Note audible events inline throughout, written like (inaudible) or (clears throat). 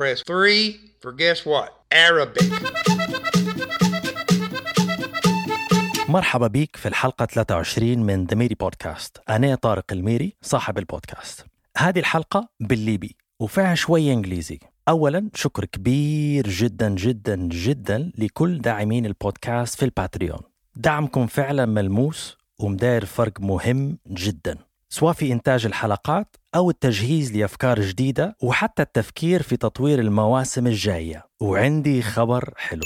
Press 3 for guess what? Arabic. مرحبا بيك في الحلقة 23 من the ميري بودكاست أنا طارق الميري صاحب البودكاست. هذه الحلقة بالليبي وفيها شوية إنجليزي. أولا شكر كبير جدا جدا جدا لكل داعمين البودكاست في ال Patreon. دعمكم فعلا ملموس ومداير فرق مهم جدا. سواء في إنتاج الحلقات أو التجهيز لأفكار جديدة وحتى التفكير في تطوير المواسم الجاية. وعندي خبر حلو.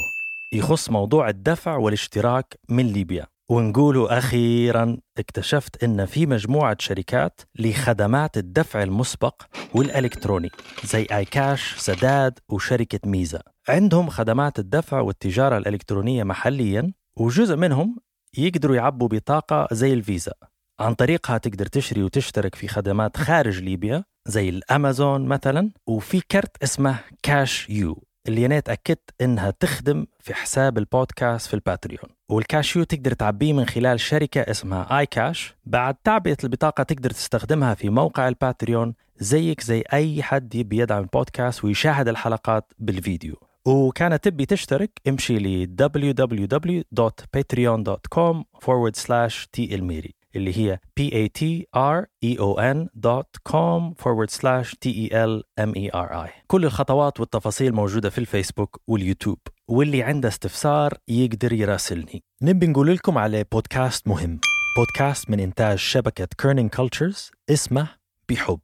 يخص موضوع الدفع والاشتراك من ليبيا. ونقولوا أخيرا اكتشفت أن في مجموعة شركات لخدمات الدفع المسبق والإلكتروني زي آي كاش، سداد وشركة ميزة عندهم خدمات الدفع والتجارة الإلكترونية محليا وجزء منهم يقدروا يعبوا بطاقة زي الفيزا. عن طريقها تقدر تشتري وتشترك في خدمات خارج ليبيا زي الأمازون مثلا وفي كرت اسمه كاش يو اللي أنا تأكدت إنها تخدم في حساب البودكاست في ال Patreon. والكاشيو تقدر تعبيه من خلال شركة اسمها iCash بعد تعبئة البطاقة تقدر تستخدمها في موقع ال Patreon زيك زي أي حد يبي يدعم البودكاست ويشاهد الحلقات بالفيديو. وكانت تبي تشترك امشي ل www.patreon.com forward slash الميري اللي هي p-a-t-r-e-o-n.com forward slash t-e-l-m-e-r-i كل الخطوات والتفاصيل موجودة في الفيسبوك واليوتيوب واللي عنده استفسار يقدر يراسلني. نبي نقول لكم على بودكاست مهم. بودكاست من إنتاج شبكة Kerning Cultures اسمه بحب.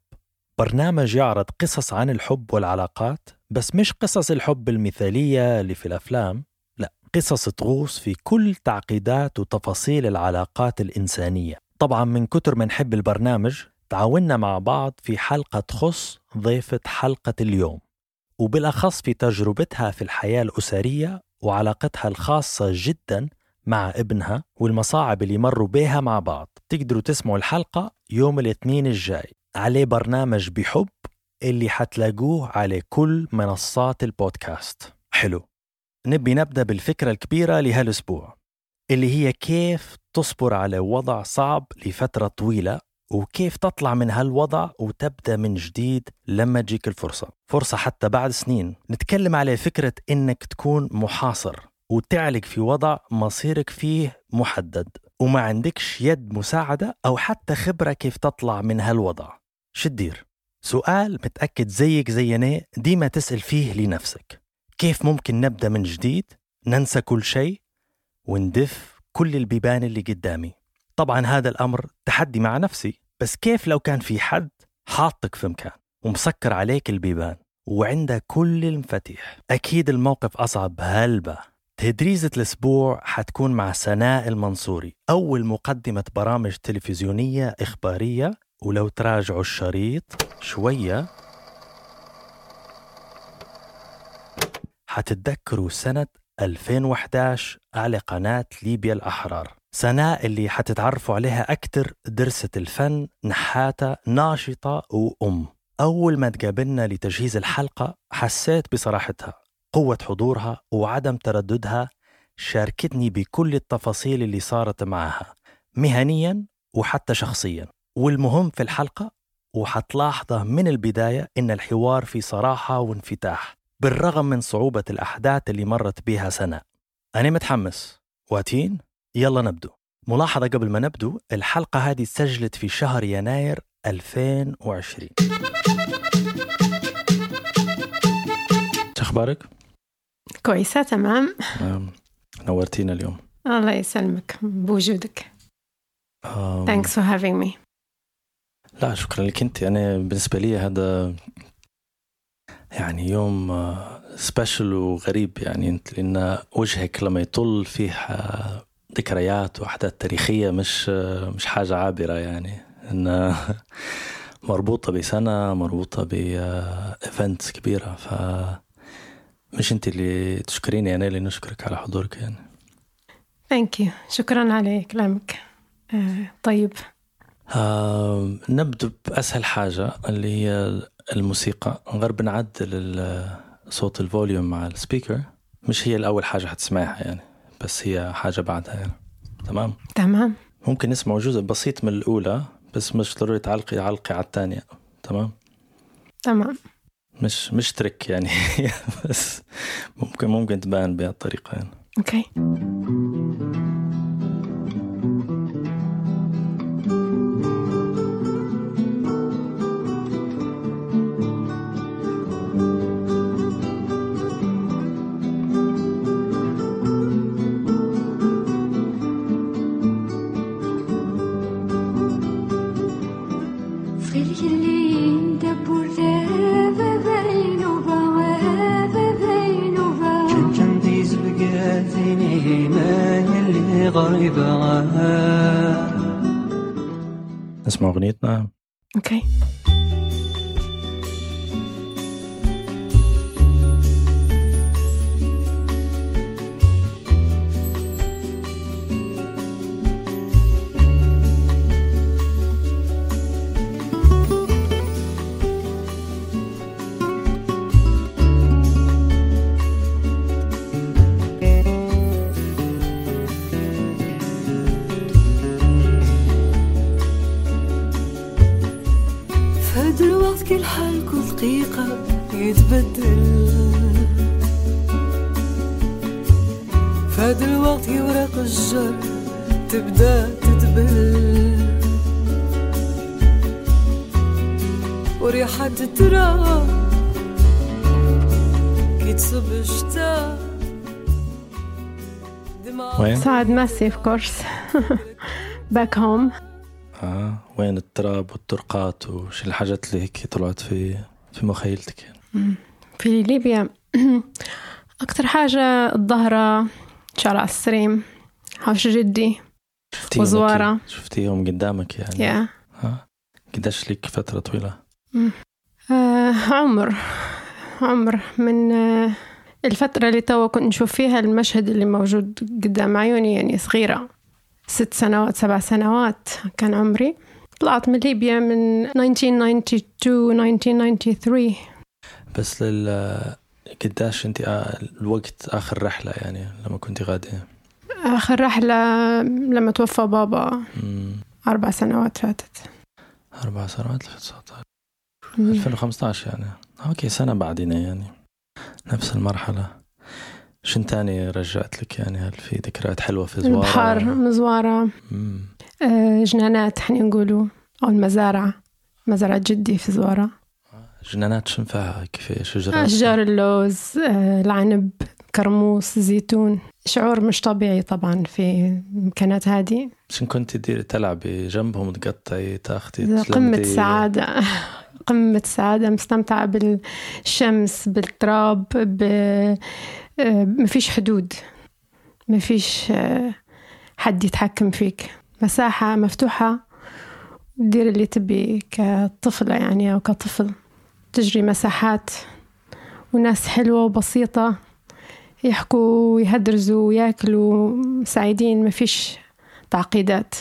برنامج يعرض قصص عن الحب والعلاقات بس مش قصص الحب المثالية اللي في الأفلام لا قصص تغوص في كل تعقيدات وتفاصيل العلاقات الإنسانية. طبعا من كتر ما نحب البرنامج تعاوننا مع بعض في حلقة تخص ضيفة حلقة اليوم وبالأخص في تجربتها في الحياة الأسرية وعلاقتها الخاصة جدا مع ابنها والمصاعب اللي مروا بيها مع بعض. تقدروا تسمعوا الحلقة يوم الاثنين الجاي عليه برنامج بحب اللي حتلاقوه على كل منصات البودكاست. حلو. نبي نبدأ بالفكرة الكبيرة لهالأسبوع. اللي هي كيف تصبر على وضع صعب لفترة طويلة وكيف تطلع من هالوضع وتبدأ من جديد لما تجيك الفرصة. فرصة حتى بعد سنين. نتكلم على فكرة إنك تكون محاصر وتعلق في وضع مصيرك فيه محدد وما عندكش يد مساعدة أو حتى خبرة كيف تطلع من هالوضع. شدير سؤال متأكد زيك زينا ديما تسأل فيه لنفسك. كيف ممكن نبدأ من جديد؟ ننسى كل شيء؟ وندف كل البيبان اللي قدامي. طبعا هذا الأمر تحدي مع نفسي بس كيف لو كان في حد حاطك في مكان ومسكر عليك البيبان وعنده كل المفاتيح؟ أكيد الموقف أصعب. هلبة تدريزة الأسبوع حتكون مع سناء المنصوري أول مقدمة برامج تلفزيونية إخبارية. ولو تراجعوا الشريط شوية حتتذكروا سنة 2011 على قناة ليبيا الأحرار. سناء اللي حتتعرفوا عليها أكتر درست الفن نحاتة ناشطة وأم. أول ما تقابلنا لتجهيز الحلقة حسيت بصراحتها قوة حضورها وعدم ترددها شاركتني بكل التفاصيل اللي صارت معها مهنيا وحتى شخصيا. والمهم في الحلقة وحتلاحظه من البداية إن الحوار في صراحة وانفتاح. بالرغم من صعوبة الأحداث اللي مرت بها سناء أنا متحمس. واتين؟ يلا نبدو. ملاحظة قبل ما نبدو الحلقة هذه سجلت في شهر يناير 2020 أخبارك؟ كويسة تمام. نورتينا اليوم. الله يسلمك. بوجودك. Thanks for having me. لا شكرا لك أنت. أنا بالنسبة لي هذا يعني يوم سبيشل وغريب يعني انت لأن وجهك لما يطل فيه ذكريات وأحداث تاريخية مش مش حاجة عابرة يعني. إن (laughs) مربوطة بسنة مربوطة ب events كبيرة. ف مش أنت اللي تشكريني أنا اللي نشكرك على حضورك يعني. thank you شكرا على كلامك. آه طيب. آه نبدو بأسهل حاجة اللي هي الموسيقى. نغرب نعدل صوت ال volume مع ال speaker. مش هي الأول حاجة حتسمعها يعني بس هي حاجة بعدها يعني. تمام؟ تمام. ممكن نسمع جزء بسيط من الأولى بس مش ضروري تعلقي علقي على الثانية. تمام؟ تمام. مش مش ترك يعني. (laughs) بس ممكن ممكن تبان بهالطريقة يعني. أوكي. Frilin يلي غريبة نسمع أغنيتنا أوكي فهاد يتبدل فهاد الوقت ورق الشجر تبدا تدبل وريحة التراب كي تصب الشتا؟ سعاد ماسي of course back home آه وين التراب والطرقات وش الحاجات اللي هيك طلعت في في مخيلتك؟ يعني. في ليبيا. (clears throat) أكتر حاجة الظهرة شارع السريم حوش جدي وزوارة. شفتيهم قدامك يعني. يا آه. قديش لك فترة طويلة؟ آه عمر. عمر من آه الفترة اللي توا كنت نشوف فيها المشهد اللي موجود قدام عيوني يعني صغيرة. ست سنوات سبع سنوات كان عمري. طلعت من ليبيا من 1992 1993 بس لل قداش انت آه، الوقت آخر رحلة يعني لما كنت غادية؟ آخر رحلة لما توفى بابا. مم. أربع سنوات فاتت. أربع سنوات 2019 مم. 2015 يعني. أوكي سنة بعدنا يعني. نفس المرحلة. شن تاني رجعت لك يعني؟ هل في ذكريات حلوة في زوارة؟ البحر مزوارة مم. آه، جنانات حنا نقولوا أو المزارع. مزرعة جدي في زوارة. جنانات شن فيها؟ كيف شجرات أشجار اللوز آه، العنب كرموس زيتون. شعور مش طبيعي طبعا في المكانات هذه. شن كنت تديري تلعبي جنبهم تقطعي تاخدي قمة؟ سعادة. (laughs) قمة سعادة مستمتعة بالشمس بالتراب ب... آه، مفيش حدود. مفيش آه، حد يتحكم فيك. مساحة مفتوحة دير اللي تبي كطفلة يعني أو كطفل. تجري مساحات وناس حلوة وبسيطة يحكوا ويهدرزوا وياكلوا سعيدين مفيش تعقيدات.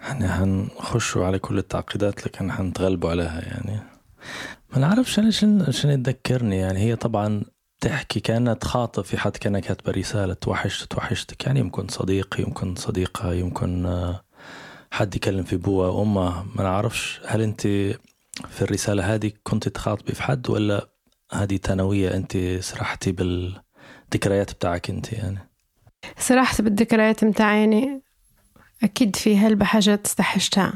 إحنا حنخشوا على كل التعقيدات لكن حنتغلبوا عليها يعني. ما نعرفش أنا شن تذكرني يعني. هي طبعا تحكي كأنها تخاطب في حد كانها كاتبه رسالة توحشت توحشتك. يعني يمكن صديق يمكن صديقة يمكن حد يكلم في بوها وامها ما نعرفش. هل أنت في الرسالة هذه كنت تخاطبي في حد ولا هذه ثانوية أنت سرحتي بالذكريات بتاعك أنت يعني؟ سرحت بالذكريات متاعي يعني أكيد في هلبة حاجات استحشتها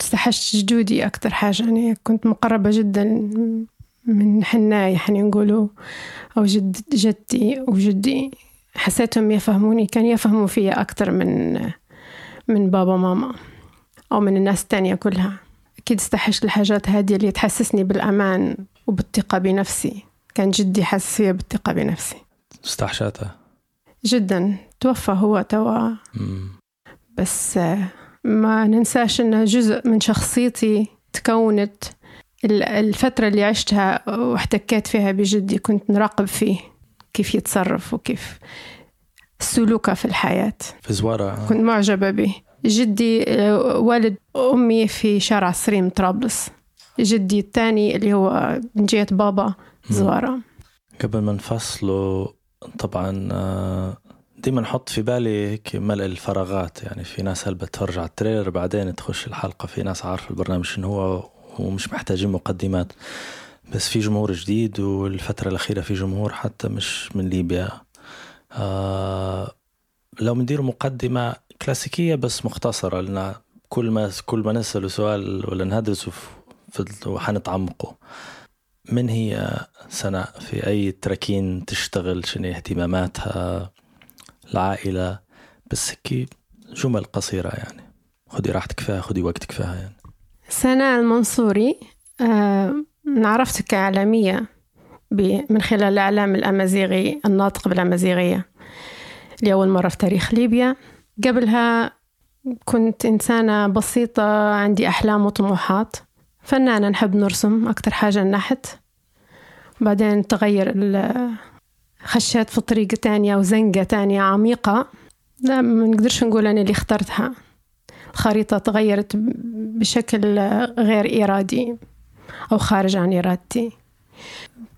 استحشت جدودي أكتر حاجة يعني كنت مقربة جدا من حناي يعني نقولوا أو جد جدتي وجدي حسيتهم يفهموني كان يفهموا فيا أكتر من من بابا ماما أو من الناس التانية كلها. أكيد استحشت الحاجات هذه اللي تحسسني بالأمان وبالثقة بنفسي. كان جدي حاسس فيا بالثقة بنفسي. استحشاتها جدا. توفى هو توا. بس آه، ما ننساش إنه جزء من شخصيتي تكونت ال- الفترة اللي عشتها واحتكيت فيها بجدي كنت نراقب فيه كيف يتصرف وكيف سلوكه في الحياة. في زوارة كنت معجبة به جدي آه، والد أمي في شارع سريم طرابلس. جدي الثاني اللي هو من جهة بابا زوارة. قبل ما نفصله طبعا آه، ديما نحط في بالي هيك ملء الفراغات. يعني في ناس هل بتفرج على التريلر بعدين تخش الحلقة. في ناس عارفة البرنامج شنو هو ومش محتاجين مقدمات. بس في جمهور جديد والفترة الأخيرة في جمهور حتى مش من ليبيا. آه لو بندير مقدمة كلاسيكية بس مختصرة لأن كل ما كل ما نسأله سؤال ولا نهدرسه وحنتعمقه. من هي سناء في أي تراكين تشتغل شنو اهتماماتها؟ العائلة؟ بس هيك جمل قصيرة يعني. خدي راحتك فيها خدي وقتك فيها يعني. سناء المنصوري آه عرفتك كإعلامية ب- من خلال الإعلام الأمازيغي الناطق بالأمازيغية. لأول مرة في تاريخ ليبيا. قبلها كنت إنسانة بسيطة عندي أحلام وطموحات. فنانة نحب نرسم أكتر حاجة النحت بعدين تغير خشيت في طريقة تانية وزنقة تانية عميقة. لا ما نقدرش نقول أنا اللي اخترتها. الخريطة تغيرت بشكل غير إرادي أو خارج عن إرادتي.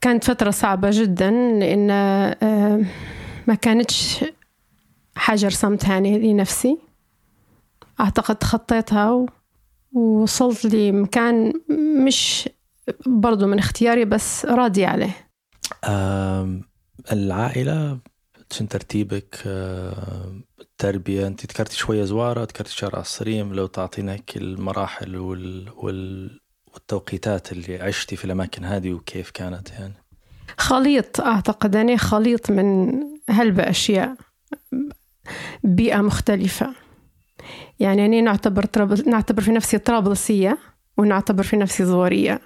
كانت فترة صعبة جدا لأن آه، ما كانتش حاجة رسمتها أنا لنفسي أعتقد تخطيتها و- ووصلت لمكان مش برضو من اختياري بس راضية عليه. العائلة شن ترتيبك؟ التربية أنت ذكرتي شوية زوارة ذكرتي شارع الصريم لو تعطينا المراحل وال... وال... والتوقيتات اللي عشتي في الأماكن هذه وكيف كانت يعني؟ خليط أعتقد أنا خليط من هلبة أشياء. بيئة مختلفة. يعني أنا نعتبر طرابل... نعتبر في نفسي طرابلسية ونعتبر في نفسي زوارية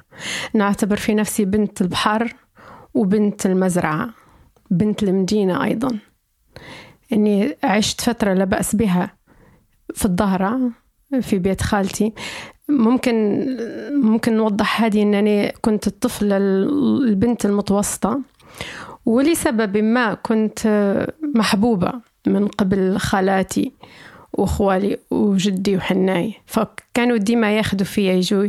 نعتبر في نفسي بنت البحر وبنت المزرعة بنت المدينة أيضا. إني عشت فترة لا بأس بها في الظهرة في بيت خالتي. ممكن ممكن نوضح هذه أنني كنت الطفلة البنت المتوسطة ولسبب ما كنت محبوبة. من قبل خالاتي وأخوالي وجدي وحناي. فكانوا ديما ياخدوا فيا يجوا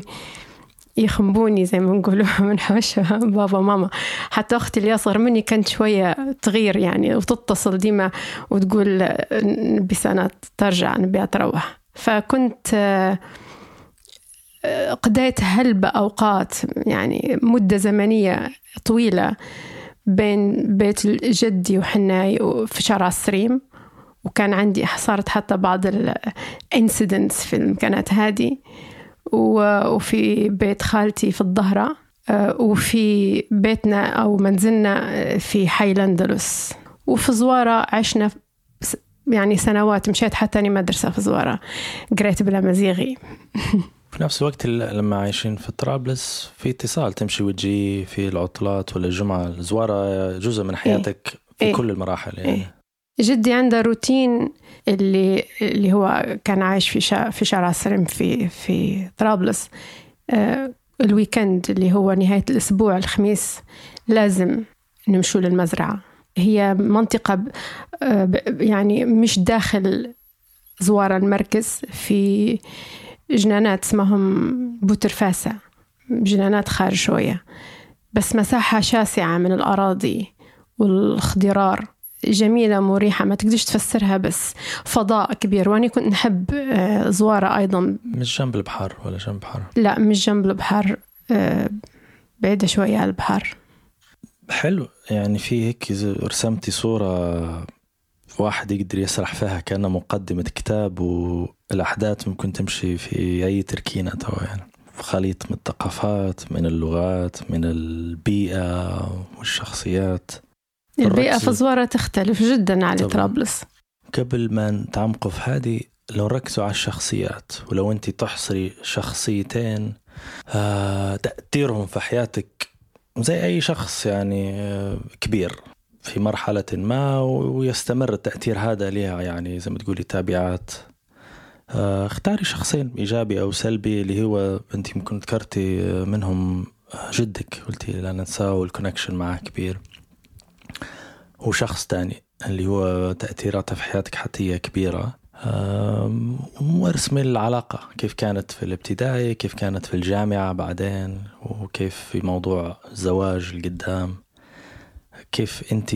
يخنبوني زي ما نقولوا (laughs) من حوش (laughs) بابا ماما. حتى أختي اللي أصغر مني كانت شوية تغير يعني وتتصل ديما وتقول نبي سنة ترجع نبي تروح فكنت آه، قضيت هلبة أوقات يعني مدة زمنية طويلة بين بيت جدي وحناي في شارع السريم. وكان عندي صارت حتى بعض الانسيدنتس في المكانات هذه. وفي بيت خالتي في الظهرة آه، وفي بيتنا أو منزلنا آه، في حي الأندلس. وفي زوارة عشنا يعني سنوات مشيت حتى أني مدرسة في زوارة قريت بالأمازيغي (laughs) في نفس الوقت ال- لما عايشين في طرابلس في اتصال تمشي وتجي في العطلات ولا الجمعة الزوارة جزء من حياتك في إيه. كل المراحل يعني. إيه. جدي عنده روتين اللي اللي هو كان عايش في في شارع سرم في في طرابلس. آه ال weekend اللي هو نهاية الأسبوع الخميس لازم نمشوا للمزرعة. هي منطقة آه يعني مش داخل زوار المركز في جنانات اسمهم بوترفاسة جنانات خارج شوية بس مساحة شاسعة من الأراضي والخضرار. جميلة مريحة ما تقدرش تفسرها بس فضاء كبير. وأنا كنت نحب آه، زوارة أيضا. مش جنب البحر ولا جنب البحر؟ لا مش جنب البحر آه، بعيدة شوية على البحر. حلو. يعني في هيك رسمتي صورة واحد يقدر يسرح فيها كأنها مقدمة كتاب والأحداث ممكن تمشي في أي تركينة توا يعني. خليط من الثقافات من اللغات من البيئة والشخصيات. البيئة في زوارة تختلف جدا على. طرابلس قبل ما نتعمقوا في هذه لو نركزوا على الشخصيات ولو أنت تحصري شخصيتين آه تأثيرهم في حياتك زي أي شخص يعني آه كبير في مرحلة ما ويستمر التأثير هذا لها يعني زي ما تقولي تابعات. آه اختاري شخصين إيجابي أو سلبي اللي هو أنت يمكن ذكرتي منهم جدك قلتي لا ننساه والكونكشن معه كبير. وشخص تاني اللي هو تأثيراته في حياتك حتى كبيرة. آم، وارسمي العلاقة. كيف كانت في الابتدائي كيف كانت في الجامعة بعدين وكيف في موضوع الزواج القدام. كيف انت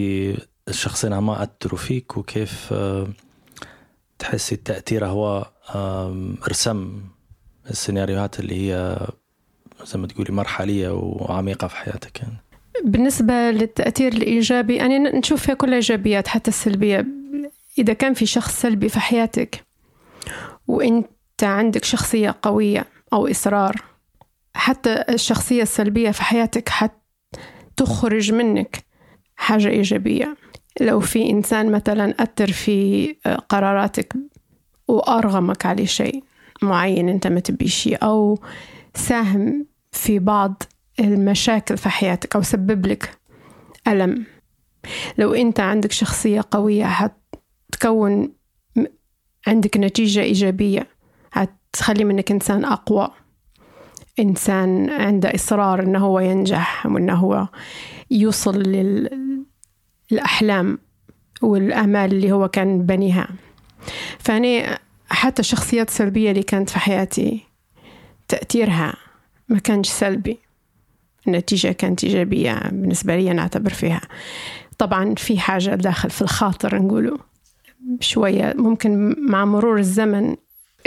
الشخصين ما أثروا فيك وكيف تحسي التأثير هو رسم السيناريوهات اللي هي زي ما تقولي مرحلية وعميقة في حياتك يعني؟ بالنسبة للتأثير الإيجابي يعني نشوف فيها كل إيجابيات حتى السلبية. إذا كان في شخص سلبي في حياتك وأنت عندك شخصية قوية أو إصرار حتى الشخصية السلبية في حياتك حتخرج منك حاجة إيجابية. لو في إنسان مثلا أثر في قراراتك وأرغمك على شيء معين أنت ما تبي شيء أو ساهم في بعض المشاكل في حياتك أو سبب لك ألم. لو أنت عندك شخصية قوية حتكون عندك نتيجة إيجابية. هتخلي منك إنسان أقوى. إنسان عنده إصرار إنه هو ينجح وإنه هو يوصل للأحلام والآمال اللي هو كان بنيها. فأنا حتى الشخصيات السلبية اللي كانت في حياتي تأثيرها ما كانش سلبي. النتيجة كانت إيجابية بالنسبة لي أنا أعتبر فيها. طبعا في حاجة داخل في الخاطر نقوله. شوية ممكن مع مرور الزمن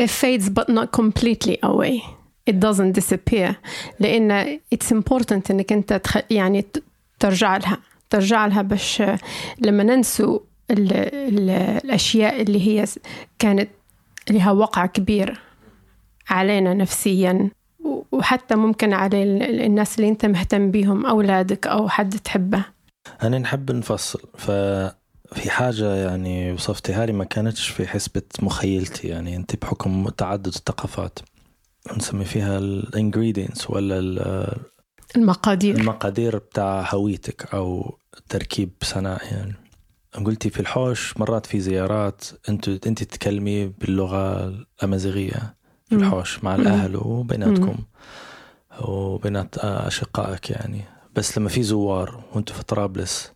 it fades but not completely away. It doesn't disappear. لأن it's important إنك أنت تخ... يعني ترجع لها. ترجع لها باش لما ننسوا ال... ال... الأشياء اللي هي كانت لها وقع كبير علينا نفسيا. وحتى ممكن على ال- ال- الناس اللي انت مهتم بيهم أولادك أو حد تحبه. أنا نحب نفصل ففي حاجة يعني وصفتها لي ما كانتش في حسبة مخيلتي يعني أنت بحكم تعدد الثقافات نسمي فيها الانجريدينتس ولا ال- المقادير. المقادير بتاع هويتك أو تركيب صناعي يعني. قلتي في الحوش مرات في زيارات انت أنت تتكلمي باللغة الأمازيغية. في. الحوش مع. الأهل وبيناتكم. وبينات أشقائك يعني. بس لما في زوار وأنت في طرابلس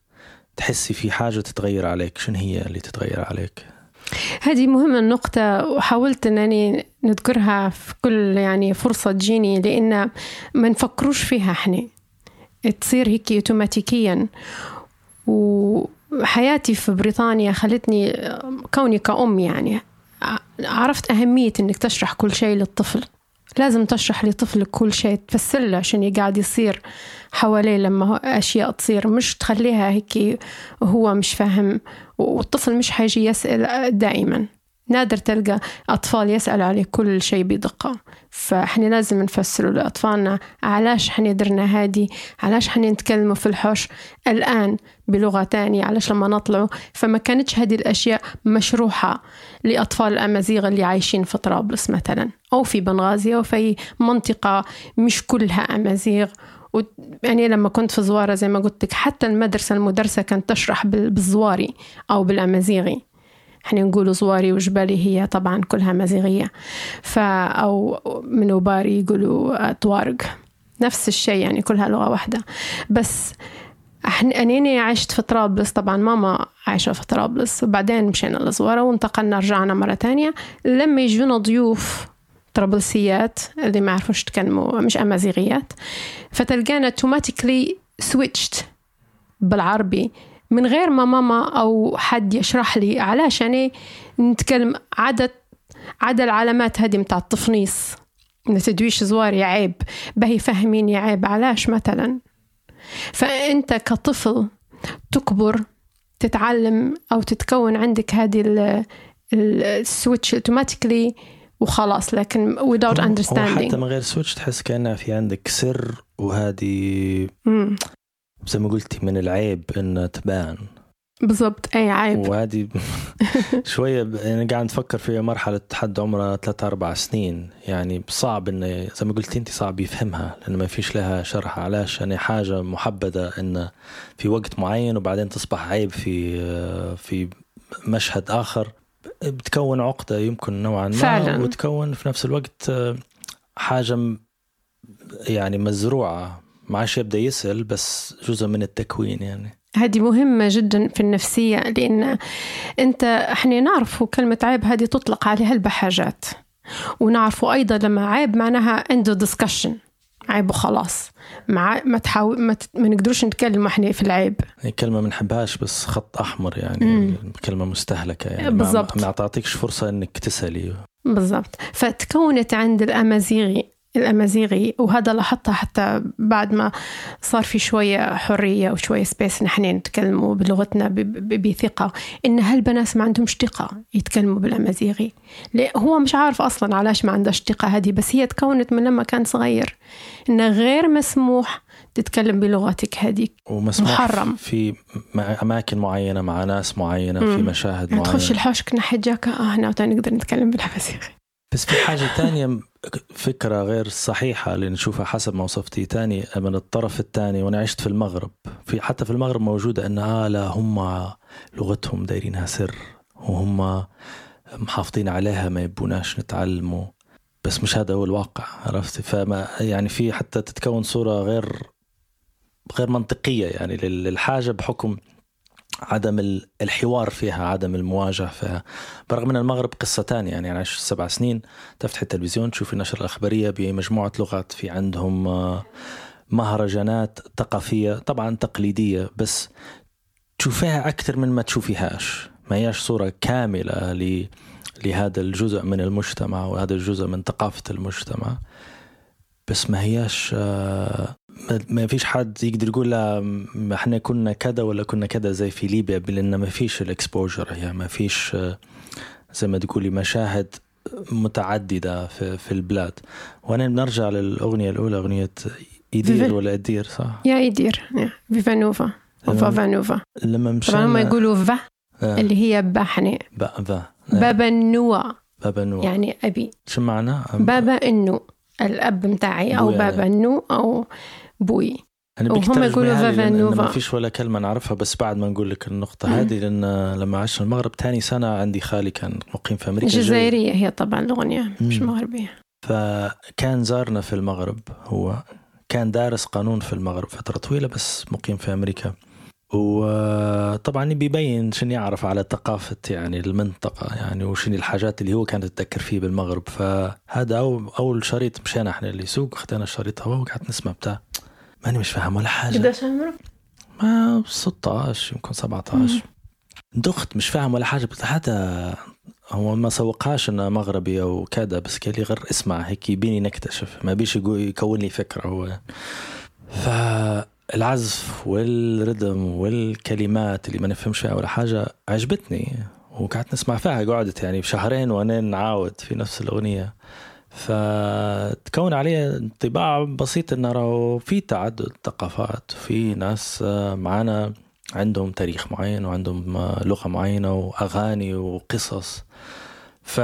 تحسي في حاجة تتغير عليك. شنو هي اللي تتغير عليك؟ هذه مهمة النقطة وحاولت أنني نذكرها في كل يعني فرصة تجيني لأن ما نفكروش فيها إحنا. تصير هيك اوتوماتيكيا. وحياتي في بريطانيا خلتني كوني كأم يعني. عرفت أهمية أنك تشرح كل شيء للطفل. لازم تشرح لطفلك كل شيء تفسر له عشان يقعد يصير حواليه لما أشياء تصير. مش تخليها هيك وهو مش فاهم والطفل مش حيجي يسأل دائما. نادر تلقى أطفال يسألوا عليه كل شيء بدقة. فإحنا لازم نفسروا لأطفالنا علاش إحنا درنا هادي علاش إحنا نتكلموا في الحوش الآن بلغة تانية؟ علاش لما نطلعوا؟ فما كانتش هذه الأشياء مشروحة لأطفال الأمازيغ اللي عايشين في طرابلس مثلا أو في بنغازي أو في منطقة مش كلها أمازيغ. و- يعني لما كنت في زوارة زي ما قلت لك حتى المدرسة المدرسة كانت تشرح بال- بالزواري أو بالأمازيغي. إحنا نقول زواري وجبالي هي طبعا كلها مزيغية. فا أو من باري يقولوا طوارق. نفس الشيء يعني كلها لغة واحدة. بس أنيني عشت في طرابلس. طبعا ماما عايشة في طرابلس. وبعدين مشينا لزوارة وانتقلنا رجعنا مرة تانية. لما يجونا ضيوف طرابلسيات اللي ما يعرفوش يتكلموا مش أمازيغيات فتلقانا automatically switched بالعربي. من غير ما ماما أو حد يشرح لي علاش يعني نتكلم عدد عدد العلامات هذه متاع التفنيص. إن تدويش زواري عيب باهي فهميني عيب علاش مثلا؟ فأنت كطفل تكبر تتعلم أو تتكون عندك هذه ال- ال- ال switch automatically وخلاص لكن without understanding حتى من غير switch تحس كأنها في عندك سر وهذه. زي ما قلتي من العيب ان تبان. بالضبط. أي عيب. وهذه (laughs) شوية يعني قاعد نفكر في مرحلة حد عمره ثلاثة أربع سنين. يعني صعب إنه زي ما قلتي انت صعب يفهمها لأنه ما فيش لها شرح علاش؟ يعني حاجة محبده إن في وقت معين وبعدين تصبح عيب في في مشهد آخر. بتكون عقدة يمكن نوعا ما فعلاً. وتكون في نفس الوقت حاجة م- يعني مزروعة. ما عادش يبدأ يسأل بس جزء من التكوين يعني. هذه مهمة جدا في النفسية لأن أنت إحنا نعرفوا كلمة عيب هذه تطلق عليها البحاجات ونعرفوا أيضا لما عيب معناها عنده ديسكشن عيب وخلاص. مع ما تحاول ما, ت... ما نقدروش نتكلم إحنا في العيب. هي كلمة ما نحبهاش بس خط أحمر يعني مم. كلمة مستهلكة يعني. بالضبط. ما, ما تعطيكش فرصة إنك تسألي. بالضبط. فتكونت عند الأمازيغي الأمازيغي وهذا لاحظته حتى بعد ما صار في شوية حرية وشوية سبيس نحن نتكلموا بلغتنا بثقة إن هالبنات ما عندهمش ثقة يتكلموا بالأمازيغي هو مش عارف أصلا علاش ما عندهاش ثقة هذه بس هي تكونت من لما كان صغير إنه غير مسموح تتكلم بلغتك هذيك ومسموح محرم. في أماكن معينة مع ناس معينة في مم. مشاهد تخش معينة الحوشك ناحية جاكا آه هنا وتاني نقدر نتكلم بالأمازيغي بس في حاجة تانية فكرة غير صحيحة اللي نشوفها حسب ما وصفتي تاني من الطرف الثاني وأنا عشت في المغرب. في حتى في المغرب موجودة أن آه لا هم لغتهم دايرينها سر وهم محافظين عليها ما يبوناش نتعلموا. بس مش هذا هو الواقع عرفتي فما يعني في حتى تتكون صورة غير غير منطقية يعني لل- للحاجة بحكم عدم ال- الحوار فيها عدم المواجهة فيها. برغم أن المغرب قصة تانية يعني أنا عشت سبع سنين تفتح التلفزيون تشوف النشرة الأخبارية بمجموعة لغات في عندهم آه، مهرجانات ثقافية طبعا تقليدية بس تشوفيها أكثر من ما تشوفيهاش. ما هياش صورة كاملة لهذا الجزء من المجتمع وهذا الجزء من ثقافة المجتمع. بس ما هياش آه، ما- فيش حد يقدر يقول إحنا كنا كذا ولا كنا كذا زي في ليبيا لأن ما فيش الاكسبوجر هي ما فيش آه، زي ما تقولي مشاهد متعددة في, في البلاد. وأنا بنرجع للأغنية الأولى أغنية يدير. ولا ادير صح؟ يا يدير فيفا نوفا وفافا نوفا لما طبعا هم مشينا يقولوا فا آه، اللي هي با با بابا النوى بابا نو يعني أبي. شو معنى؟ بابا النو الأب متاعي يعني. بابا. النو أو بوي أنا وهم يقولوا لي فافا لأن- لأن نوفا. ما فيش ولا كلمة نعرفها بس بعد ما نقول لك النقطة مم. هذه لأن لما عشت المغرب ثاني سنة عندي خالي كان مقيم في أمريكا جاي. جزائرية هي طبعا الأغنية مش. مغربية فكان زارنا في المغرب هو كان دارس قانون في المغرب فترة طويلة بس مقيم في أمريكا وطبعا بيبين شنو يعرف على ثقافة يعني المنطقة يعني وشنو الحاجات اللي هو كان يتذكر فيه بالمغرب فهذا أول, شريط مشينا إحنا اللي سوق خدينا الشريط هو وقعدت نسمع بتاع ماني مش فاهم ولا حاجة. قديش عمرك؟ ما 16 يمكن 17 دخت مش فاهم ولا حاجة بس هذا هو ما سوقهاش انه مغربي أو كذا بس قال لي غير اسمع هيك يبيني نكتشف ما بيش يكون لي فكرة هو. فالعزف والردم والكلمات اللي ما نفهمش فيها ولا حاجة عجبتني وقعدت نسمع فيها قعدت يعني بشهرين وأنا نعاود في نفس الأغنية. فتكون علي انطباع بسيط انه راهو في تعدد ثقافات في ناس آه، معانا عندهم تاريخ معين وعندهم آه، لغة معينة وأغاني وقصص. ف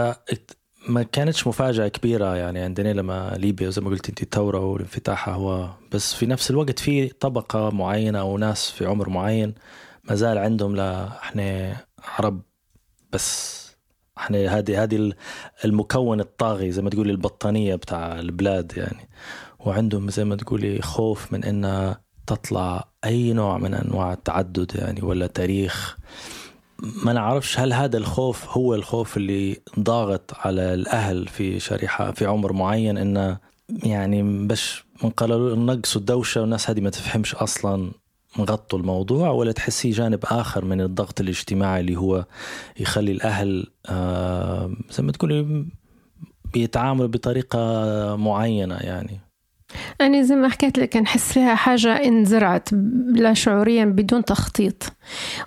ما كانتش مفاجأة كبيرة يعني عندنا لما ليبيا زي ما قلت أنت الثورة والانفتاح هو بس في نفس الوقت في طبقة معينة أو ناس في عمر معين ما زال عندهم لا إحنا عرب بس. إحنا هذه هذه المكون الطاغي زي ما تقولي البطانية بتاع البلاد يعني. وعندهم زي ما تقولي خوف من إنها تطلع أي نوع من أنواع التعدد يعني ولا تاريخ. ما نعرفش هل هذا الخوف هو الخوف اللي ضاغط على الأهل في شريحه في عمر معين إنه يعني باش منقللوا نقصوا الدوشة والناس هذه ما تفهمش أصلا مغطوا الموضوع ولا تحسي جانب آخر من الضغط الاجتماعي اللي هو يخلي الأهل آه زي ما تقولي بيتعاملوا بطريقة معينة يعني؟ أنا زي ما حكيت لك نحس فيها حاجة انزرعت لا شعوريا بدون تخطيط.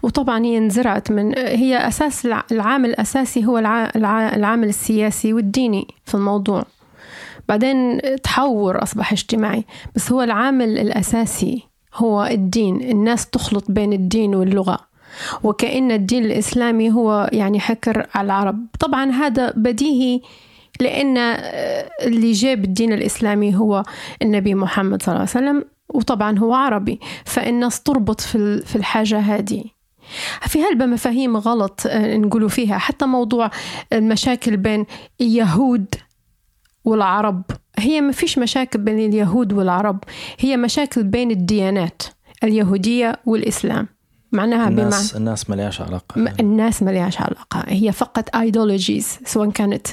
وطبعا هي انزرعت من هي أساس الع- العامل الأساسي هو الع- الع- العامل السياسي والديني في الموضوع. بعدين تحور أصبح اجتماعي بس هو العامل الأساسي. هو الدين. الناس تخلط بين الدين واللغة. وكأن الدين الإسلامي هو يعني حكر على العرب. طبعا هذا بديهي لأن آه، اللي جاب الدين الإسلامي هو النبي محمد صلى الله عليه وسلم وطبعا هو عربي. فالناس تربط في ال- في الحاجة هذه. في هلبة مفاهيم غلط آه، نقولوا فيها. حتى موضوع المشاكل بين اليهود والعرب. هي ما فيش مشاكل بين اليهود والعرب. هي مشاكل بين الديانات اليهودية والإسلام. معناها بمعنى الناس الناس ما لهاش علاقة. م- الناس ما لهاش علاقة. هي فقط ideologies سواء كانت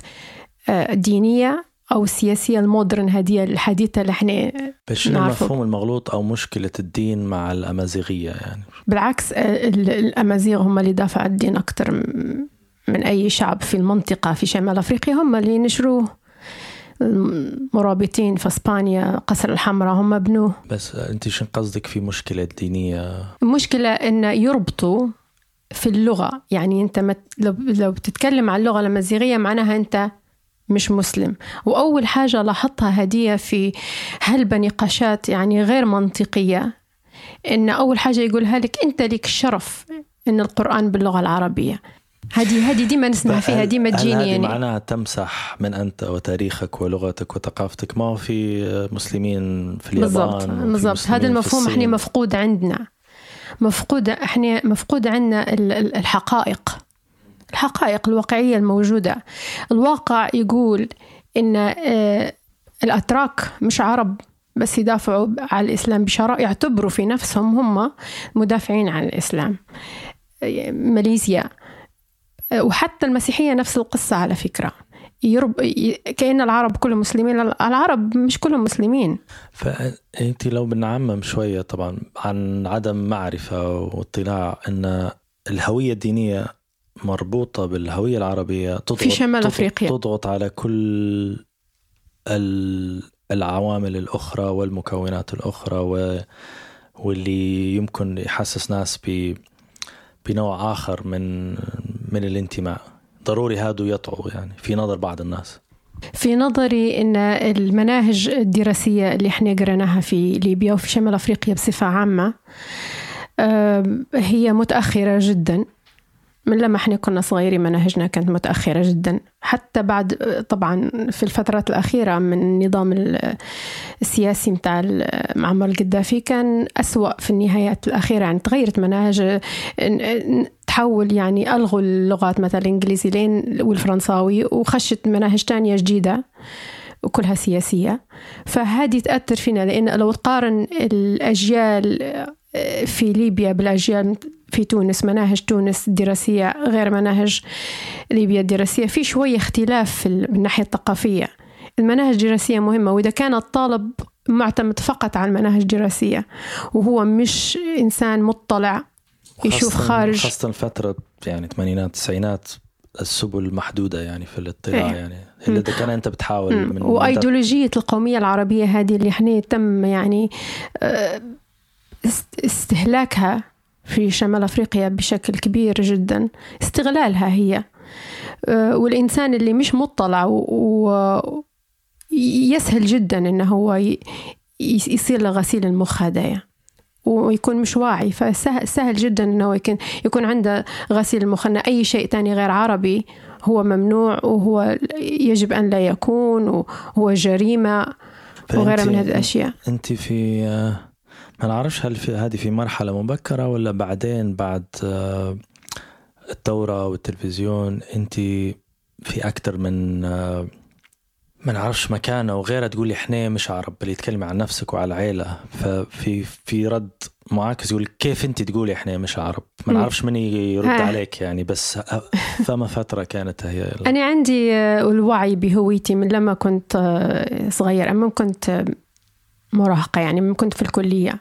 آه، دينية أو سياسية. ال modern هذه الحديثة اللي إحنا نعرفه. المفهوم المغلوط أو مشكلة الدين مع الأمازيغية يعني. بالعكس آه، ال- الأمازيغ هم اللي دافعوا الدين أكثر من أي شعب في المنطقة في شمال أفريقيا. هم اللي نشروه. المرابطين في إسبانيا قصر الحمراء هم بنوه بس أنت شو قصدك في مشكلة دينية؟ المشكلة إن يربطوا في اللغة. يعني أنت مت لو, لو بتتكلم عن اللغة الأمازيغية معناها أنت مش مسلم. وأول حاجة لاحظتها هدية في هلبة نقاشات يعني غير منطقية. إن أول حاجة يقولها لك أنت لك الشرف إن القرآن باللغة العربية. هذه هذه ديما نسمع فيها هل- ديما تجيني يعني. معناها تمسح من أنت وتاريخك ولغتك وثقافتك؟ ما هو في مسلمين في اليابان بالضبط بالضبط. هذا المفهوم إحنا. مفقود عندنا. مفقود إحنا مفقود عندنا ال- ال- الحقائق. الحقائق الواقعية الموجودة. الواقع يقول إن آه، الأتراك مش عرب بس يدافعوا عن الإسلام بشراء يعتبروا في نفسهم هم مدافعين عن الإسلام. آه، ماليزيا. وحتى المسيحية نفس القصة على فكرة. يرب... كأن العرب كلهم مسلمين. العرب مش كلهم مسلمين. فانت لو بنعمم شوية طبعا عن عدم معرفة واطلاع إن الهوية الدينية مربوطة بالهوية العربية تضغط في شمال تضغط- أفريقيا. تضغط على كل ال- العوامل الأخرى والمكونات الأخرى و واللي يمكن يحسس ناس ب بنوع آخر من من الانتماء. ضروري هادو يطعوا يعني في نظر بعض الناس. في نظري إن المناهج الدراسية اللي إحنا قريناها في ليبيا وفي شمال أفريقيا بصفة عامة هي متأخرة جدا. من لما إحنا كنا صغيرين مناهجنا كانت متأخرة جدا. حتى بعد طبعا في الفترات الأخيرة من النظام ال- السياسي متاع معمر القذافي كان أسوأ في النهايات الأخيرة. يعني تغيرت مناهج تحول يعني ألغوا اللغات مثلا الإنجليزي لين والفرنساوي وخشت مناهج تانية جديدة وكلها سياسية. فهذه تأثر فينا لأن لو تقارن الأجيال في ليبيا بالأجيال في تونس مناهج تونس الدراسية غير مناهج ليبيا الدراسية في شوية اختلاف في من الناحية الثقافية المناهج الدراسية مهمة وإذا كان الطالب معتمد فقط على المناهج الدراسية وهو مش إنسان مطلع يشوف خارج خاصة فترة يعني الثمانينات التسعينات السبل محدودة يعني في الاطلاع إيه. يعني إلا إذا كان أنت بتحاول. من وأيديولوجية القومية العربية هذه اللي إحنا تم يعني آه، است- استهلاكها في شمال أفريقيا بشكل كبير جدا. استغلالها هي. آه، والإنسان اللي مش مطلع و- و- يسهل جدا انه هو يصير له غسيل المخ هدايا ويكون مش واعي. فسهل سهل جدا انه يكون يكون عنده غسيل المخ. إن أي شيء تاني غير عربي هو ممنوع وهو يجب أن لا يكون وهو جريمة وغيرها من هذه الأشياء. أنت في آه، ما نعرفش هل في هذه في مرحلة مبكرة ولا بعدين بعد آه، الثورة والتلفزيون أنت في أكثر من آه، ما نعرفش مكانه وغيرها تقولي إحنا مش عرب اللي تكلمي عن نفسك وعلى العيلة ففي في رد معاكس يقول كيف انت تقولي إحنا مش عرب ما. نعرفش من يرد ها. عليك يعني بس فما فترة كانت هي (laughs) أنا عندي آه، الوعي بهويتي من لما كنت آه، صغير اما كنت آه، مراهقة يعني من كنت في الكلية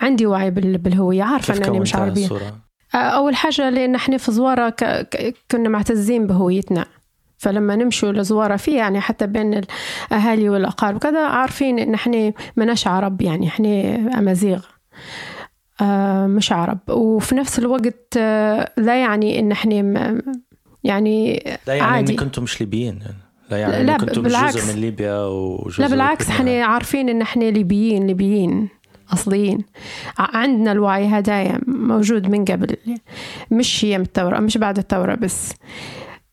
عندي وعي بال- بالهوية عارفة أنني مش عربية الصورة أول حاجة لأن إحنا في زوارة ك... ك... كنا معتزين بهويتنا فلما نمشوا لزوارة في يعني حتى بين الأهالي والأقارب كذا عارفين إن إحنا مناش عرب يعني إحنا أمازيغ آه مش عرب وفي نفس الوقت آه لا يعني إن إحنا م... يعني لا يعني عادي انكم أنتم مش ليبيين يعني. لا يعني لا، انكم أنتم بالعكس. جزء من ليبيا وجزء لا بالعكس. إحنا عارفين إن إحنا ليبيين ليبيين أصليين. ع- عندنا الوعي هدايا موجود من قبل. مش هي من الثورة مش بعد الثورة بس.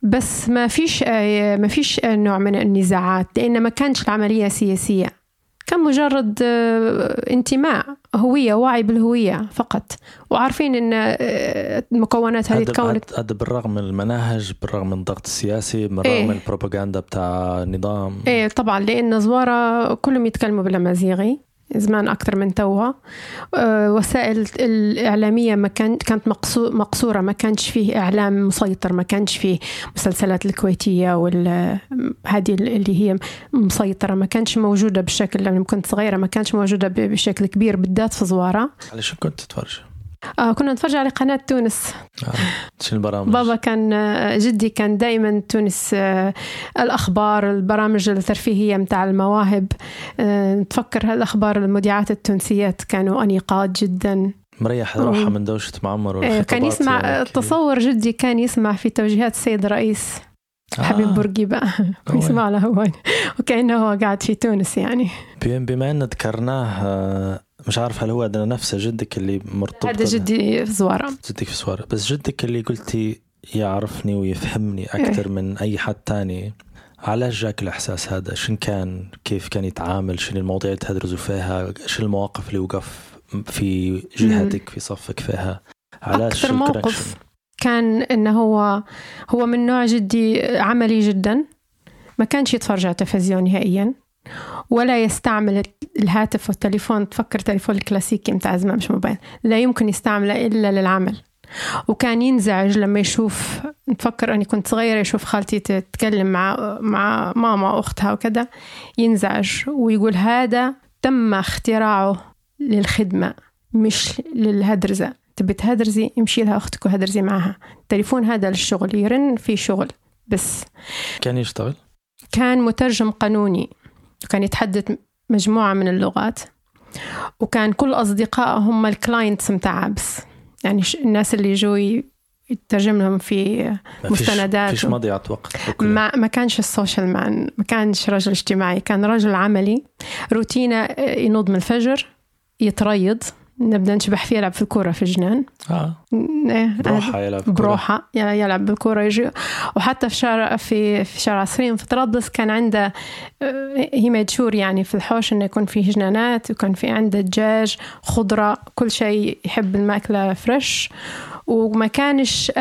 بس ما فيش آه، ما فيش آه، نوع من النزاعات لأن ما كانش العملية سياسية. كان مجرد آه، انتماء هوية وعي بالهوية فقط. وعارفين إن آه، المكونات هذه هذا تكونت هذا بالرغم من المناهج بالرغم من الضغط السياسي بالرغم إيه. من البروباغندا بتاع النظام إيه طبعا لأن زوارة كلهم يتكلموا بالأمازيغي. زمان أكثر من توا أه، وسائل الإعلامية ما كان كانت مقصو- مقصورة ما كانش فيه إعلام مسيطر ما كانش فيه مسلسلات الكويتية وال هذه اللي هي مسيطرة ما كانش موجودة بالشكل لما كنت صغيرة ما كانش موجودة ب- بشكل كبير بالذات في زوارة على شو كنت تتفرج؟ آه كنا نتفرج على قناة تونس. شو البرامج؟ بابا كان جدي كان دائما تونس آه، الأخبار البرامج الترفيهية متاع المواهب. آه، تفكر هالأخبار المذيعات التونسيات كانوا أنيقات جدا. مريح روحها من دوشة معمر آه، كان والخطابات يسمع يعني. تصور جدي كان يسمع في توجيهات السيد الرئيس حبيب آه. بورقيبة (laughs) يسمع له هو. وكأنه هو قاعد في تونس يعني. بما أن ذكرناه آه، مش عارف هل هو عندنا نفسه جدك اللي مرتبط هذا جدي في زوارة. جدك في سوارة بس جدك اللي قلتي يعرفني ويفهمني أكثر إيه. من أي حد تاني. علاش جاك الإحساس هذا؟ شن كان؟ كيف كان يتعامل؟ شنو المواضيع اللي تهدرزوا فيها؟ شنو المواقف اللي وقف في جهتك في صفك فيها؟ علاش أكثر موقف؟ كان إنه هو هو من نوع جدي عملي جدا. ما كانش يتفرج على التلفزيون نهائيا. ولا يستعمل الهاتف والتليفون. تفكر تليفون الكلاسيكي متاع زمان مش موبايل. لا يمكن يستعمله إلا للعمل. وكان ينزعج لما يشوف نفكر أني كنت صغيرة يشوف خالتي تتكلم مع مع ماما أختها وكذا ينزعج ويقول هذا تم اختراعه للخدمة مش للهدرزة. تبي تهدرزي؟ امشي لها أختك وهدرزي معها. التليفون هذا للشغل يرن في شغل بس. كان يشتغل؟ كان مترجم قانوني. وكان يتحدث مجموعة من اللغات. وكان كل أصدقائه هم ال clients متاع بس يعني الناس اللي يجوا يترجم لهم في فيش مستندات فيش و- مضيعة وقت ما ما كانش ال social man ما كانش رجل اجتماعي كان رجل عملي. روتينه آه، ينوض من الفجر يتريض. نبدأ نشبح فيه يلعب في الكرة في الجنان آه. إيه، بروحة يلعب كرة. بروحة. يلعب بالكرة يجي. وحتى في شارع في في شارع عشرين في طرابلس كان عنده آه، هي مدشور يعني في الحوش إنه يكون فيه جنانات وكان في عنده دجاج خضرة كل شيء يحب المأكلة فريش. وما كانش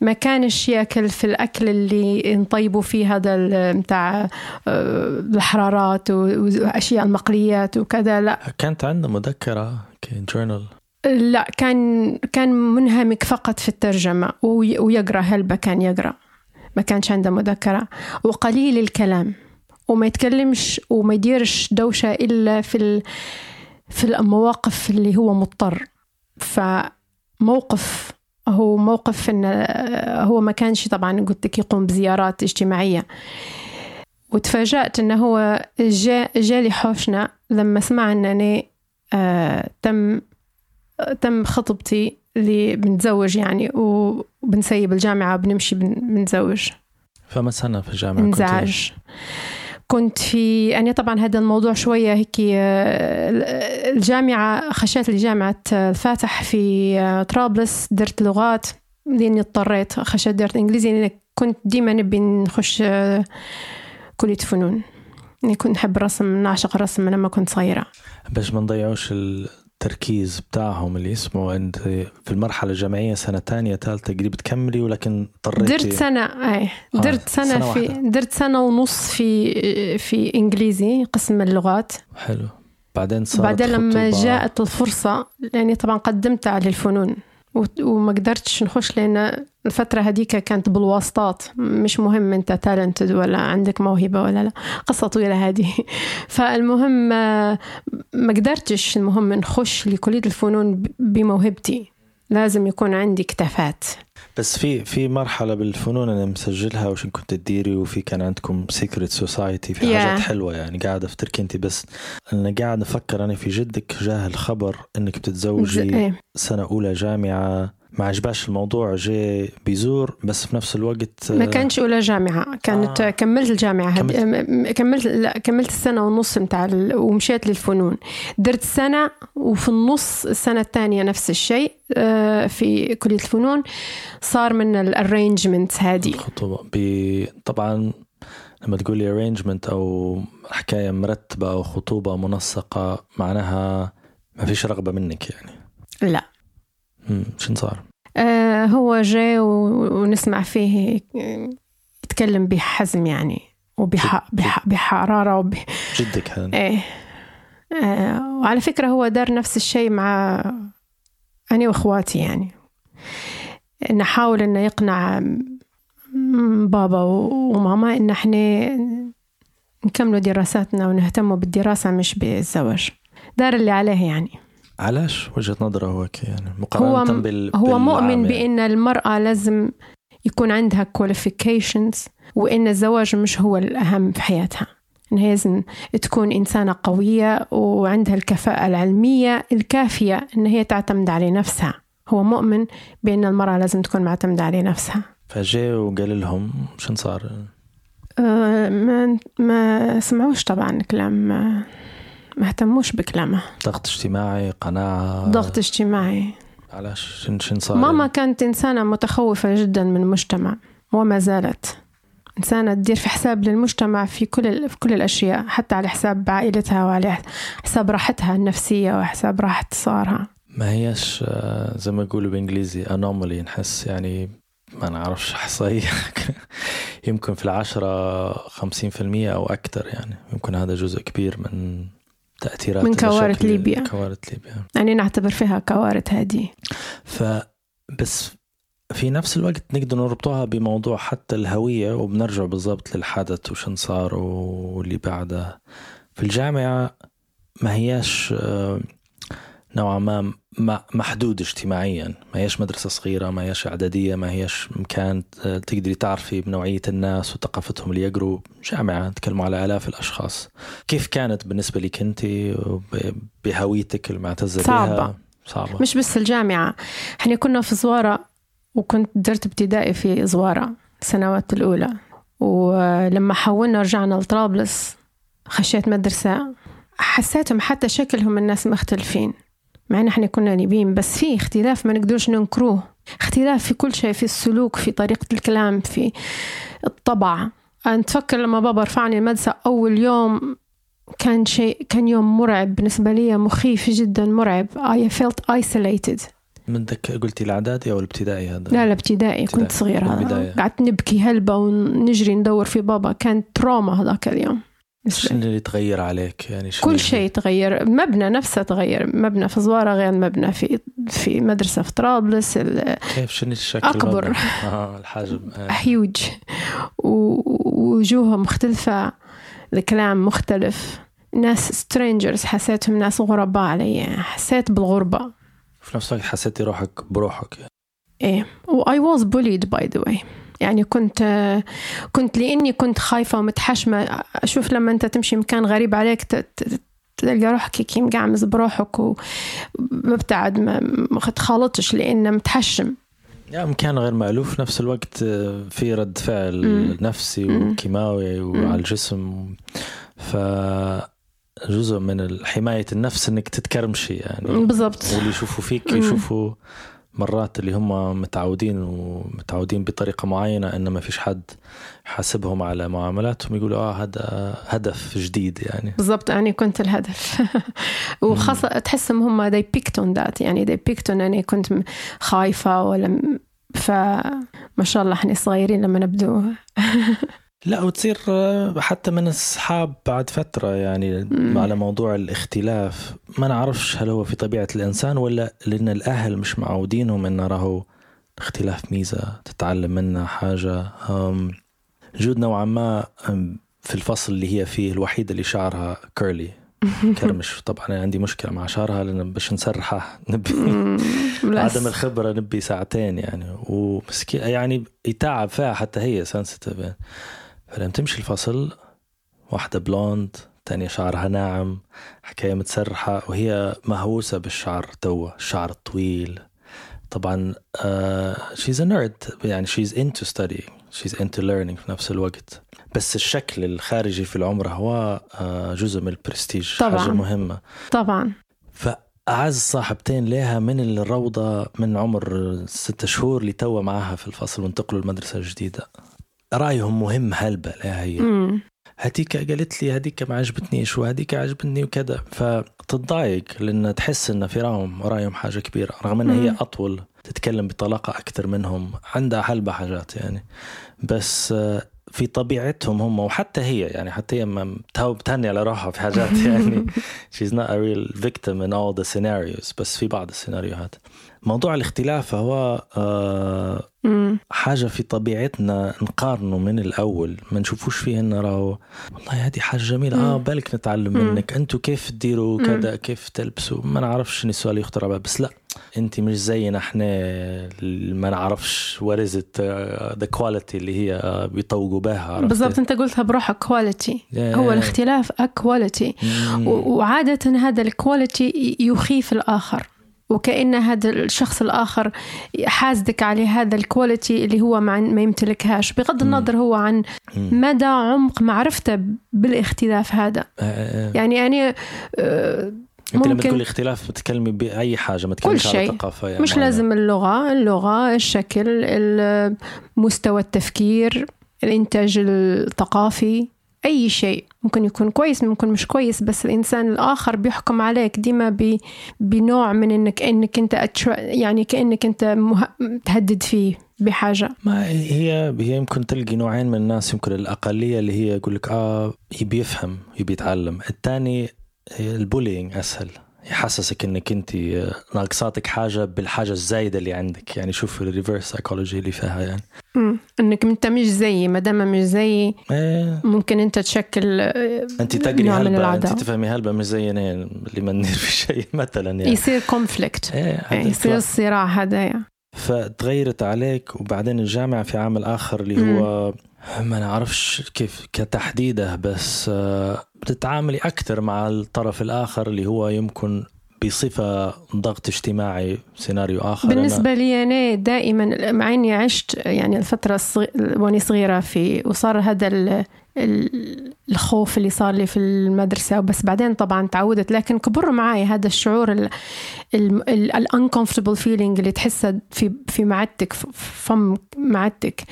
ما كانش ياكل في الأكل اللي نطيبوا فيه هذا متاع آه، الحرارات وأشياء المقليات وكذا لا. كانت عنده مذكرة جورنال لا كان كان منهمك فقط في الترجمة وي- ويقرأ هلبة كان يقرأ. ما كانش عنده مذكرة. وقليل الكلام وما يتكلمش وما يديرش دوشة إلا في. في المواقف اللي هو مضطر. فموقف هو موقف إن هو ما كانش طبعا قلت لك يقوم بزيارات اجتماعية. وتفاجأت إنه هو جاء جالي حوشنا لما سمع إنني آه تم تم خطبتي اللي بنتزوج يعني وبنسيب الجامعة وبنمشي بن- بنتزوج. فما سنة في الجامعة انزعج كنت في أنا طبعا هذا الموضوع شوية هيك آه، الجامعة خشيت لي جامعة الفاتح في آه، طرابلس درت لغات لأني اضطريت خشيت درت إنجليزي لأن كنت ديما نبي نخش آه، كلية فنون. يعني كنت نحب الرسم نعشق الرسم لما كنت صغيرة باش ما نضيعوش التركيز بتاعهم اللي يسمعوا انت في المرحلة الجامعية سنة تانية ثالثة قريب تكملي ولكن اضطريتي درت سنة أي آه، درت سنة, سنة في واحدة. درت سنة ونص في في إنجليزي قسم اللغات حلو بعدين صارت بعدين لما. جاءت الفرصة لأني طبعا قدمت على الفنون وما قدرتش نخش لأن الفترة هذيك كانت بالواسطات. مش مهم أنت تالنتد ولا عندك موهبة ولا لا. قصة طويلة هذه. (laughs) فالمهم آه، ما قدرتش المهم نخش لكلية الفنون بموهبتي. لازم يكون عندي كتافات بس في في مرحلة بالفنون أنا مسجلها وش كنت تديري وفي كان عندكم secret society في Yeah. حاجات حلوة يعني قاعد افتكر أنت بس أنا قاعد أفكر أنا في جدك جاه الخبر إنك بتتزوجي إيه. سنة أولى جامعة ما عجباش الموضوع جاي بيزور بس في نفس الوقت ما كانش اولى جامعة كانت آه. آه. كملت الجامعة. كملت. كملت كملت لا كملت السنة ونص متاع ال... ومشيت للفنون درت سنة وفي النص السنة الثانية نفس الشيء آه، في كلية الفنون صار من الارينجمنت هذه الخطوبة ب... طبعا لما تقولي arrangement أو حكاية مرتبة أو خطوبة منسقة معناها ما فيش رغبة منك يعني لا مم. شن صار؟ آه، هو جاي. ونسمع فيه آه، يتكلم بحزم يعني وبح... بح... بحرارة وب... جدك (laughs) إيه آه وعلى فكرة هو دار نفس الشيء مع أنا وإخواتي يعني نحاول إنه يقنع بابا وماما إن إحنا نكملوا دراساتنا ونهتموا بالدراسة مش بالزواج دار اللي عليه يعني علاش وجهة نظره هو يعني مقارنة هو بال هو مؤمن. بأن المرأة لازم يكون عندها qualifications وأن الزواج مش هو الأهم في حياتها. إنها لازم تكون إنسانة قوية وعندها الكفاءة العلمية الكافية إن هي تعتمد على نفسها. هو مؤمن بأن المرأة لازم تكون معتمدة على نفسها. فجاء وقال لهم شن صار؟ أه، ما ما سمعوش طبعا كلام ما اهتموش بكلامه. ضغط اجتماعي قناعة. ضغط اجتماعي. علاش؟ شن شن صار ماما كانت إنسانة متخوفة جدا من المجتمع وما زالت. إنسانة تدير في حساب للمجتمع في كل في كل الأشياء حتى على حساب عائلتها وعلى حساب راحتها النفسية وحساب راحة صارها ما هيش آه، زي ما يقولوا بالإنجليزي انومالي نحس يعني ما نعرفش احصائية (laughs) يمكن في العشرة خمسين في المية أو أكثر يعني. يمكن هذا جزء كبير من تأثيرات من كوارث ليبيا. كوارث ليبيا. يعني نعتبر فيها كوارث هذه ف بس في نفس الوقت نقدر نربطها بموضوع حتى الهوية وبنرجع بالضبط للحدث وشن صار واللي بعده. في الجامعة ما هياش آه، نوعا ما- محدود اجتماعيا. ما هياش مدرسة صغيرة ما هياش إعدادية ما هياش مكان تقدري تعرفي بنوعية الناس وثقافتهم اللي يقروا جامعة. تكلموا على آلاف الأشخاص. كيف كانت بالنسبة لك أنت بهويتك المعتزة صعبة. بها صعبة. مش بس الجامعة. إحنا كنا في زوارة وكنت درت ابتدائي في زوارة السنوات الأولى. ولما حولنا رجعنا لطرابلس خشيت مدرسة. حسيتهم حتى شكلهم الناس مختلفين. مع إن إحنا كنا ليبيين بس في اختلاف ما نقدرش ننكروه. اختلاف في كل شيء في السلوك في طريقة الكلام في الطبع. أنا أتفكر لما بابا رفعني المدرسة أول يوم كان شيء كان يوم مرعب بالنسبة لي مخيف جدا مرعب. I felt isolated. منك قلتي الإعدادي أو الابتدائي هذا؟ لا لا ابتدائي. كنت صغيرة. قعدت نبكي هلبة ونجري ندور في بابا. كان تروما هذاك اليوم. شنو اللي تغير عليك؟ يعني كل شيء تغير مبنى نفسه تغير مبنى في زوارة غير مبنى في في مدرسة في طرابلس كيف؟ شنو الشكل أكبر. آه الحجم. آه. (laughs) هيوج ووجوههم مختلفة الكلام مختلف. ناس سترينجرز حسيتهم ناس غرباء علي حسيت بالغربة. في نفس الوقت حسيتي روحك بروحك يعني. إيه. و I was bullied by the way. يعني كنت كنت لإني كنت خايفة ومتحشمة أشوف لما أنت تمشي مكان غريب عليك تلقى روحك هيك مقعمز بروحك ومبتعد ما تخالطش لإنه متحشم يعني مكان غير مألوف في نفس الوقت آه، في رد فعل مم. نفسي. وكيماوي وعلى الجسم ف جزء من حماية النفس إنك تتكرمشي يعني بالضبط واللي يشوفوا فيك. يشوفوا مرات اللي هم متعودين ومتعودين بطريقة معينة ان ما فيش حد حاسبهم على معاملاتهم يقولوا آه هذا هدف جديد يعني. بالضبط أنا كنت الهدف. (laughs) وخاصة تحسهم هم they picked on that يعني they picked on أني كنت خايفة ولا فما شاء الله إحنا صغيرين لما نبدو. (laughs) لا وتصير آه، حتى من الصحاب بعد فترة يعني مم. على موضوع الاختلاف. ما نعرفش هل هو في طبيعة الإنسان ولا لأن الأهل مش معودينهم إن راهو الاختلاف ميزة تتعلم منها حاجة. Jude نوعا ما في الفصل اللي هي فيه الوحيدة اللي شعرها curly (laughs) كرمش طبعا أنا عندي مشكلة مع شعرها لأن باش نسرحه (laughs) نبي عدم الخبرة نبي ساعتين يعني. ومسكي يعني يتعب فيها حتى هي sensitive يعني. فلما تمشي الفصل. واحدة blonde تانية شعرها ناعم حكاية متسرحة وهي مهووسة بالشعر توا الشعر الطويل طبعا she's a nerd يعني she's into studying she's into learning في نفس الوقت. بس الشكل الخارجي في العمر هو آه، جزء من البرستيج طبعاً. حاجة مهمة. طبعا. فأعز صاحبتين لها من الروضة من عمر ستة شهور اللي توا معاها في الفصل وانتقلوا المدرسة الجديدة رأيهم مهم هلبة لها هي. مم. هديك قالت لي هديك ما عجبتنيش وهديك عجبتني وكذا. فتتضايق لأن تحس إن في راهم رأيهم حاجة كبيرة رغم إن هي مم. أطول تتكلم بطلاقة أكثر منهم عندها هلبة حاجات يعني. بس آه، في طبيعتهم هم وحتى هي يعني حتى هي ما بتهني على روحها في حاجات (laughs) يعني. She's not a real victim in all the scenarios بس في بعض السيناريوهات. موضوع الاختلاف هو آه مم. حاجة في طبيعتنا نقارنه من الأول ما نشوفوش فيه إنه راهو والله هذه حاجة جميلة آه بالك نتعلم مم. منك أنتوا كيف تديروا كذا كيف تلبسوا ما نعرفش شنو السؤال يخطر على بس لا أنت مش زينا اللي ما نعرفش what is it uh, the quality اللي هي آه، بيطوقوا بها عرفت؟ بالضبط أنت قلتها بروحك quality Yeah. هو الاختلاف a quality مم. وعادة هذا ال quality يخيف الآخر وكأن هذا الشخص الآخر حاسدك على هذا ال quality اللي هو ما ما يمتلكهاش بغض النظر هو عن مدى عمق معرفته بالاختلاف هذا آه، آه. يعني أنا آه، أنت لما تقولي اختلاف بتكلمي بأي حاجة ما على شيء. ثقافة يعني مش معينة. لازم اللغة اللغة الشكل ال- مستوى التفكير الإنتاج الثقافي أي شيء. ممكن يكون كويس ممكن مش كويس بس الإنسان الآخر بيحكم عليك. ديما بنوع من إنك إنك أنت يعني كأنك أنت. تهدد فيه بحاجة. ما هي هي يمكن تلقي نوعين من الناس يمكن الأقلية اللي هي يقول لك آه يبي يفهم يبي يتعلم. الثاني البولينج أسهل. يحسسك إنك أنت ناقصاتك حاجة بالحاجة الزايدة اللي عندك. يعني شوف ال reverse psychology اللي فيها يعني. مم. إنك أنت مش زيي ما دام مش زيي إيه. ممكن أنت تشكل آه، أنت تقري هلبة. أنت تفهمي هلبة مش زي أنا اللي ما ندير في شيء (laughs) مثلا يعني. يصير conflict إيه يعني يصير الصراع هذايا فتغيرت عليك وبعدين الجامعة في عامل آخر اللي هو ما نعرفش كيف كتحديده بس آه، بتتعاملي أكثر مع الطرف الآخر اللي هو يمكن بصفة ضغط اجتماعي سيناريو آخر. أنا- بالنسبة لي أنا دائما مع إني عشت يعني الفترة الصغ... وأني صغيرة في وصار هذا ال... ال- الخوف اللي صار لي في المدرسة بس بعدين طبعا تعودت لكن كبر معي هذا الشعور ال ال ال uncomfortable feeling اللي تحسه في في معدتك فم معدتك.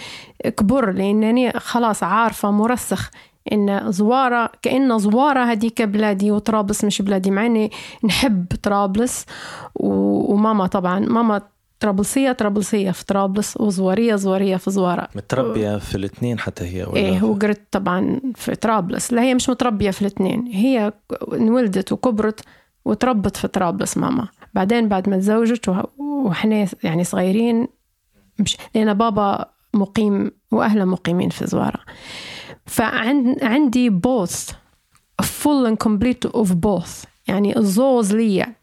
كبر لأنني خلاص عارفة مرسخ إن زوارة كأن زوارة هذيك بلادي وطرابلس مش بلادي مع إني نحب طرابلس وماما طبعا ماما طرابلسيه طرابلسيه في طرابلس وزوارية زوارية في زوارة. متربية في الاثنين حتى هي ولا؟ إيه وقرت طبعا في طرابلس. لا هي مش متربية في الاثنين. هي انولدت وكبرت وتربت في طرابلس ماما. بعدين بعد ما تزوجت وه- وإحنا يعني صغيرين مش لأن بابا مقيم وأهله مقيمين في زوارة. فعندي both full and complete of both. يعني الزوز ليا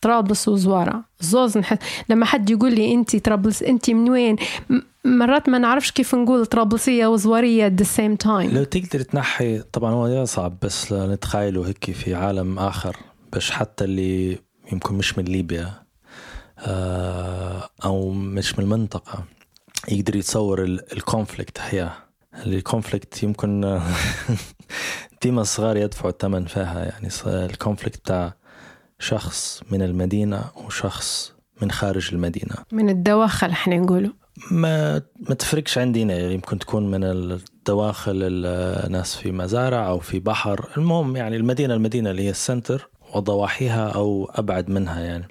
طرابلس وزوارة. زوز نحس. لما حد يقول لي انت طرابلس انت من وين؟ مرات ما نعرفش كيف نقول طرابلسية وزوارية at the same time. لو تقدر تنحي طبعا هو صعب بس نتخيله هيك في عالم آخر باش حتى اللي يمكن مش من ليبيا آه، أو مش من المنطقة يقدر يتصور الكونفليكت هي. ال conflict يمكن (laughs) ديما الصغار يدفعوا الثمن فيها يعني ال conflict بتاع شخص من المدينة وشخص من خارج المدينة. من الدواخل إحنا نقوله. ما ما تفرقش عندنا يمكن تكون من الدواخل الناس في مزارع أو في بحر. المهم يعني المدينة المدينة اللي هي ال center وضواحيها أو أبعد منها يعني.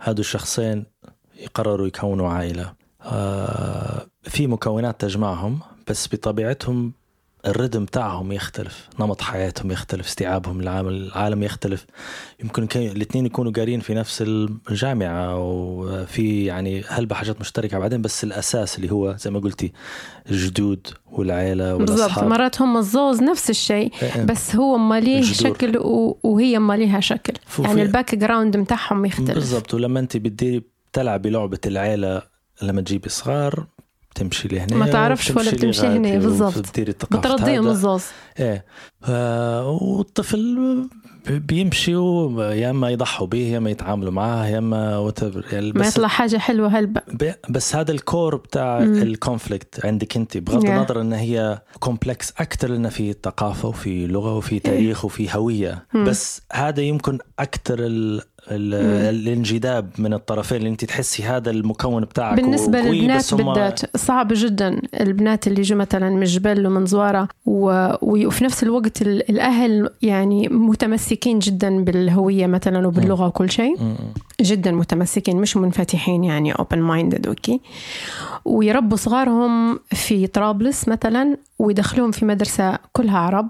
هادو الشخصين يقرروا يكونوا عائلة. آه في مكونات تجمعهم بس بطبيعتهم الردم تاعهم يختلف نمط حياتهم يختلف استيعابهم للعالم العالم يختلف. يمكن الاثنين يكونوا قارين في نفس الجامعة وفي يعني هلبة حاجات مشتركة بعدين بس الأساس اللي هو زي ما قلتي الجدود بالضبط والأصحاب. مرات هم الزوز نفس الشيء إيه. بس هو ما ليه الجذور. شكل وهي ما ليها شكل. يعني ال background متاعهم يختلف. بالضبط ولما أنت بتديري بتلعبي لعبة العائلة لما تجيبي صغار تمشي لهنا ما تعرفش ولا بتمشي هنا، بالضبط. بترضيهم. الزوز إيه والطفل بيمشي يا إما يضحوا به يا إما يتعاملوا معاه يا إما whatever يعني ما يطلع حاجة حلوة هلبة ب- بس هذا ال core بتاع. ال conflict عندك أنت بغض Yeah. النظر إن هي complex أكثر لأن في ثقافة وفي لغة وفي تاريخ وفي هوية. بس هذا يمكن أكثر الانجذاب من الطرفين اللي انت تحسي هذا المكون بتاعك بالنسبة وقوي، للبنات بالذات صعب جدا. البنات اللي جو مثلا من جبل ومن زوارة و... وفي نفس الوقت ال- الأهل يعني متمسكين جدا بالهوية مثلا وباللغة وكل شيء. جدا متمسكين مش منفتحين يعني open minded okay ويربوا صغارهم في طرابلس مثلا ويدخلوهم في مدرسة كلها عرب.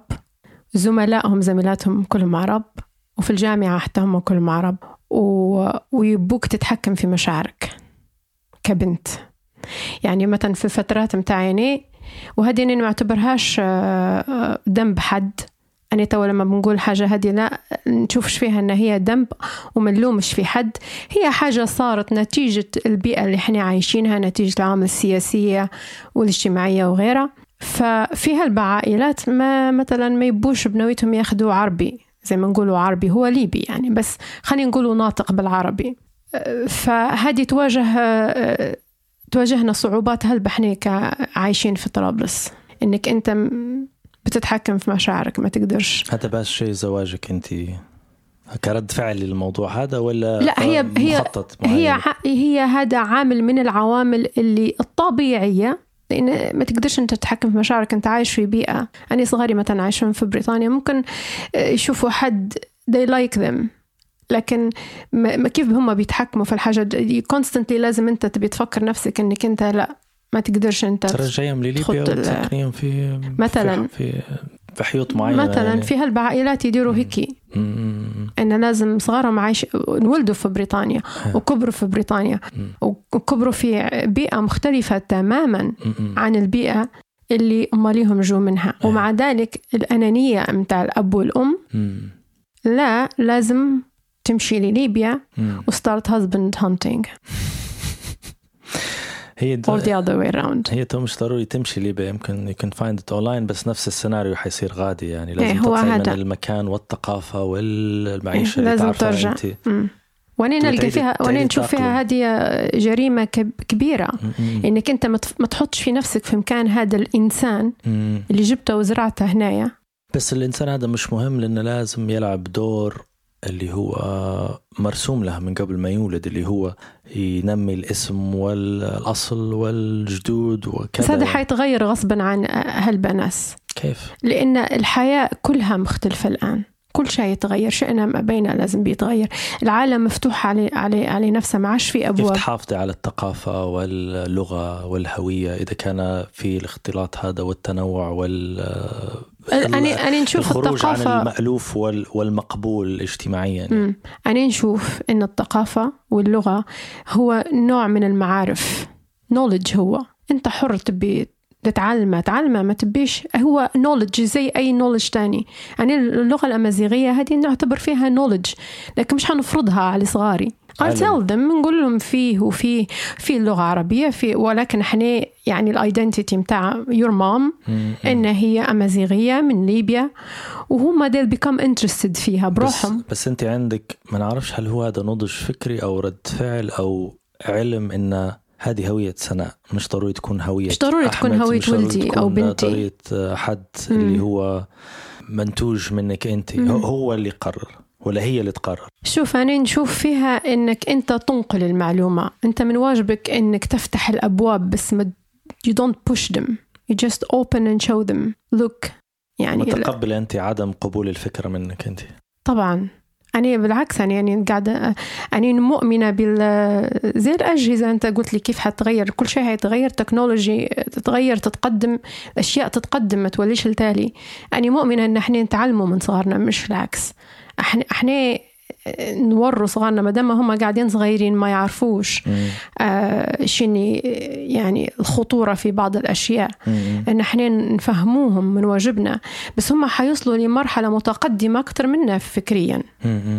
زملائهم زميلاتهم كلهم عرب. وفي الجامعة حتى هم كلهم عرب و... ويبوك تتحكم في مشاعرك كبنت. يعني مثلا في الفترات متاعيني وهذه أنا ما أعتبرهاش آه، ذنب حد. أنا تو لما بنقول حاجة هذه لا نشوفش فيها أن هي ذنب وما نلومش في حد. هي حاجة صارت نتيجة البيئة اللي إحنا عايشينها نتيجة العوامل السياسية والاجتماعية وغيرها. ففي هالعائلات ما مثلا ما يبوش بنويتهم ياخدوا عربي. زي ما نقولوا عربي هو ليبي يعني بس خلينا نقولوا ناطق بالعربي. فهذه تواجه تواجهنا صعوبات. هلبة إحنا كعايشين في طرابلس؟ إنك أنت بتتحكم في مشاعرك ما تقدرش. هذا بس شيء زواجك أنت كرد فعل للموضوع هذا ولا لا هي هي مخطط هي هي هذا عامل من العوامل اللي الطبيعية لأن ما تقدرش أنت تتحكم في مشاعرك. أنت عايش في بيئة. أنا صغاري مثلا عايشين في بريطانيا. ممكن آه، يشوفوا حد they like them. لكن ما كيف هم بيتحكموا في الحاجة؟ دي constantly لازم أنت تبي تفكر نفسك إنك أنت لا ما تقدرش أنت ترجعهم لليبيا وتسكنيهم في مثلاً. في في, حيوط معينة مثلا يعني. في هالعائلات يديروا هيك. ان لازم صغارهم عايش انولدوا في بريطانيا وكبروا في بريطانيا وكبروا في بيئة مختلفة تماما عن البيئة اللي أماليهم جو منها. ومع ذلك الأنانية متاع الأب والأم لا لازم تمشي لليبيا. و start husband hunting. (laughs) هي or the other way around هي تو مش ضروري تمشي ليبيا يمكن يمكن find it online بس نفس السيناريو حيصير غادي يعني لازم إيه، هو تطلعي هذا. من المكان والثقافة والمعيشة إيه، اللي لازم ترجع. أنت مم. تبي نلقى فيها وأنا نشوف فيها هذه جريمة كب- كبيرة م- م- إنك أنت ما تحطش في نفسك في مكان هذا الإنسان م. اللي جبته وزرعته هنايا بس الإنسان هذا مش مهم لأنه لازم يلعب دور اللي هو مرسوم له من قبل ما يولد اللي هو ينمي الاسم والأصل والجدود وكذا. بس هذا. حيتغير غصبا عن هالبناس كيف؟ لأن الحياة كلها مختلفة الآن. كل شيء يتغير شئنا ما بينا لازم بيتغير. العالم مفتوح على على على نفسه ما عادش في كيف أبواب تحافظي على الثقافة واللغة والهوية؟ إذا كان في الاختلاط هذا والتنوع وال أنا أنا نشوف الخروج عن الثقافة المألوف وال- والمقبول اجتماعيا مم. أنا نشوف إن الثقافة واللغة هو نوع من المعارف. Knowledge هو. أنت حر تبي تتعلمه. تعلمه ما تبيش. هو knowledge زي أي knowledge تاني. يعني اللغة الأمازيغية هذه نعتبر فيها knowledge. لكن مش حنفرضها على صغاري. علم. tell them نقول لهم فيه وفيه في اللغة عربية في ولكن إحنا يعني الايدنتيتي متاع your mom إن هي أمازيغية من ليبيا وهم they'll become interested فيها بس, بروحهم. بس أنت عندك ما نعرفش هل هو هذا نضج فكري أو رد فعل أو علم إن هذه هوية سناء. مش ضروري تكون هوية مش ضروري تكون هوية ولدي تكون أو بنتي. طريقة حد اللي هو منتوج منك أنت. هو اللي قرر. ولا هي اللي تقرر؟ شوف أنا نشوف فيها إنك أنت تنقل المعلومة. أنت من واجبك إنك تفتح الأبواب بس ما you don't push them. You just open and show them. Look. يعني متقبل أنت عدم قبول الفكرة منك أنت؟ طبعا. أنا بالعكس أنا يعني قاعدة أنا مؤمنة بال زي الأجهزة أنت قلت لي كيف حتغير كل شيء هيتغير تكنولوجي تتغير تتقدم أشياء تتقدم ما توليش التالي أنا مؤمنة إن إحنا نتعلموا من صغارنا مش العكس. إحنا نوروا صغارنا ما دام هم قاعدين صغيرين ما يعرفوش آه شنو يعني الخطورة في بعض الأشياء. إن إحنا نفهموهم من واجبنا. بس هم حيوصلوا لمرحلة متقدمة أكتر منا فكريا.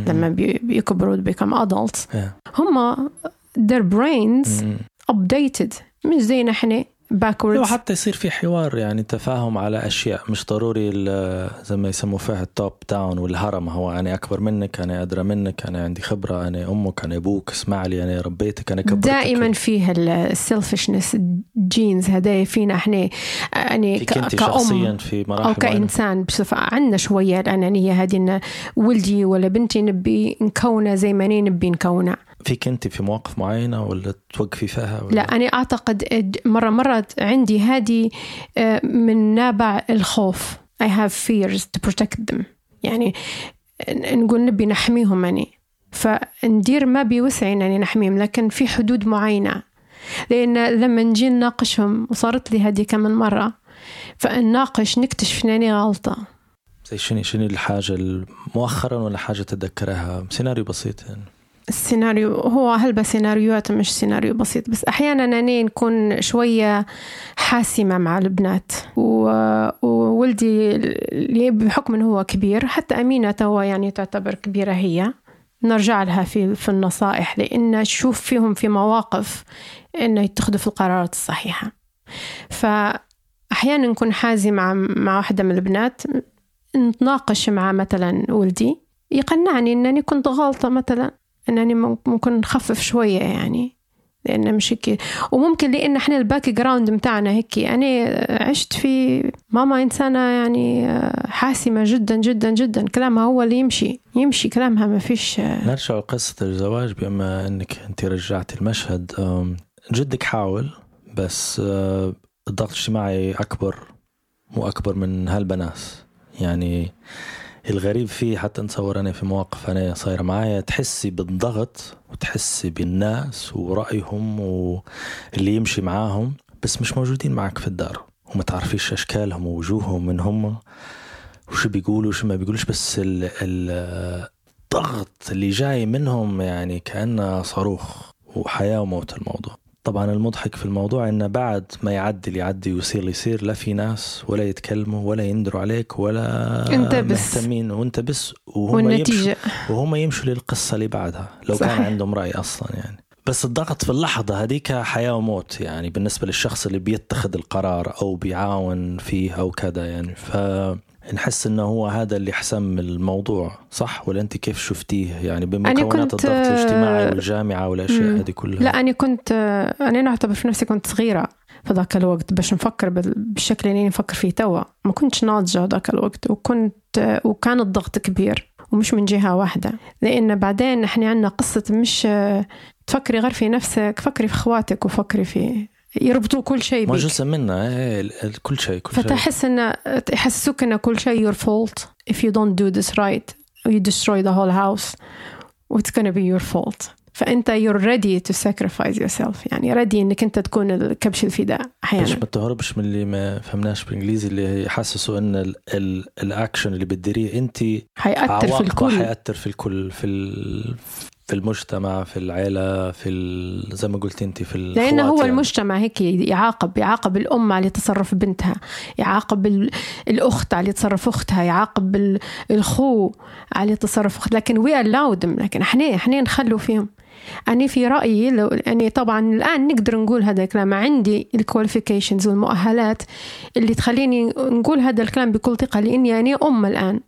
لما بي- بيكبروا become adults. Yeah. هم their brains updated. مش زينا إحنا لو backwards حتى يصير في حوار يعني تفاهم على أشياء مش ضروري زي ما يسموا فيها ال top down والهرم. هو أنا أكبر منك أنا أدرى منك أنا عندي خبرة أنا أمك أنا أبوك اسمع لي أنا ربيتك أنا كبرتك. دائما فيها ال selfishness ال genes هدايا فينا إحنا. يعني فيك أنت ك- شخصيا كأم في مراحل أو. كإنسان بصفة عندنا شوية. الانانيه هذه إن ولدي ولا بنتي نبي نكونه زي ما نبي نكونه فيك أنت في مواقف معينة ولا توقفي فيها ولا؟ لا أنا أعتقد إد- مرة مرات عندي هذه آه، من نابع الخوف. I have fears to protect them. يعني نقول نبي نحميهم أني فندير ما بيوسعي أني نحميهم لكن في حدود معينة. لأن لما نجي نناقشهم وصارت لي هذه كم مرة فنناقش نكتشف أنني غلطة. زي شنو شنو الحاجة مؤخرا ولا حاجة تتذكرها سيناريو بسيط يعني. السيناريو هو هلبة سيناريوهات مش سيناريو بسيط بس أحيانا أنا نكون شوية حاسمة مع البنات. وولدي اللي بحكم أنه هو كبير حتى أمينة توا يعني تعتبر كبيرة هي. نرجع لها في في النصائح لأن أشوف فيهم في مواقف أنه يتخذوا في القرارات الصحيحة. فأحيانا نكون حازمة مع مع واحدة من البنات نتناقش مع مثلا ولدي يقنعني أنني كنت غلطة مثلا. إنني ممكن نخفف شوية يعني لأن مش هيك. وممكن لأن إحنا ال background متاعنا هيك. أنا عشت في ماما إنسانة يعني حاسمة جدا جدا جدا. كلامها هو اللي يمشي يمشي كلامها ما فيش. نرجع لقصة الزواج بما إنك أنت رجعتي المشهد. جدك حاول بس أه، الضغط الاجتماعي أكبر مو أكبر من هالبنات. يعني الغريب فيه حتى نتصور أنا في مواقف أنا صايرة معايا تحسي بالضغط وتحسي بالناس ورأيهم واللي يمشي معاهم بس مش موجودين معك في الدار وما تعرفيش أشكالهم ووجوههم من هم وشو بيقولوا وشو ما بيقولوش بس ال ال الضغط اللي جاي منهم يعني كأنه صاروخ وحياة وموت الموضوع. طبعا المضحك في الموضوع انه بعد ما يعدي اللي يعدي ويصير يصير لا في ناس ولا يتكلموا ولا يندروا عليك ولا أنت بس. مهتمين وانت بس وهم والنتيجة يمشوا وهم يمشوا للقصة اللي بعدها لو صحيح. كان عندهم رأي أصلا يعني بس الضغط في اللحظة هذيك حياة وموت يعني بالنسبة للشخص اللي بيتخذ القرار أو بيعاون فيه أو كذا يعني فنحس إنه هو هذا اللي حسم الموضوع صح؟ ولا أنت كيف شفتيه؟ يعني بمكونات كنت- الضغط الاجتماعي والجامعة والأشياء مم. هذه كلها. لا أنا كنت أنا نعتبر في نفسي كنت صغيرة في ذاك الوقت باش نفكر بال- بالشكل اللي نفكر فيه توا. ما كنتش ناضجة ذاك الوقت وكنت وكان الضغط كبير ومش من جهة واحدة. لأن بعدين إحنا عندنا قصة مش تفكري غير في نفسك فكري في أخواتك وفكري في يربطوا كل شيء ما بيك. جزء منها إيه، ال- كل شيء كل فتحس إن يحسسوك إن كل شيء your fault if you don't do this right. You destroy the whole house. It's gonna be your fault. فأنت you're ready to sacrifice yourself. يعني ready إنك أنت تكون الكبش الفداء باش أحيانا ما تهربش من اللي ما فهمناش بالإنجليزي اللي يحسسوا إن ال ال الاكشن اللي بتديريه أنت حيأثر في الكل. حيأثر في الكل في ال- في المجتمع في العيلة في ال- زي ما قلت انت في لأنه هو يعني. المجتمع هيك يعاقب يعاقب الأم على تصرف بنتها يعاقب ال- الأخت على تصرف أختها يعاقب ال- الخو على تصرف أخت لكن we allow them لكن إحنا إحنا نخلوا فيهم أنا في رأيي لو يعني طبعا الآن نقدر نقول هذا الكلام. عندي الكواليفيكيشنز والمؤهلات اللي تخليني نقول هذا الكلام بكل ثقة لأني أنا أم الآن.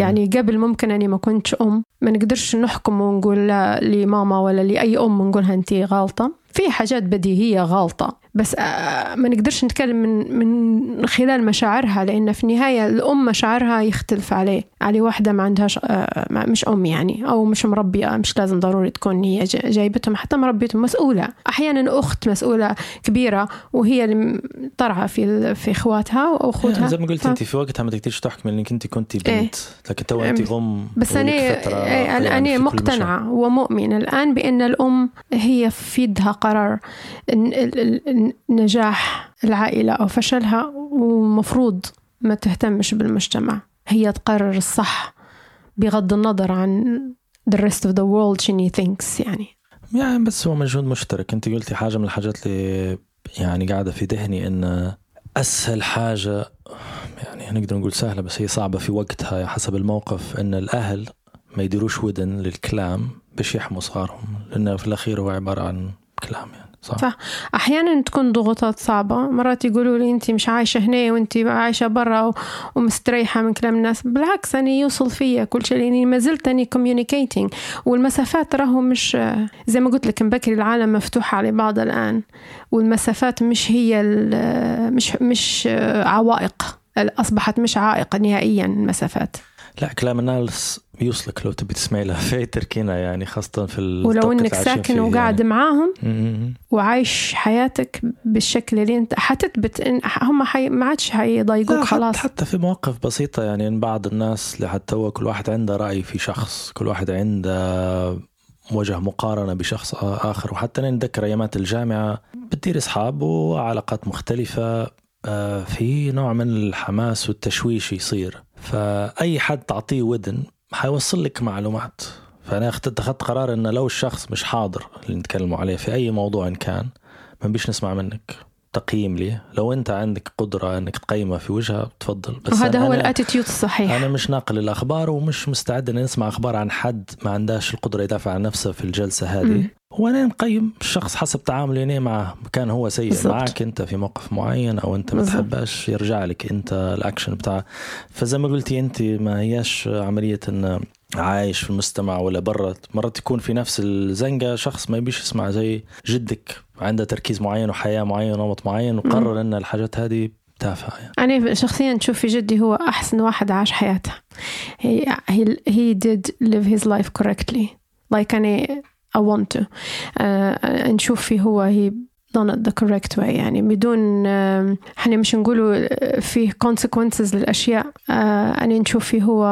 يعني قبل ممكن أني ما كنتش أم. ما نقدرش نحكم ونقول لا لماما ولا لأي أم نقولها أنت غلطة. في حاجات بديهية غلطة بس آه، ما نقدرش نتكلم من من خلال مشاعرها لأن في النهاية الأم مشاعرها يختلف عليه. على واحدة ما عندهاش آه، مش أم يعني أو مش مربية مش لازم ضروري تكون هي جا- جايبتهم حتى مربيتهم مسؤولة. أحيانا أخت مسؤولة كبيرة وهي اللي ترعى في في إخواتها وأخوتها زي ما قلت ف- أنت في وقتها ما تقدرش تحكمي إنك أنت كنت بنت. إيه. لكن تو أنت أم بس أنا إيه، يعني أنا مقتنعة ومؤمنة الآن بأن الأم هي في يدها قرار نجاح العائلة أو فشلها ومفروض ما تهتمش بالمجتمع. هي تقرر الصح بغض النظر عن the rest of the world شنو thinks يعني. يعني بس هو مجهود مشترك. أنت قلتي حاجة من الحاجات اللي يعني قاعدة في ذهني إن أسهل حاجة يعني نقدر نقول سهلة بس هي صعبة في وقتها حسب الموقف إن الأهل ما يديروش ودن للكلام باش يحموا صغارهم. لأنه في الأخير هو عبارة عن كلام يعني صح, صح. أحيانا تكون ضغوطات صعبة. مرات يقولوا لي انت مش عايشة هنا وانت عايشة برا ومستريحة من كلام الناس. بالعكس أنا يوصل فيا كل شيء لأني ما زلت اني communicating. والمسافات راهو مش زي ما قلت لك بكري العالم مفتوح على بعض الآن. والمسافات مش هي مش مش عوائق. أصبحت مش عائق نهائيا المسافات. لا كلام الناس يوصلك لو تبي تسمعي لها (laughs) في تركينا يعني خاصة في ولو إنك ساكن فيه وقاعد يعني. معاهم. وعايش حياتك بالشكل اللي أنت حتثبت ان هم حي... ما عادش حيضايقوك خلاص حتى في مواقف بسيطة يعني إن بعض الناس لحتى هو كل واحد عنده رأي في شخص كل واحد عنده وجه مقارنة بشخص آخر وحتى نتذكر أيامات الجامعة بتدير أصحاب وعلاقات مختلفة في نوع من الحماس والتشويش يصير. فأي حد تعطيه ودن حيوصل لك معلومات. فأنا اتخذت قرار إن لو الشخص مش حاضر اللي نتكلموا عليه في أي موضوع إن كان ما بيش نسمع منك. تقييم لي لو أنت عندك قدرة إنك تقيمه في وجهه تفضل بس وهذا هو الأتيتيود الصحيح أنا مش ناقل الأخبار ومش مستعد إن نسمع أخبار عن حد ما عندهاش القدرة يدافع عن نفسه في الجلسة هذه مم. وأنا نقيم الشخص حسب تعاملي معه كان هو سيء بالضبط. معك أنت في موقف معين أو أنت ما. تحبش يرجع لك أنت الأكشن بتاع فزي ما قلتي أنت ما هياش عملية إن عايش في المجتمع ولا برا مرات يكون في نفس الزنقة شخص ما يبيش يسمع زي جدك عنده تركيز معين وحياة معينة ونمط معين وقرر أن الحاجات هذه تافهة يعني. أنا شخصيا أشوف في جدي هو أحسن واحد عاش حياته. He did live his life correctly. Like أنا I want to. uh, نشوف فيه هو he done it the correct way يعني. بدون آه، إحنا مش نقولوا فيه consequences للأشياء. آه، أنا نشوف فيه هو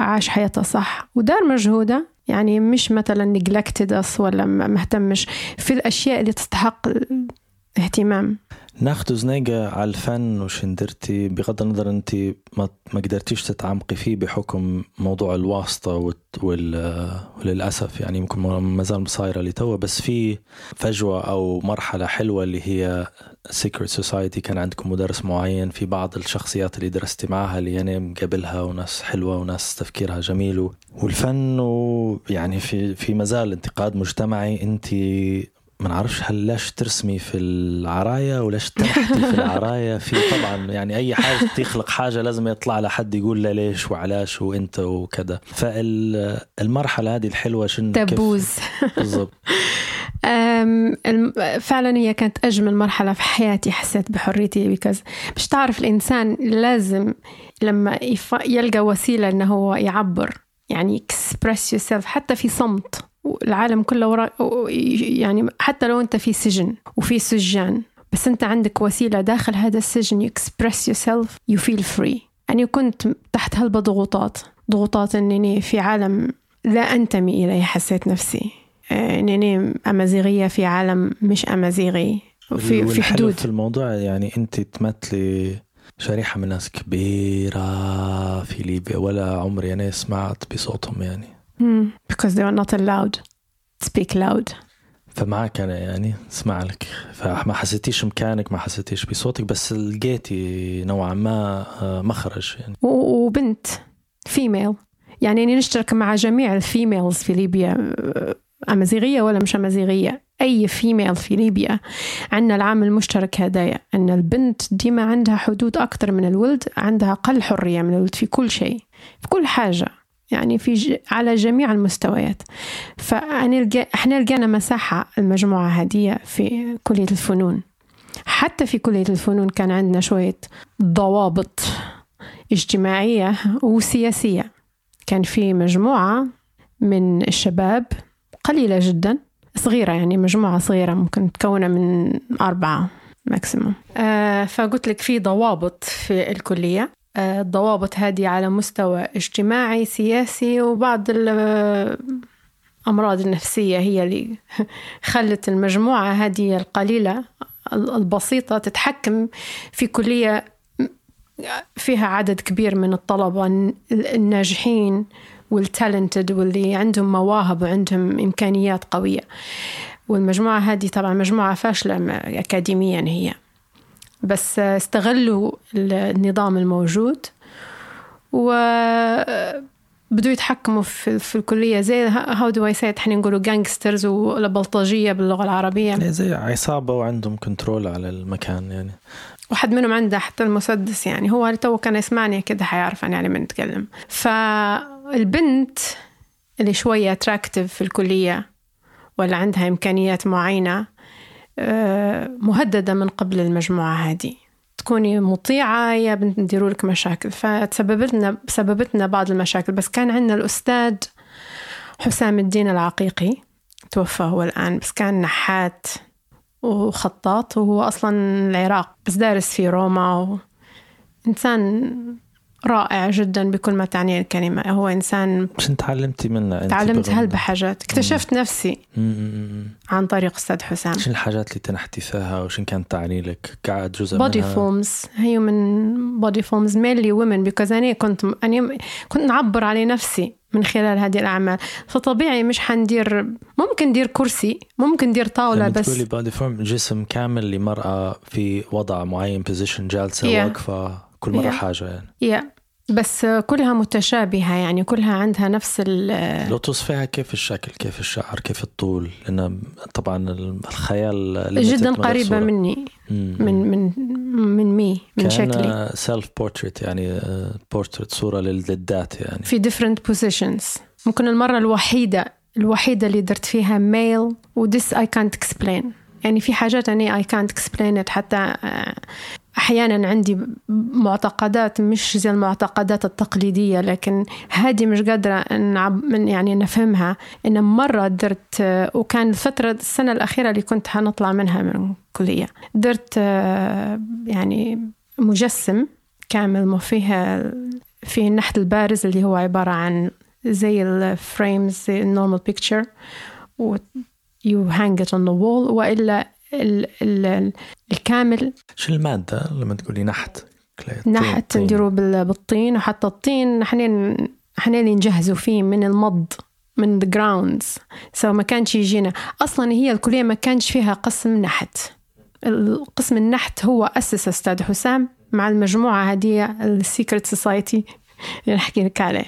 عاش حياته صح. ودار مجهودة. يعني مش مثلا neglected us ولا مهتمش في الأشياء اللي تستحق الاهتمام ناخذ زنيقة على الفن وش درتي بغض النظر انت ما, ما قدرتيش تتعمقي فيه بحكم موضوع الواسطة وال وللأسف يعني يمكن ما زال صايرة لتوا بس في فجوة أو مرحلة حلوة اللي هي secret society كان عندكم مدرس معين في بعض الشخصيات اللي درستي معها اللي أنا مقابلها وناس حلوة وناس تفكيرها جميل والفن ويعني في في مازال انتقاد مجتمعي. انت ما نعرفش هل لاش ترسمي في العراية ولاش تنحتي في العراية في طبعا يعني أي حاجة تخلق حاجة لازم يطلع لحد يقول لا ليش وعلاش وأنت وكذا. فالمرحلة هذه الحلوة شن كيف- تبوز. بالضبط. (laughs) فعلا هي كانت أجمل مرحلة في حياتي حسيت بحريتي بيكوز مش تعرف الإنسان لازم لما يلقى وسيلة إنه هو يعبر يعني express yourself حتى في صمت. العالم كله وراء يعني حتى لو أنت في سجن وفي سجان بس أنت عندك وسيلة داخل هذا السجن you express yourself you feel free. يعني كنت تحت هالضغوطات ضغوطات أنني في عالم لا أنتمي إليه حسيت نفسي. آه، انني أمازيغية في عالم مش أمازيغي. وفي في والحلو حدود. في الموضوع يعني أنت تمثلي شريحة من ناس كبيرة في ليبيا ولا عمري أنا سمعت بصوتهم يعني. مم. because they are not allowed to speak loud. فمعك أنا يعني اسمع لك. فما حسيتيش مكانك ما حسيتيش بصوتك بس لقيتي نوعا ما آه، مخرج يعني. وبنت female يعني أني نشترك مع جميع ال females في ليبيا آه، أمازيغية ولا مش أمازيغية. أي female في ليبيا. عندنا العامل المشترك هدايا. أن البنت ديما عندها حدود أكثر من الولد عندها أقل حرية من الولد في كل شيء في كل حاجة. يعني في ج... على جميع المستويات. فأنا لقى... إحنا لقينا مساحة المجموعة هذه في كلية الفنون. حتى في كلية الفنون كان عندنا شوية ضوابط اجتماعية وسياسية. كان في مجموعة من الشباب قليلة جدا صغيرة يعني مجموعة صغيرة ممكن متكونة من أربعة ماكسيموم آه فقلت لك في ضوابط في الكلية. الضوابط هذه على مستوى اجتماعي سياسي وبعض الأمراض النفسية هي اللي (laughs) خلت المجموعة هذه القليلة البسيطة تتحكم في كلية فيها عدد كبير من الطلبة الناجحين والتالنتد واللي عندهم مواهب وعندهم إمكانيات قوية. والمجموعة هذه طبعا مجموعة فاشلة أكاديميا هي. بس استغلوا النظام الموجود و بدو يتحكموا في, في الكلية. زي how do I إحنا نقولوا gangsters ولا بلطجية باللغة العربية. يعني زي عصابة وعندهم كنترول على المكان يعني. واحد منهم عنده حتى المسدس يعني. هو تو كان يسمعني كده حيعرف عن يعني من نتكلم فالبنت اللي شوية attractive في الكلية ولا عندها إمكانيات معينة مهددة من قبل المجموعة هذه. تكوني مطيعة يا بنديروا لك مشاكل. فتسببت لنا سببت لنا بعض المشاكل. بس كان عندنا الأستاذ حسام الدين العقيقي توفى هو الآن. بس كان نحات وخطاط وهو أصلا العراق. بس دارس في روما و... إنسان رائع جدا بكل ما تعنيه الكلمة. هو إنسان شو تعلمتي منه أنت تعلمت هلبة حاجات اكتشفت نفسي م- م- م. عن طريق أستاذ حسام. شو الحاجات اللي تنحتي فيها وشو كانت تعني لك قاعد جزء body منها؟ forms هي من body forms mainly women because أنا كنت أنا كنت نعبر على نفسي من خلال هذه الأعمال. فطبيعي مش حندير ممكن ندير كرسي ممكن ندير طاولة لما بس تقولي body form جسم كامل لمرأة في وضع معين position جالسة Yeah. واقفة. كل مرة Yeah. حاجة يعني يا بس كلها متشابهة يعني كلها عندها نفس ال لو توصفيها كيف الشكل كيف الشعر كيف الطول لأن طبعا الخيال جدا قريبة. مني مم. من من من مي من شكلي كان self portrait يعني بورتريت صورة للذات يعني في different positions ممكن المرة الوحيدة الوحيدة اللي درت فيها male و this I can't explain يعني في حاجات أنا I can't explain it حتى آه، أحيانا عندي معتقدات مش زي المعتقدات التقليدية لكن هذه مش قادرة من يعني نفهمها. إن مرة درت وكان الفترة السنة الأخيرة اللي كنت هنطلع منها من الكلية درت يعني مجسم كامل ما فيها فيه النحت البارز اللي هو عبارة عن زي ال frames ال normal picture و you hang it on the wall وإلا ال ال الكامل. شو المادة لما تقولي نحت؟ نحت. نديروا بال- بالطين وحتى الطين حنين حنين نجهزوا فيه من المض من the grounds. so ما كانش يجينا. أصلا هي الكلية ما كانش فيها قسم نحت. القسم النحت هو أسس أستاذ حسام مع المجموعة هذه ال secret society اللي نحكي لك عليه.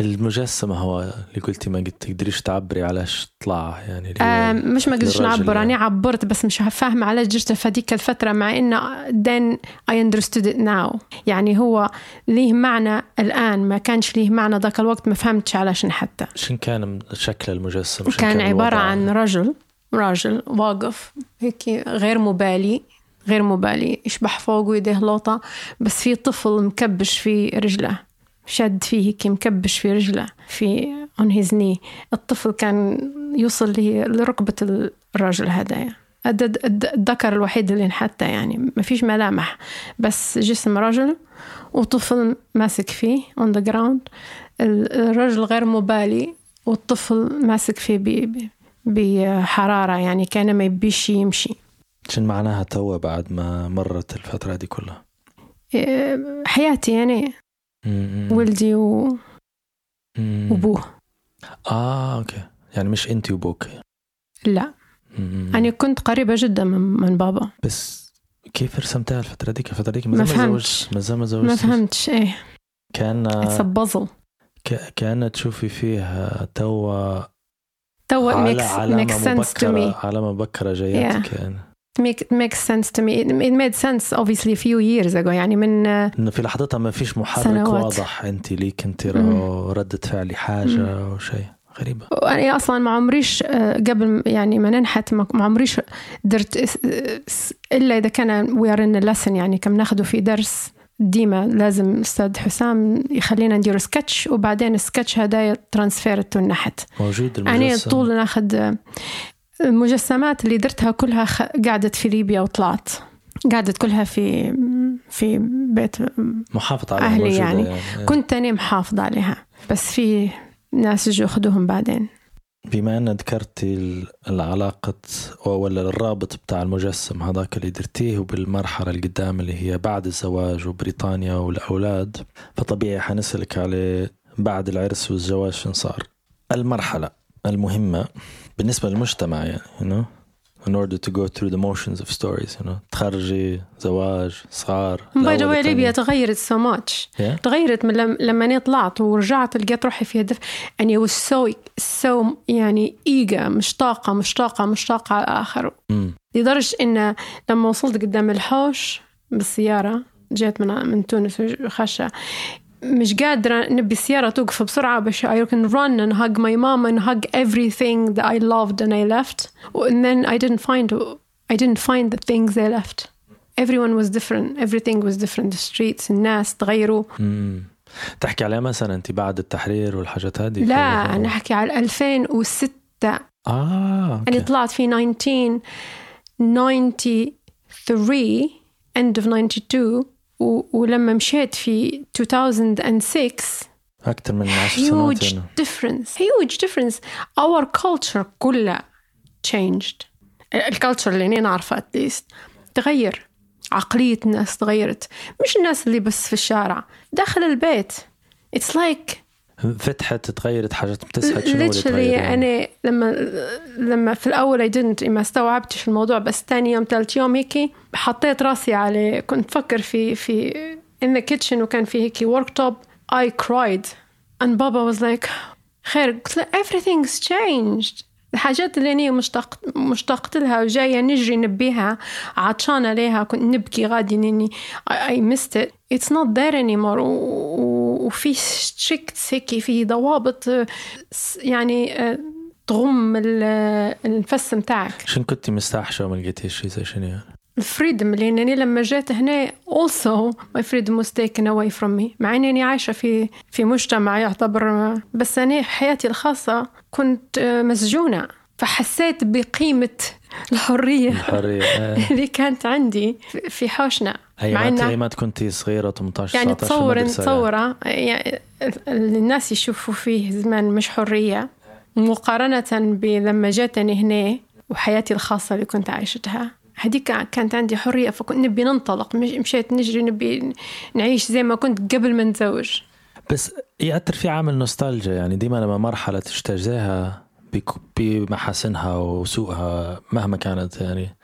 المجسم هو اللي قلتي ما قد تقدريش تعبري على إيش طلع يعني آم، مش ما قدرتش نعبر يعني. أنا عبرت بس مش فاهمة علاش درت في هذيك الفترة مع إنه then I understood it now يعني هو ليه معنى الآن ما كانش ليه معنى ذاك الوقت ما فهمتش علاش حتى شن كان شكل المجسم شن كان عبارة؟ عن رجل راجل واقف هيك غير مبالي غير مبالي يشبح فوق ويديه لوطة بس في طفل مكبش في رجله شد فيه هيك مكبش في رجله في on his knee. الطفل كان يوصل لركبة الرجل هذايا هذا الذكر الوحيد اللي انحتى يعني. ما فيش ملامح. بس جسم رجل وطفل ماسك فيه on the ground. ال- الرجل غير مبالي والطفل ماسك فيه بحرارة يعني كان ما يبيش يمشي. شن معناها توا بعد ما مرت الفترة دي كلها؟ إيه، حياتي يعني. ولدي و- وابوه آه أوكي. يعني مش أنت وبوك. لا. م- أنا كنت قريبة جدا من, من بابا. بس كيف رسمتها الفترة ديك الفترة ديك ما فهمتش. ما ما ما فهمتش إيه. كان اتس ك- كان تشوفي فيها توا تو makes, علامة makes sense to me. مبكرة علامة مبكرة جاياتك يعني make, it makes sense to me. It made sense obviously a few years ago. يعني من انه في لحظتها ما فيش محرك سنوات. واضح. أنت ليك أنت. ردة فعلي حاجة أو شيء غريبة. أنا أصلا ما عمريش آه، قبل يعني ما ننحت ما عمريش درت إلا إذا كان are in a lesson يعني كم ناخده في درس ديما لازم أستاذ حسام يخلينا ندير سكتش وبعدين السكتش هذا transfer to النحت موجود يعني المجسم طول ناخد آه، المجسمات اللي درتها كلها خ... قعدت في ليبيا وطلعت. قعدت كلها في في بيت محافظ على أهلي يعني. يعني. كنت أنا محافظة عليها. بس في ناس يجوا يأخذوهم بعدين. بما أن ذكرتي ال- العلاقة ولا الرابط بتاع المجسم هذاك اللي درتيه وبالمرحلة اللي قدام اللي هي بعد الزواج وبريطانيا والأولاد فطبيعي حنسألك عليه بعد العرس والزواج شن صار المرحلة المهمة بالنسبة للمجتمع يعني you know, in order to go through the motions of stories you know تخرجي زواج صغار by the way ليبيا. تغيرت so much Yeah. تغيرت من لم... لما أنا طلعت ورجعت لقيت روحي فيها دفء يعني was so so يعني ايجا مشتاقة مشتاقة مشتاقة على الآخر مم. لدرجة إن لما وصلت قدام الحوش بالسيارة جيت من من تونس خشة مش قادرة نبي السيارة توقف بسرعة بس I can run and hug my mom and hug everything that I loved and I left and then I didn't find I didn't find the things I left everyone was different everything was different the streets الناس تغيروا مم. تحكي عليها مثلا انت بعد التحرير والحاجات هذه لا أنا أحكي على 2006 آه أنا okay. طلعت في 1993 end of 92 و... ولما مشيت في 2006 أكثر من 10 سنوات huge يعني. difference huge difference. Our culture كلها changed. ال culture اللي أنا نعرفها at least تغير. عقلية الناس تغيرت. مش الناس اللي بس في الشارع. داخل البيت. It's like فتحت تغيرت حاجات بتسحت شنو اللي تغير يعني؟ أنا لما لما في الأول I didn't ما استوعبتش الموضوع بس تاني يوم ثالث يوم هيك حطيت راسي على كنت فكر في في in the kitchen وكان في هيك worktop I cried and بابا was like خير قلت له everything's changed الحاجات اللي أنا مشتاق مشتاقت لها وجاية نجري نبيها عطشانة ليها كنت نبكي غادي إني I, missed it. It's not there anymore. وفي strict هيك في ضوابط يعني آه، تغم ال- النفس متاعك شن كنت مستحشة وما لقيتيش زي شنو؟ يعني؟ الفريدم لانني لما جيت هنا also my freedom was taken away from me. مع انني عايشة في في مجتمع يعتبر بس أنا حياتي الخاصة كنت آه، مسجونة. فحسيت بقيمة الحرية الحرية آه. (laughs) اللي كانت عندي في- حوشنا. مع ما كنتي صغيرة 18 يعني 19 تصور تصورة يعني الناس يشوفوا فيه زمان مش حرية. مقارنة بلما جاتني هنا وحياتي الخاصة اللي كنت عايشتها. هذيك كانت عندي حرية فكنت نبي ننطلق مش- مشيت نجري نبي نعيش زي ما كنت قبل ما نتزوج. بس يأثر في عامل نوستالجيا يعني ديما لما مرحلة تجتازيها بمحاسنها وسوءها مهما كانت يعني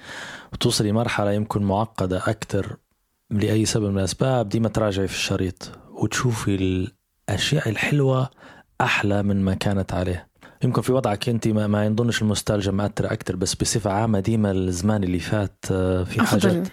وتوصلي مرحلة يمكن معقدة أكثر لأي سبب من الأسباب ديما تراجعي في الشريط وتشوفي الأشياء الحلوة أحلى من ما كانت عليه. يمكن في وضعك أنت ما, ما ينظنش المستلجة مأثرة أكثر بس بصفة عامة ديما الزمان اللي فات آه، في. حاجات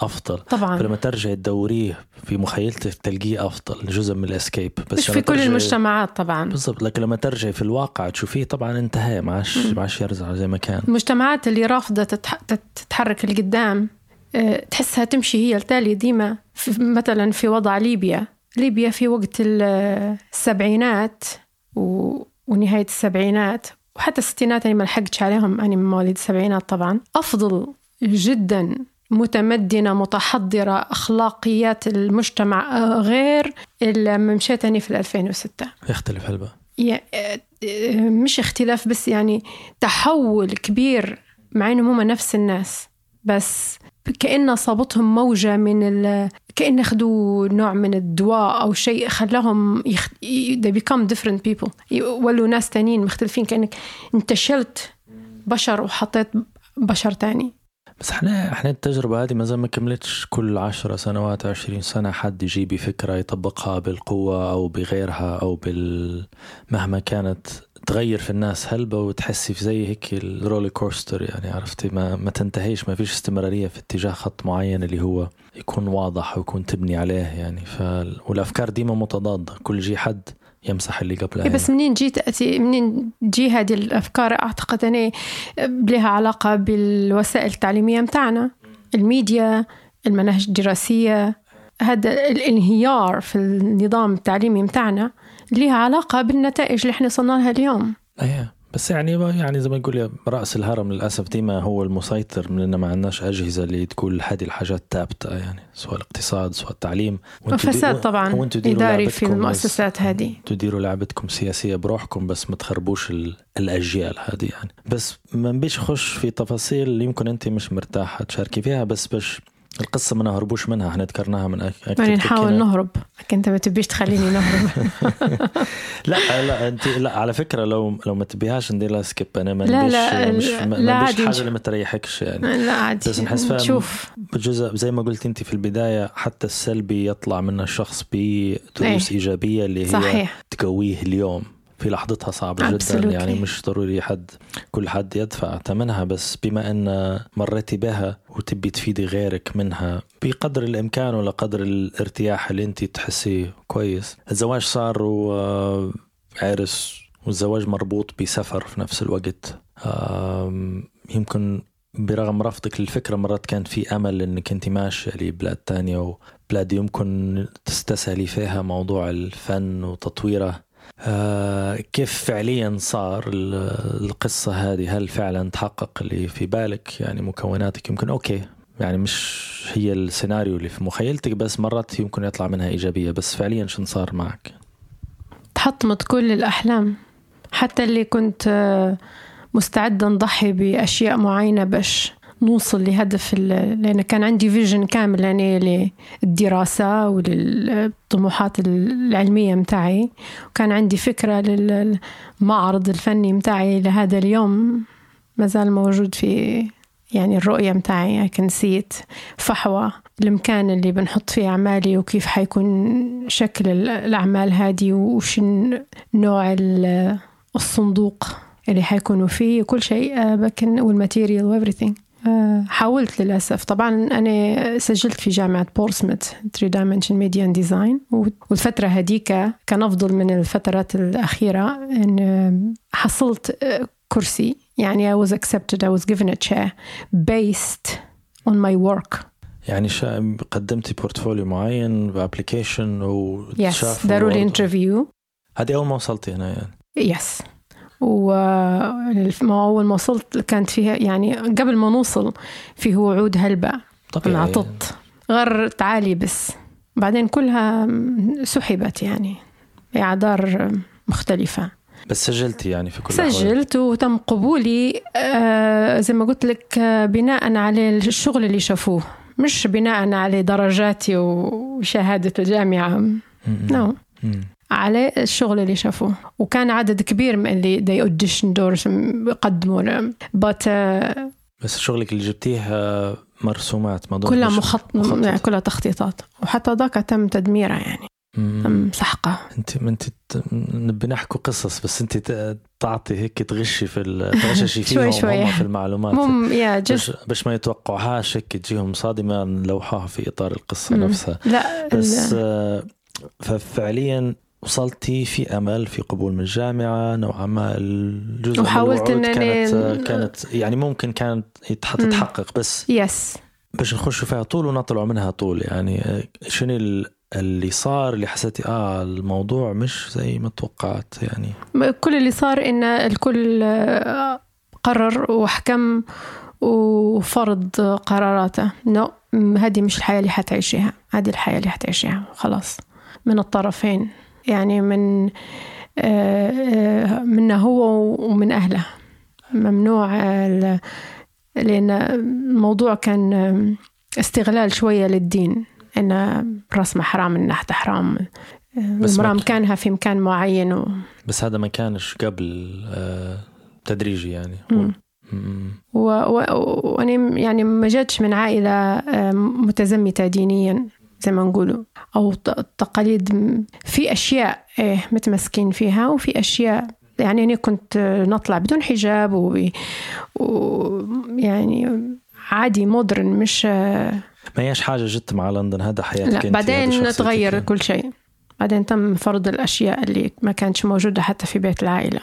أفضل. طبعا. فلما ترجعي تدوريه في مخيلتك تلقيه أفضل جزء من الإسكيب. بس مش في كل المجتمعات طبعا. بالضبط. لكن لما ترجعي في الواقع تشوفيه طبعا انتهى ما عادش ما عادش يرجع زي ما كان. المجتمعات اللي تت- تتحرك لقدام آه، تحسها تمشي هي التالية ديما في مثلا في وضع ليبيا. ليبيا في وقت ال- السبعينات و- ونهاية السبعينات وحتى الستينات أنا ما لحقتش عليهم أنا من مواليد السبعينات طبعا أفضل جدا متمدنة متحضرة أخلاقيات المجتمع آه، غير لما مشيت أنا في 2006 يختلف هلبا يا- مش اختلاف بس يعني تحول كبير مع انهم هم نفس الناس بس كأن صابتهم موجة من. كأن أخذوا نوع من الدواء أو شيء خلاهم يخ... they become different people. يولوا ناس تانيين مختلفين كأنك انتشلت بشر وحطيت بشر تاني. بس إحنا إحنا التجربة هذه ما زال ما كملتش كل عشرة سنوات عشرين سنة حد يجي بفكرة يطبقها بالقوة أو بغيرها أو بال مهما كانت تغير في الناس هلبة وتحسي في زي هيك ال roller coaster يعني عرفتي؟ ما, ما تنتهيش ما فيش استمرارية في اتجاه خط معين اللي هو يكون واضح ويكون تبني عليه يعني. ف... والأفكار ديما متضادة كل جي حد يمسح اللي قبلها إيه بس منين جيت أتي منين تجي هذه الأفكار؟ أعتقد أنا لها علاقة بالوسائل التعليمية متاعنا الميديا المناهج الدراسية هذا الانهيار في النظام التعليمي متاعنا. لها علاقة بالنتائج اللي إحنا وصلنا لها اليوم. إيه بس يعني يعني زي ما نقول رأس الهرم للأسف ديما هو المسيطر من إنه ما عندناش أجهزة اللي تقول هذه الحاجات ثابتة يعني سواء الاقتصاد سواء التعليم. وفساد طبعا إداري في المؤسسات هذه. تديروا لعبتكم سياسية بروحكم بس ما تخربوش ال- الأجيال هذه يعني. بس ما نبيش نخش في تفاصيل يمكن أنت مش مرتاحة تشاركي فيها بس باش القصة ما نهربوش منها إحنا ذكرناها من أك- أكثر يعني نحاول. نهرب. لكن أنت ما تبيش تخليني نهرب. (laughs) لا لا انت لا على فكرة لو لو ما تبيهاش ندير لها سكيب. أنا ما لا، لا، مش لا، ما عادي. نشوف. اللي ما تريحكش يعني. لا عادي. بس نحس نشوف. جزء زي ما قلت أنت في البداية حتى السلبي يطلع منه الشخص بدروس إيه. إيجابية اللي هي صحيح. تقويه اليوم. في لحظتها صعبة جدا. يعني مش ضروري حد كل حد يدفع ثمنها بس بما إن مريتي بها وتبي تفيدي غيرك منها بقدر الإمكان ولا قدر الارتياح اللي انت تحسيه كويس. الزواج صار وعرس والزواج مربوط بسفر في نفس الوقت. يمكن برغم رفضك للفكرة مرات كان في أمل أنك أنت ماشية لبلاد تانية وبلاد يمكن تستسهلي فيها موضوع الفن وتطويره. آه كيف فعليا صار ال- القصة هذه؟ هل فعلا تحقق اللي في بالك؟ يعني مكوناتك يمكن أوكي يعني مش هي السيناريو اللي في مخيلتك بس مرات يمكن يطلع منها إيجابية بس فعليا شن صار معك؟ تحطمت كل الأحلام حتى اللي كنت آه، مستعدة نضحي بأشياء معينة باش نوصل لهدف لأن كان عندي فيجن كامل يعني للدراسة وللطموحات العلمية متاعي. وكان عندي فكرة للمعرض الفني متاعي لهذا اليوم. ما زال موجود في يعني الرؤية متاعي. كنسيت فحوى المكان اللي بنحط فيه أعمالي وكيف حيكون شكل ال- الأعمال هذه وش نوع ال- الصندوق اللي حيكونوا فيه. كل شيء لكن وال material و everything حاولت للأسف. طبعا أنا سجلت في جامعة بورسموث 3 dimension media and design والفترة هذيك كان أفضل من الفترات الأخيرة إن حصلت آه، كرسي. يعني I was accepted I was given a chair based on my work. يعني شا... قدمتي portfolio معين publication yes وشافوا داروا لي برضو. interview هذه أول ما وصلتي هنا يعني؟ yes وما أول ما وصلت كانت فيها يعني قبل ما نوصل فيه وعود هلبة. طبيعي انعطت غير تعالي بس. بعدين كلها سحبت يعني. بأعذار مختلفة. بس سجلتي يعني في كل. سجلت وتم قبولي آه، زي ما قلت لك آه، بناء على الشغل اللي شافوه. مش بناء على درجاتي وشهادة الجامعة. نو م. على الشغل اللي شافوه. وكان عدد كبير من اللي they audition دورز يقدموا but آه، بس شغلك اللي جبتيه آه، مرسومات ما كلها مخط... مخطط. يعني كلها تخطيطات. وحتى ذاك تم تدميرها يعني. تم سحقه. انت ما انت نبي نحكوا قصص بس انت تعطي هيك تغشي في تغششي (laughs) شوي فيهم شوي. هم في المعلومات. مم يا جست باش ما يتوقعوهاش هيك تجيهم صادمة نلوحوها في إطار القصة مم. نفسها. لا بس ال- آه، ففعليا وصلتي في أمل في قبول من الجامعة نوعا ما الجزء وحاولت من كانت كانت يعني ممكن كانت. تتحقق بس يس باش نخشوا فيها طول ونطلعوا منها طول يعني آه، شنو ال- اللي صار اللي حسيتي آه الموضوع مش زي ما توقعت يعني. كل اللي صار إن الكل آه، قرر وحكم وفرض قراراته. نو هذه مش الحياة اللي حتعيشيها. هذه الحياة اللي حتعيشيها. خلاص. من الطرفين. يعني من آه، آه، منه هو ومن أهله. ممنوع لأن الموضوع كان استغلال شوية للدين أن رسمة حرام النحت حرام. بس المرأة مكانها في مكان معين و... بس هذا ما كانش قبل آه تدريجي يعني. مم. و- و- وأنا يعني ما جاتش من عائلة متزمتة دينيا. زي ما نقولوا أو ت- تقاليد م- في أشياء إيه متمسكين فيها وفي أشياء يعني أنا كنت نطلع بدون حجاب و- ويعني عادي مودرن مش ما هيش حاجة جت مع لندن هذا حياتك لا بعدين تغير يعني. كل شيء. بعدين تم فرض الأشياء اللي ما كانتش موجودة حتى في بيت العائلة.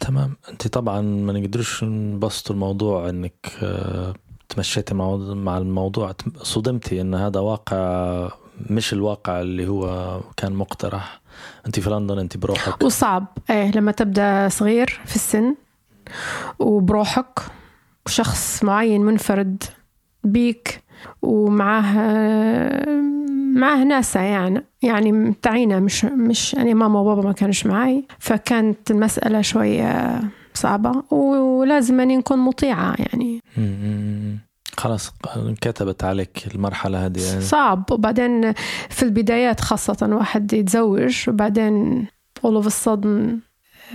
تمام. أنت طبعا ما نقدرش نبسطوا الموضوع إنك آه، تمشيتي مع مع الموضوع صدمتي إن هذا واقع مش الواقع اللي هو كان مقترح. أنت في لندن أنت بروحك. وصعب. إيه لما تبدأ صغير في السن وبروحك وشخص معين منفرد بيك ومعاه معاه ناسا يعني يعني تعينا مش مش يعني ماما وبابا ما كانش معي فكانت المسألة شوية صعبة ولازم أني نكون مطيعة يعني. خلاص انكتبت عليك المرحلة هذه. يعني صعب. وبعدين في البدايات خاصة واحد يتزوج وبعدين all of a sudden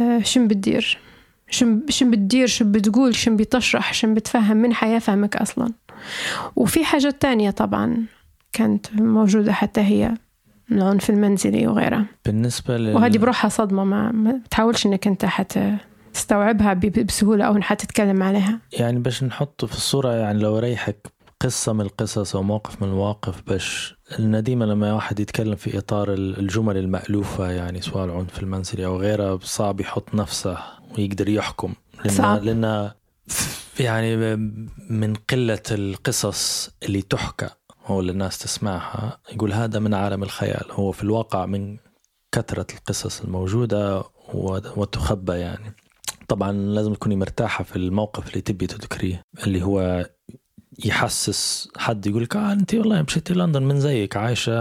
آه، شو بتدير شو شو بتدير؟ شو بتقول؟ شو بتشرح؟ شو بتفهم؟ من حيفهمك أصلا؟ وفي حاجات تانية طبعا كانت موجودة حتى هي العنف المنزلي وغيرها. بالنسبة لل... وهذه بروحها صدمة ما, ما بتحاولش إنك أنت حتى تستوعبها بسهولة أو حتى تتكلم عليها؟ يعني باش نحطه في الصورة يعني لو ريحك قصة من القصص أو موقف من المواقف باش النديمة لما واحد يتكلم في إطار ال- الجمل المألوفة يعني سواء العنف المنزلي أو غيرها صعب يحط نفسه ويقدر يحكم. لأن صعب. لأن يعني من قلة القصص اللي تحكى أو اللي الناس تسمعها يقول هذا من عالم الخيال. هو في الواقع من كثرة القصص الموجودة وتخبى يعني. طبعا لازم تكوني مرتاحة في الموقف اللي تبي تذكريه اللي هو يحسس حد يقول لك آه انت والله مشيتي لندن من زيك عايشة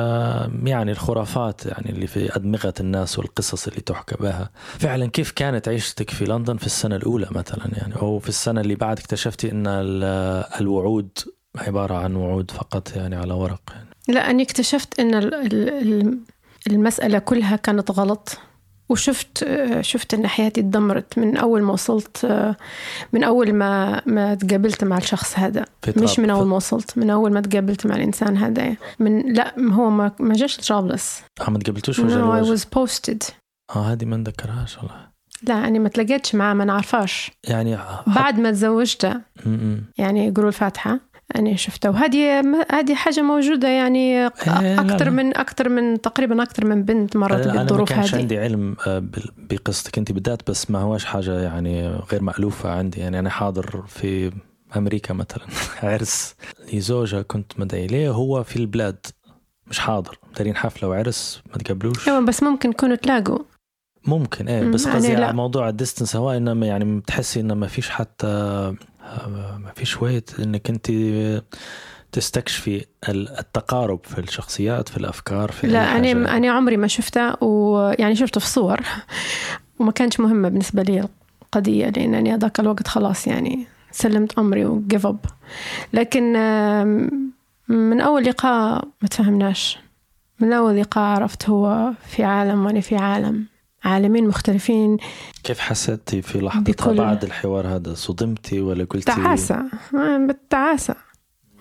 يعني الخرافات يعني اللي في أدمغة الناس والقصص اللي تحكى بها. فعلا كيف كانت عيشتك في لندن في السنة الأولى مثلا يعني؟ أو في السنة اللي بعد اكتشفتي إن ال- الوعود عبارة عن وعود فقط يعني على ورق يعني. لا أني اكتشفت أن ال- ال- ال- المسألة كلها كانت غلط. وشفت آه، شفت أن حياتي تدمرت من أول ما وصلت آه، من أول ما ما تقابلت مع الشخص هذا. مش من أول ما وصلت من أول ما تقابلت مع الإنسان هذا. من لا هو ما ما جاش جوبلس آه ما تقابلتوش no وجه I لوجه. was posted. آه هذه ما نذكرهاش والله. لا أنا ما تلاقيتش معاه ما نعرفاش يعني حط- بعد ما تزوجته. يعني يقولوا الفاتحة. أنا شفتها. وهذه هذه حاجة موجودة يعني إيه، لا. من أكثر من تقريبا أكثر من بنت مرت ما بالظروف كانش هذه. عندي علم آه، بقصتك أنت بالذات بس ما هواش حاجة يعني غير مألوفة عندي. يعني أنا حاضر في أمريكا مثلا. (laughs) عرس لزوجة كنت مدعي ليه هو في البلاد. مش حاضر. دارين حفلة وعرس ما تقابلوش. أيوة بس ممكن يكونوا تلاقوا. ممكن إيه بس يعني قصدي. على موضوع ال distance هو إنما يعني بتحسي انه ما فيش حتى ما فيش وقت إنك أنت تستكشفي ال- التقارب في الشخصيات في الأفكار في لا. أنا أنا عمري ما شفتها ويعني شفته في صور (laughs) وما كانش مهمة بالنسبة لي القضية لأنني هذاك الوقت خلاص يعني سلمت أمري و give up لكن من أول لقاء ما تفهمناش. من أول لقاء عرفت هو في عالم وأنا في عالم. عالمين مختلفين. كيف حسيتي في لحظتها بكل- بعد الحوار هذا؟ صدمتي ولا قلتي تعاسة. آه، بالتعاسة.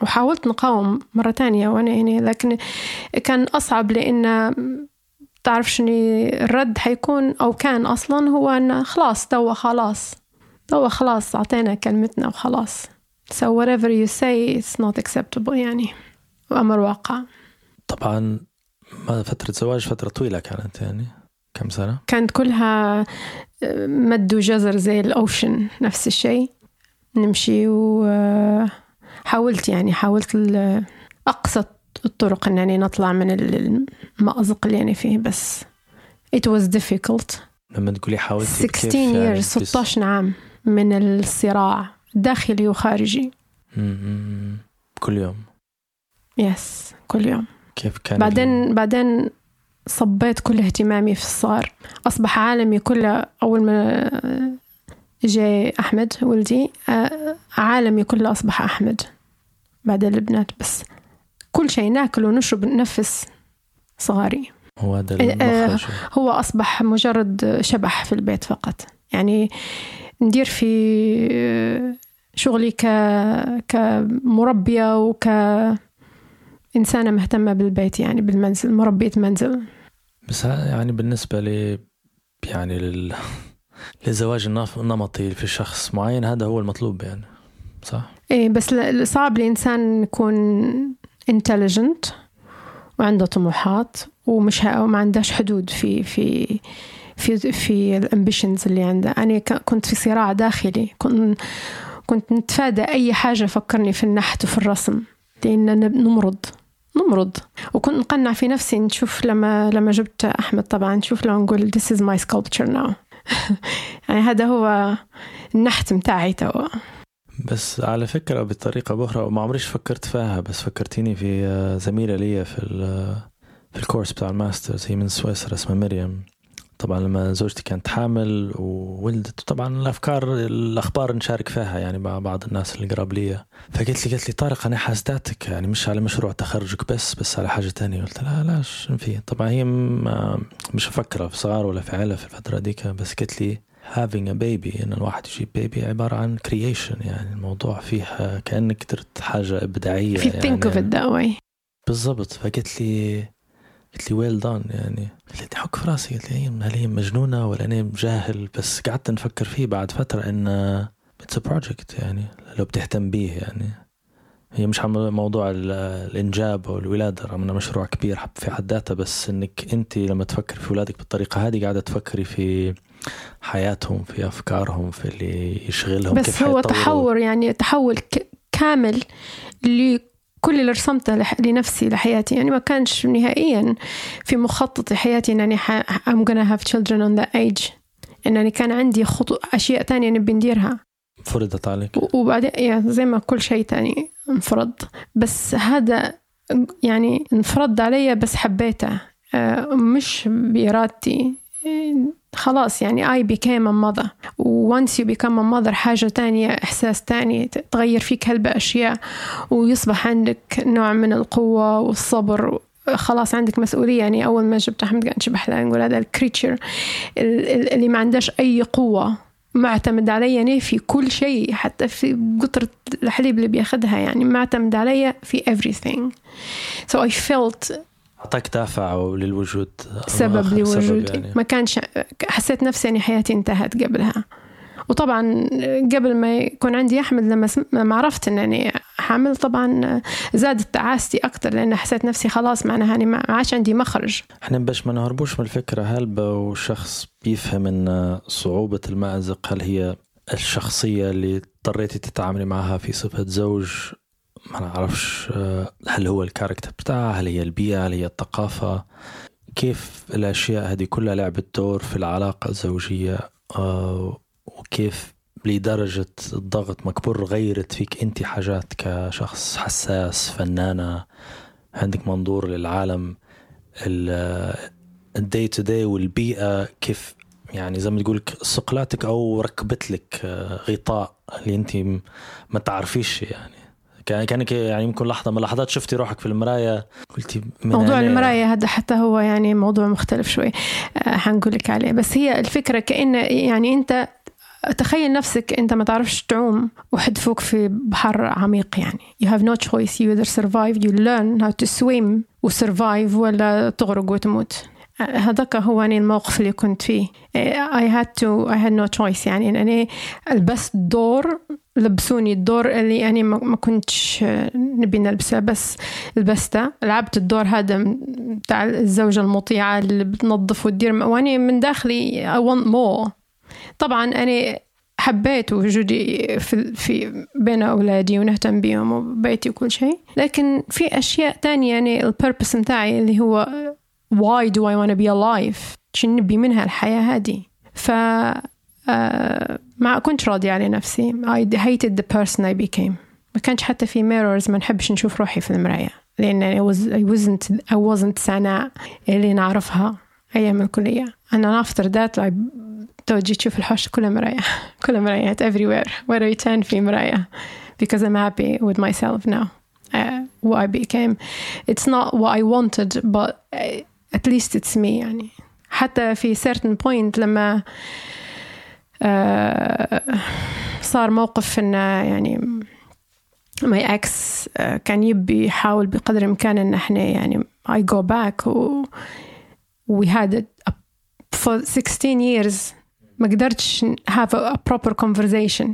وحاولت نقاوم مرة تانية وأنا يعني لكن كان أصعب لأن تعرف شنو الرد حيكون أو كان أصلا هو أن خلاص توا خلاص. توا خلاص أعطينا كلمتنا وخلاص. So whatever you say it's not acceptable يعني. وأمر واقع. طبعا ما فترة زواج فترة طويلة كانت يعني. كم سنة؟ كانت كلها آه، مد وجزر زي الأوشن نفس الشيء. نمشي وحاولت يعني حاولت ال- أقصى الطرق أنني نطلع من ال- المأزق اللي أنا فيه بس it was difficult. لما تقولي حاولتي 16 كيف يعني years بس- 16 عام من الصراع داخلي وخارجي. كل يوم. يس كل يوم. كيف كان بعدين بعدين صبيت كل اهتمامي في الصغار أصبح عالمي كله أول ما جاي أحمد ولدي آه، عالمي كله أصبح أحمد بعد البنات بس. كل شيء ناكل ونشرب ننفس صغاري. هو هذا آه، المخرج. هو أصبح مجرد شبح في البيت فقط. يعني ندير في شغلي ك كمربية وك إنسانة مهتمة بالبيت يعني بالمنزل مربية منزل. بس يعني بالنسبة ل يعني لل (laughs) للزواج النمطي في شخص معين هذا هو المطلوب يعني صح؟ إيه بس صعب الإنسان يكون intelligent وعنده طموحات ومش ه... وما عندهاش حدود في في في في الامبيشنز اللي عنده أنا ك- كنت في صراع داخلي كنت كنت نتفادى أي حاجة فكرني في النحت وفي الرسم نب- نمرض نمرض. وكنت نقنع في نفسي نشوف لما لما جبت أحمد طبعا نشوف لو نقول this is my sculpture now. (laughs) يعني هذا هو النحت متاعي توا. بس على فكرة بطريقة بأخرى ما عمريش فكرت فيها بس فكرتيني في آه، زميلة لي في ال- في ال course بتاع ال masters. هي من سويسرا اسمها مريم. طبعا لما زوجتي كانت حامل وولدت طبعا الأفكار الأخبار نشارك فيها يعني مع بعض الناس اللي قراب لي. فقلت لي قالت لي طارق أنا حاسداتك يعني مش على مشروع تخرجك بس بس على حاجة تانية. قلت لها لا شو في. طبعا هي مش مفكرة في صغار ولا في عيلة في الفترة ديك بس قالت لي having a baby إن الواحد يجيب baby عبارة عن creation يعني الموضوع فيه كأنك درت حاجة إبداعية you يعني think of it that way. بالضبط. فقلت لي قلت لي well done يعني. قلت لي حك في راسي. قلت لي هل هي مجنونة ولا أنا جاهل بس قعدت نفكر فيه بعد فترة إن it's project يعني لو بتهتم بيه يعني. هي مش عم موضوع ال- الإنجاب أو الولادة رغم انه مشروع كبير حب في حد ذاته بس إنك أنت لما تفكر في اولادك بالطريقة هذه قاعدة تفكري في حياتهم في أفكارهم في اللي يشغلهم بس كيف هو. تحور يعني تحول كامل لكل اللي رسمته لنفسي لحياتي. يعني ما كانش نهائيا في مخطط حياتي إنني ح... I'm gonna have children on that age. إنني كان عندي خطو أشياء تانية نبي نديرها. فرضت عليك. وبعدين يعني زي ما كل شيء تاني انفرض. بس هذا يعني انفرض علي بس حبيته. آه، مش بإرادتي. خلاص يعني I became a mother. Once you become a mother حاجة تانية إحساس تاني تغير فيك هلبة أشياء ويصبح عندك نوع من القوة والصبر. خلاص عندك مسؤولية. يعني أول ما جبت أحمد قاعد نشبح له نقول هذا الكريتشر اللي ما عندهاش أي قوة. معتمد علي أنا في كل شيء حتى في قطرة الحليب اللي بياخدها. يعني معتمد علي في everything. So I felt أعطاك دافع للوجود سبب لوجودي يعني. ما كانش حسيت نفسي اني حياتي انتهت قبلها وطبعا قبل ما يكون عندي احمد لما. لما عرفت انني حامل طبعا زادت تعاستي أكثر لأن حسيت نفسي خلاص معناها إني ما عادش عندي مخرج إحنا باش ما نهربوش من الفكرة هلبة وشخص بيفهم إن صعوبة المأزق هل هي الشخصية اللي اضطريتي تتعاملي معها في صفة زوج ما نعرفش آه، هل هو ال character بتاعها هل هي البيئة هل هي الثقافة كيف الأشياء هذه كلها لعبت دور في العلاقة الزوجية آه، وكيف لدرجة الضغط مكبور غيرت فيك أنت حاجات كشخص حساس فنانة عندك منظور للعالم ال day to day والبيئة كيف يعني زي ما تقول صقلاتك أو ركبت لك آه، غطاء اللي أنت ما تعرفيش يعني. كانك يعني يمكن لحظة من اللحظات شفتي روحك في المراية قلتي موضوع المراية هذا حتى هو يعني موضوع مختلف شوي آه، حنقول لك عليه. بس هي الفكرة كأن يعني أنت تخيل نفسك أنت ما تعرفش تعوم وحدفوك في بحر عميق يعني. You have no choice. You either survive you learn how to swim وsurvive ولا تغرق وتموت. هذاك هو يعني الموقف اللي كنت فيه. I had to I had no choice يعني. أني لبست دور لبسوني الدور اللي أنا ما كنتش نبي نلبسه. بس لبسته. لعبت الدور هذا بتاع الزوجة المطيعة اللي بتنظف وتدير وأنا من داخلي I want more. طبعا أنا حبيت وجودي في, في بين أولادي ونهتم بيهم وبيتي وكل شيء. لكن في أشياء تانية يعني البيربس متاعي اللي هو why do I want to be alive شو نبي منها الحياة هذه ف آه، ما كنت راضية على نفسي I hated the person I became ما كانش حتى في mirrors ما نحبش نشوف روحي في المراية لأن I, was, I wasn't I wasn't سناء اللي نعرفها أيام الكلية أنا after that I توجي تشوف الحوش كلها مراية (laughs) كلها مرايات everywhere where I turn في مراية because I'm happy with myself now uh, what I became it's not what I wanted but uh, at least it's me يعني حتى في certain point لما آه، صار موقف انه يعني my ex كان يبي يحاول بقدر الإمكان إن إحنا يعني I go back و we had it for 16 years ما قدرتش have a, a proper conversation.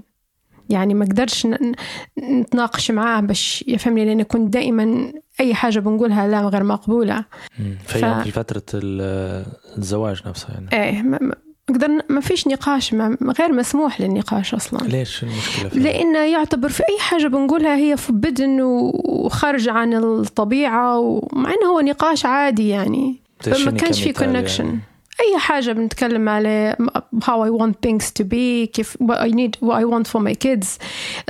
يعني ما قدرتش ن- نتناقش معاه باش يفهمني لأن كنت دائما أي حاجة بنقولها لا غير مقبولة. مم. في ف- في فترة ال- الزواج نفسها يعني. إيه ما, ما قدر ما فيش نقاش ما غير مسموح للنقاش أصلا. ليش المشكلة في لأنه يعتبر في أي حاجة بنقولها هي forbidden وخارجه عن الطبيعة ومع إنه هو نقاش عادي يعني. فما كانش في كونكشن يعني. أي حاجة بنتكلم عليه. How I want things to be كيف what I need what I want for my kids.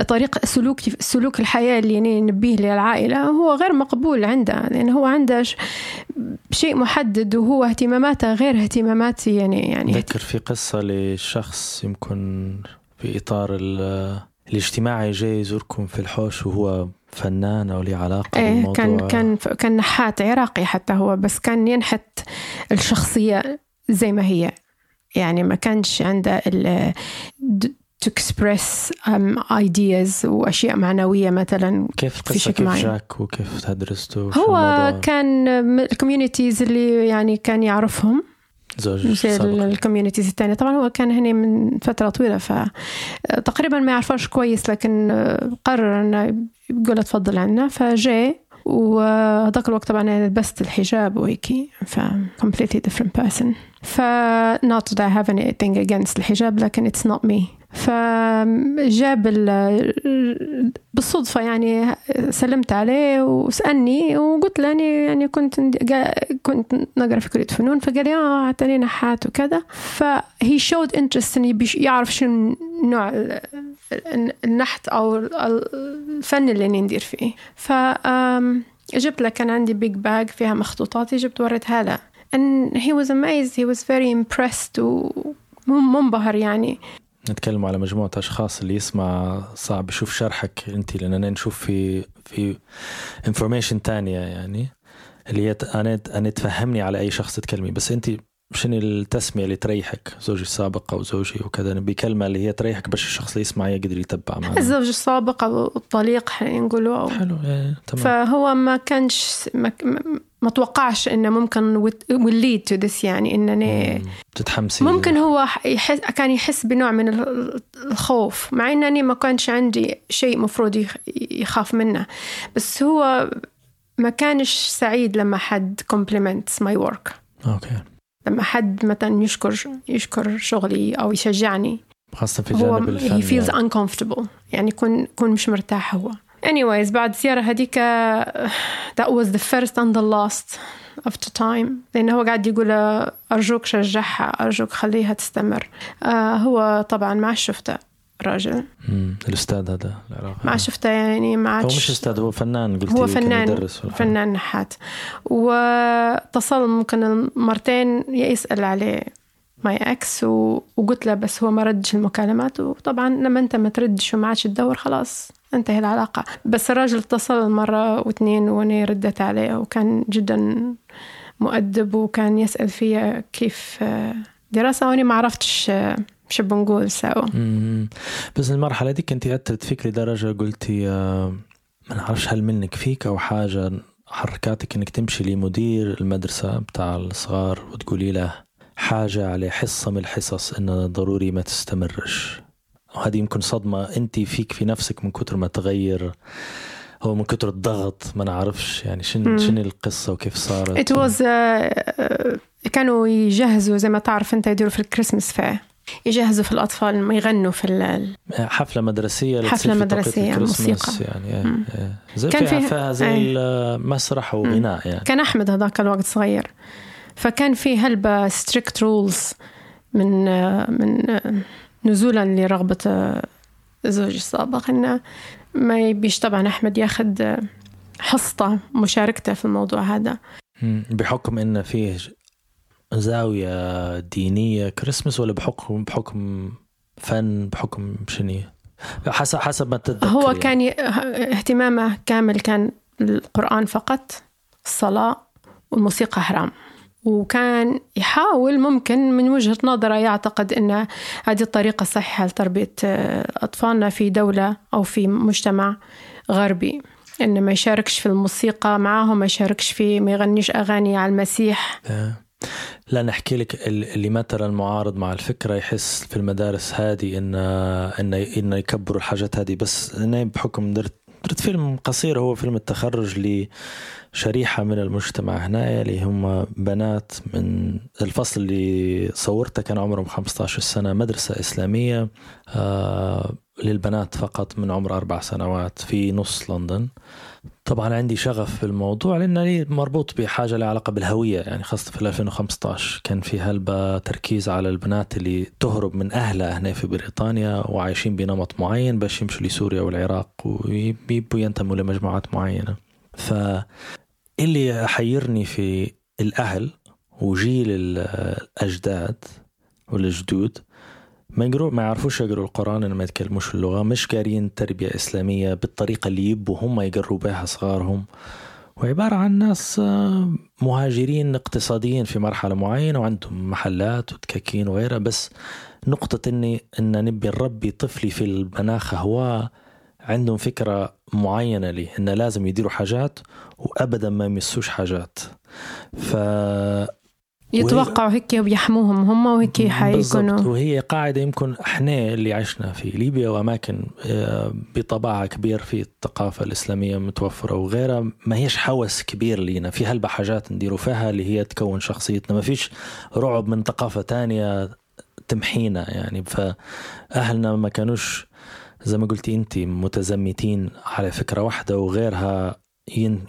طريقه سلوك سلوك الحياة اللي يعني نبيه للعائلة هو غير مقبول عنده. لأن هو عنده ش- بشيء محدد وهو اهتماماته غير اهتماماتي. يعني يعني ذكر في قصة لشخص يمكن في إطار ال- الاجتماعي جاي يزوركم في الحوش وهو فنان أو له علاقة إيه بالموضوع. كان كان كان نحات عراقي حتى هو بس كان ينحت الشخصية. زي ما هي يعني ما كانش عنده ال to express um, ideas وأشياء معنوية مثلا كيف في شكل كيف. جاك وكيف تدرسته هو؟ كان من ال communities اللي يعني كان يعرفهم سابق. ال communities الثانية طبعا هو كان هنا من فترة طويلة فتقريبا ما يعرفوش كويس لكن قرر إنه يقول تفضل عنا فجاء وهذاك الوقت طبعا أنا لبست الحجاب وهيك ف completely different person. ف not that I have anything against الحجاب لكن it's not me. فجاب ال- بالصدفة يعني سلمت عليه وسألني وقلت له أني يعني كنت كنت نقرأ في كلية فنون فقال لي آه اعطاني نحات وكذا. فهي شود انترست بيش- يعرف شو نوع النحت ال- الفن اللي أنا ندير فيه. ف جبت له كان عندي big bag فيها مخطوطاتي جبت وريتها له and he was amazed he was very impressed ومنبهر يعني. نتكلم على مجموعة أشخاص اللي يسمع صعب يشوف شرحك أنت لأننا نشوف في في information تانية يعني اللي هي أنا أنا تفهمني على أي شخص تكلمي. بس أنت شنو التسمية اللي تريحك؟ زوجي السابق أو زوجي وكذا. بكلمة اللي هي تريحك باش الشخص اللي يسمع يقدر يتبع معنا الزوج السابق أو الطليق أو- حلو إيه تمام. فهو ما كانش ما, ما- توقعش إنه ممكن will lead to this يعني إنني تتحمسي. ممكن هو يحس كان يحس بنوع من ال- الخوف مع إنني ما كانش عندي شيء مفروض يخ- يخاف منه. بس هو ما كانش سعيد لما حد compliments my work. أوكي. لما حد مثلا يشكر يشكر شغلي أو يشجعني خاصة في هو جانب الفن he feels يعني. uncomfortable. يعني يكون يكون مش مرتاح هو. Anyways بعد الزيارة هذيك that was the first and the last of the time. لأنه هو قاعد يقول أرجوك شجعها أرجوك خليها تستمر. آه هو طبعا ما شفته. راجل مم. الأستاذ هذا العراقي ما شفته يعني ما هو مش أستاذ هو فنان قلت هو فنان يدرس. فنان نحات واتصل ممكن مرتين يسأل عليه my ex و... وقلت له بس هو ما ردش المكالمات وطبعا لما أنت ما تردش وما عادش تدور خلاص انتهي العلاقة بس الراجل اتصل مرة واثنين وأنا ردت عليه وكان جدا مؤدب وكان يسأل فيا كيف آه، دراسة وأنا ما عرفتش شو بنقول سوا. بس المرحلة دي كنت أثرت فيك لدرجة قلتي آه، ما نعرفش هل منك فيك أو حاجة حركاتك إنك تمشي لمدير المدرسة بتاع الصغار وتقولي له حاجة على حصة من الحصص إنه ضروري ما تستمرش وهذه يمكن صدمة أنت فيك في نفسك من كتر ما تغير هو من كتر الضغط ما نعرفش يعني شن مم. شنو القصة وكيف صارت It was uh, كانوا يجهزوا زي ما تعرف أنت يديروا في الكريسماس فير يجهزوا في الأطفال ما يغنوا في ال... حفلة مدرسية حفلة مدرسية، موسيقى. يعني إيه،. إيه. زي كان فيها فيه- فيها زي إيه. المسرح وغناء يعني كان أحمد هذاك الوقت صغير فكان في هلبة strict rules من من نزولا لرغبة زوجي السابق إنه ما يبيش طبعا أحمد ياخذ حصته مشاركته في الموضوع هذا. بحكم إن فيه زاوية دينية كريسمس ولا بحكم بحكم فن بحكم شنو حسب حسب ما تتذكر هو يعني. كان ي... اهتمامه كامل كان القرآن فقط الصلاة والموسيقى حرام وكان يحاول ممكن من وجهة نظره يعتقد أن هذه الطريقة الصحيحة لتربية آه، أطفالنا في دولة أو في مجتمع غربي إنه ما يشاركش في الموسيقى معاهم ما يشاركش في ما يغنيش أغاني على المسيح. لا نحكي لك ال- اللي مثلا معارض مع الفكرة يحس في المدارس هذه إن إن إن يكبروا الحاجات هذه. بس أنا بحكم درت درت فيلم قصير هو فيلم التخرج لشريحة من المجتمع هنا اللي هم بنات من الفصل اللي صورته كان عمرهم 15 سنة مدرسة إسلامية آه للبنات فقط من عمر أربع سنوات في نص لندن. طبعا عندي شغف في الموضوع لأنه لي مربوط بحاجة لها علاقة بالهوية يعني خاصة في 2015 كان في هلبة تركيز على البنات اللي تهرب من أهلها هنا في بريطانيا وعايشين بنمط معين باش يمشوا لسوريا والعراق ويبوا ينتموا لمجموعات معينة. ف اللي حيرني في الأهل وجيل الأجداد والجدود ما يقروا ما يعرفوش يقروا القرآن ما يتكلموش اللغة. مش قارين تربية إسلامية بالطريقة اللي يبوا هم يقروا بها صغارهم. وعبارة عن ناس آه، مهاجرين اقتصاديين في مرحلة معينة وعندهم محلات وتكاكين وغيرها. بس نقطة إني إن نبي نربي طفلي في المناخ هو عندهم فكرة معينة لي إن لازم يديروا حاجات وأبدا ما يمسوش حاجات. ف يتوقعوا هيك وبيحموهم هم وهيك بالضبط. حيكونوا. وهي قاعدة يمكن إحنا اللي عشنا في ليبيا وأماكن آه، بطبعها كبير في الثقافة الإسلامية متوفرة وغيرها. ما هيش حوس كبير لينا. في هلبة حاجات نديروا فيها اللي هي تكون شخصيتنا. ما فيش رعب من ثقافة تانية تمحينا يعني. فأهلنا ما كانوش زي ما قلتي انت متزمتين على فكرة واحدة وغيرها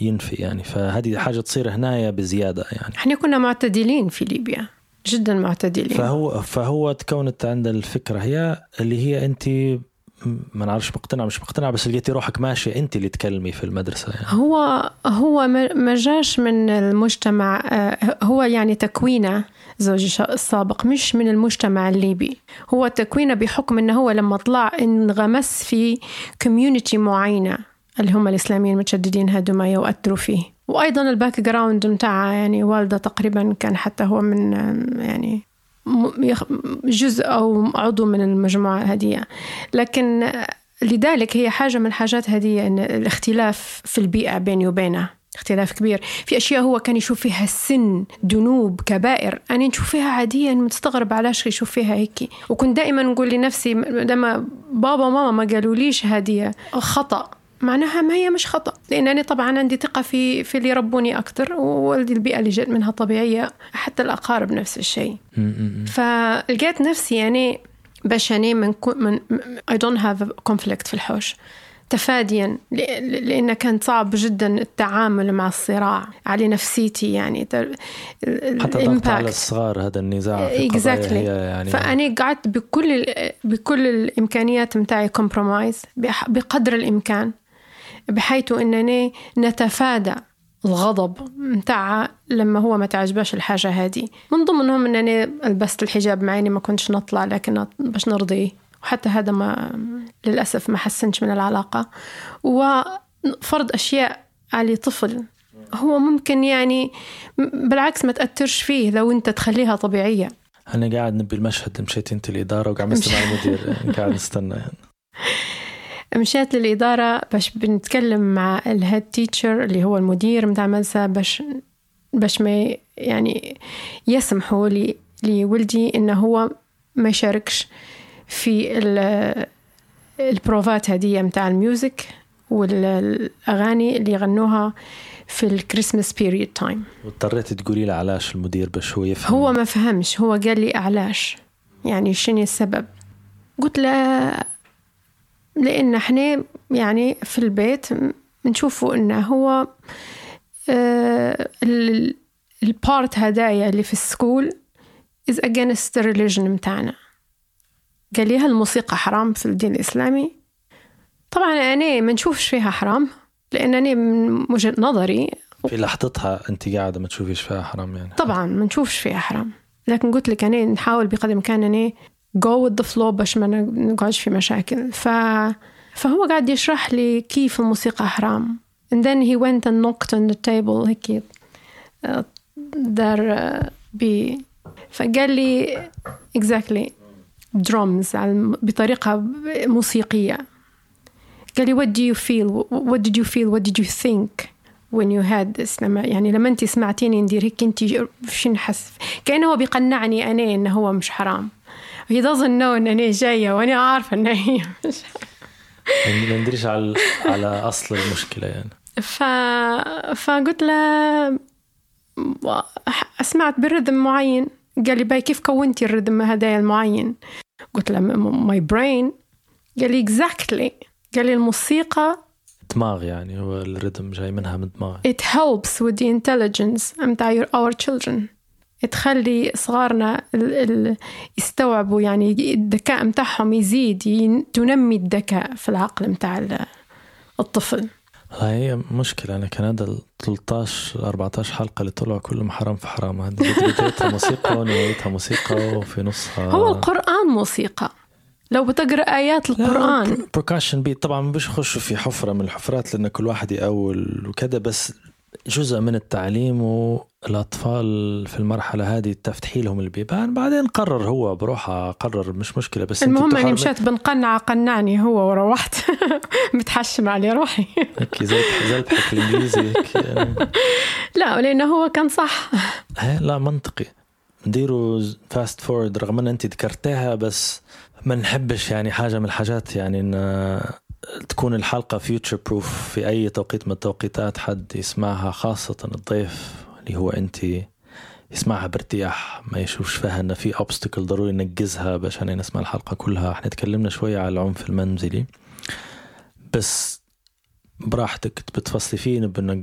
ينفي يعني. فهذه حاجة تصير هنايا بزيادة يعني. إحنا كنا معتدلين في ليبيا جدا معتدلين. فهو فهو تكونت عند الفكرة هي اللي هي أنت ما نعرفش مقتنع مش مقتنع بس لقيتي روحك ماشية أنت اللي تكلمي في المدرسة يعني. هو هو ما جاش من المجتمع آه، هو يعني تكوينة زوجي السابق مش من المجتمع الليبي. هو تكوينة بحكم إنه هو لما طلع انغمس في community معينة. اللي هم الإسلاميين المتشددين هذوما يؤثروا فيه. وأيضا ال background متاعه يعني والدة تقريبا كان حتى هو من يعني جزء أو عضو من المجموعة هذه لكن لذلك هي حاجة من الحاجات هذه إن الاختلاف في البيئة بيني وبينه اختلاف كبير. في أشياء هو كان يشوف فيها سن ذنوب كبائر أنا نشوف فيها عاديه مستغرب علاش يشوف فيها هيك وكنت دائما نقول لنفسي لما بابا وماما ما قالوليش هذه خطأ. معناها ما هي مش خطأ لأن أنا طبعا عندي ثقة في في اللي ربوني أكثر ووالدي البيئة اللي جات منها طبيعية حتى الأقارب نفس الشيء. فلقيت نفسي يعني باش يعني من, من don't have a conflict في الحوش. تفاديا لأن كان صعب جدا التعامل مع الصراع على نفسيتي يعني. حتى ضغط على الصغار هذا النزاع في exactly. يعني. فأنا قعدت بكل بكل الإمكانيات متاعي كومبرومايز بقدر الإمكان. بحيث أننا نتفادى الغضب متاعها لما هو ما تعجبش الحاجة هذه. من ضمنهم أنني لبست الحجاب مع أني ما كنتش نطلع لكن باش نرضيه وحتى هذا ما للأسف ما حسنش من العلاقة. وفرض أشياء على طفل هو ممكن يعني بالعكس ما تأثرش فيه لو أنت تخليها طبيعية. أنا قاعد نبي المشهد مشيت أنت الإدارة وقاعد نستمع المدير. (laughs) قاعد نستنى. يعني. مشيت للإدارة باش بنتكلم مع الهيد تيتشر اللي هو المدير متاع المدرسة باش باش ما يعني يسمحوا لي لولدي إنه هو ما يشاركش في ال- البروفات هدية متاع ال music والأغاني اللي يغنوها في ال Christmas period time واضطريت تقولي له علاش المدير باش هو يفهم؟ هو ما فهمش هو قال لي أعلاش يعني شنو السبب؟ قلت له لأن إحنا يعني في البيت نشوفوا إنه هو آه، ال- ال part هدايا اللي في ال school is against the religion متاعنا قال لي هل الموسيقى حرام في الدين الإسلامي؟ طبعا أنا ما نشوفش فيها حرام لأنني من وجهة نظري في لحظتها أنت قاعدة ما تشوفيش فيها حرام يعني. طبعا ما نشوفش فيها حرام. لكن قلت لك أنا نحاول بقدر الإمكان أني go with the flow باش ما نقعدش في مشاكل. ف... فهو قاعد يشرح لي كيف الموسيقى حرام. And then he went and knocked on the table. هيك دار آه، ب فقال لي exactly drums بطريقة موسيقية. قال لي what do you feel? What did you feel? What did you think when you had this? لما يعني لما انت سمعتيني ندير هيك انت شو نحس؟ كأنه هو بيقنعني أنا انه هو مش حرام. He doesn't know إن أنا جاية وأنا عارفه إن هي يعني ما ندريش على على أصل المشكلة يعني. ف... فقلت له سمعت ب rhythm معين. قال لي باهي كيف كونتي ال rhythm هذا المعين؟ قلت له my brain قال لي exactly. قال لي الموسيقى دماغ يعني هو ال rhythm جاي منها من دماغ it helps with the intelligence. متاع your- our children. تخلي صغارنا يستوعبوا يعني الذكاء متاعهم يزيد تنمي الذكاء في العقل متاع ال- الطفل. هي مشكلة. أنا كان هذا ال 13 14 حلقة اللي طلعوا كلهم حرام في حرام. هذه بدايتها موسيقى (laughs) ونهايتها موسيقى وفي نصها. هو القرآن موسيقى. لو بتقرأ آيات القرآن. بركاشن بيت طبعا ما بيش يخشوا في حفرة من الحفرات لأن كل واحد يأول وكذا بس جزء من التعليم والأطفال في المرحلة هذه تفتحي لهم البيبان بعدين قرر هو بروحه قرر مش مشكلة بس المهم اني بتحرمي- مشيت بنقنع قنعني هو وروحت. (laughs) متحشم على روحي. هيك الإنجليزي هيك. يعني. (laughs) لا لأنه هو كان صح. لا منطقي. نديروا فاست فورد رغم أن أنت ذكرتها بس ما نحبش يعني حاجة من الحاجات يعني تكون الحلقة فيوتشر بروف في أي توقيت من التوقيتات حد يسمعها خاصة الضيف اللي هو أنت يسمعها بارتياح ما يشوفش فيها إن في اوبستكل ضروري ننجزها باش أنا نسمع الحلقة كلها. إحنا تكلمنا شوية على العنف المنزلي. بس براحتك بتفصلي فيه نبي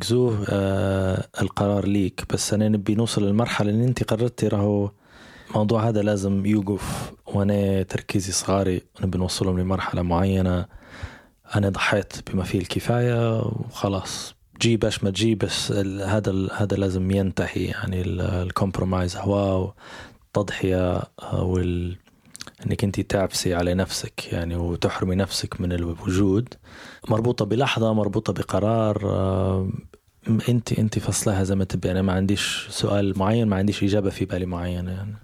آه القرار ليك. بس أنا نبي نوصل للمرحلة اللي أنت قررتي راهو الموضوع هذا لازم يوقف. وأنا تركيزي صغاري نبي نوصلهم لمرحلة معينة. أنا ضحيت بما فيه الكفاية وخلاص. جي باش ما تجي بس ال- هذا هذا لازم ينتهي. يعني ال compromise هو التضحيه آه، وال إنك أنت تعبسي على نفسك يعني وتحرمي نفسك من الوجود. مربوطة بلحظة مربوطة بقرار آه، انت أنت فصلها زي ما تبي. أنا ما عنديش سؤال معين ما عنديش إجابة في بالي معينة يعني.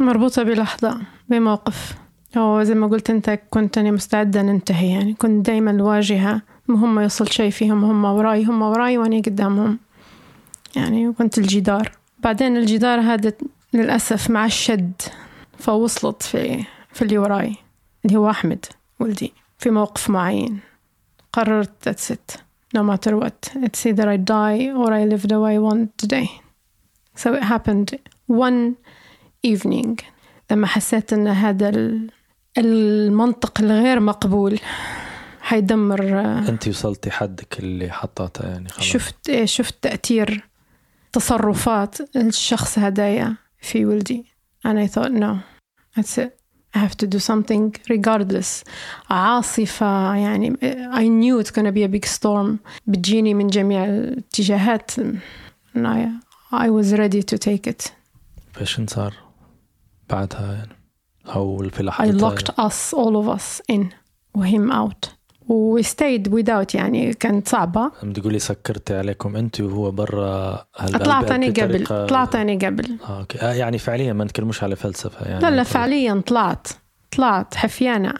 مربوطة بلحظة بموقف. أو زي ما قلت أنت كنت أنا مستعدة ننتهي يعني كنت دايما الواجهة هم يوصل شيء فيهم هم وراي هم وراي وأنا قدامهم. يعني كنت الجدار. بعدين الجدار هذا للأسف مع الشد فوصلت في في اللي وراي اللي هو أحمد ولدي في موقف معين. قررت that's it. No matter what. It's either I die or I live the way I want today. So it happened one evening. لما حسيت إن هذا ال- المنطق الغير مقبول. حيدمر أنت وصلتي حدك اللي حطاته يعني خلاص. شفت إيه شفت تأثير تصرفات الشخص هدايا في ولدي. And I thought no that's it. I have to do something regardless. عاصفة يعني I knew it's gonna be a big storm بتجيني من جميع الاتجاهات. And I, I was ready to take it. إيش صار بعدها يعني؟ أو في I لحظتها locked us all of us in وhim out. و stayed without يعني كانت صعبة عم تقولي سكرتي عليكم أنت وهو برا طلعت أنا قبل طلعت أنا قبل. آه، أوكي. آه يعني فعليا ما نتكلموش على فلسفة يعني لا لا فعليا طلعت. طلعت حفيانة.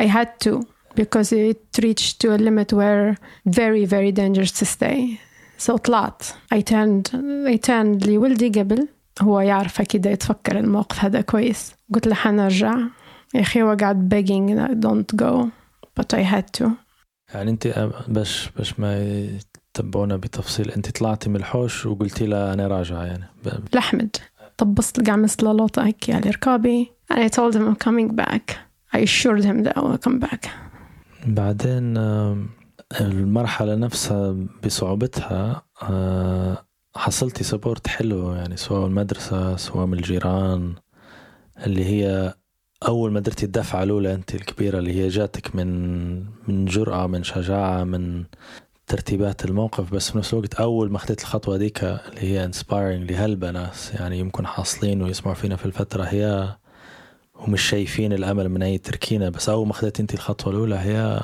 I had to because it reached to a limit where very very dangerous to stay. So طلعت. I turned I turned لولدي قبل. هو يعرف أكيد يتفكر الموقف هذا كويس. قلت له حنرجع. يا أخي هو قاعد begging that don't go but I had to. يعني أنت آه، باش باش ما يتبعونا بتفصيل. أنت طلعتي من الحوش وقلتي له أنا راجعه يعني. لأحمد طبست قعمست له لوطة هيك على ركابي and I told him I'm coming back. I assured him that I will come back. بعدين المرحلة نفسها بصعوبتها آه، حصلتي support حلو يعني سواء المدرسة سواء من الجيران. اللي هي أول ما درتي الدفعة الأولى أنت الكبيرة اللي هي جاتك من من جرأة من شجاعة من ترتيبات الموقف بس في نفس الوقت أول ما أخذت الخطوة ديك اللي هي inspiring لهلبة ناس يعني يمكن حاصلين ويسمعوا فينا في الفترة هي ومش شايفين الأمل من أي تركينة بس أول ما أخذت أنت الخطوة الأولى هي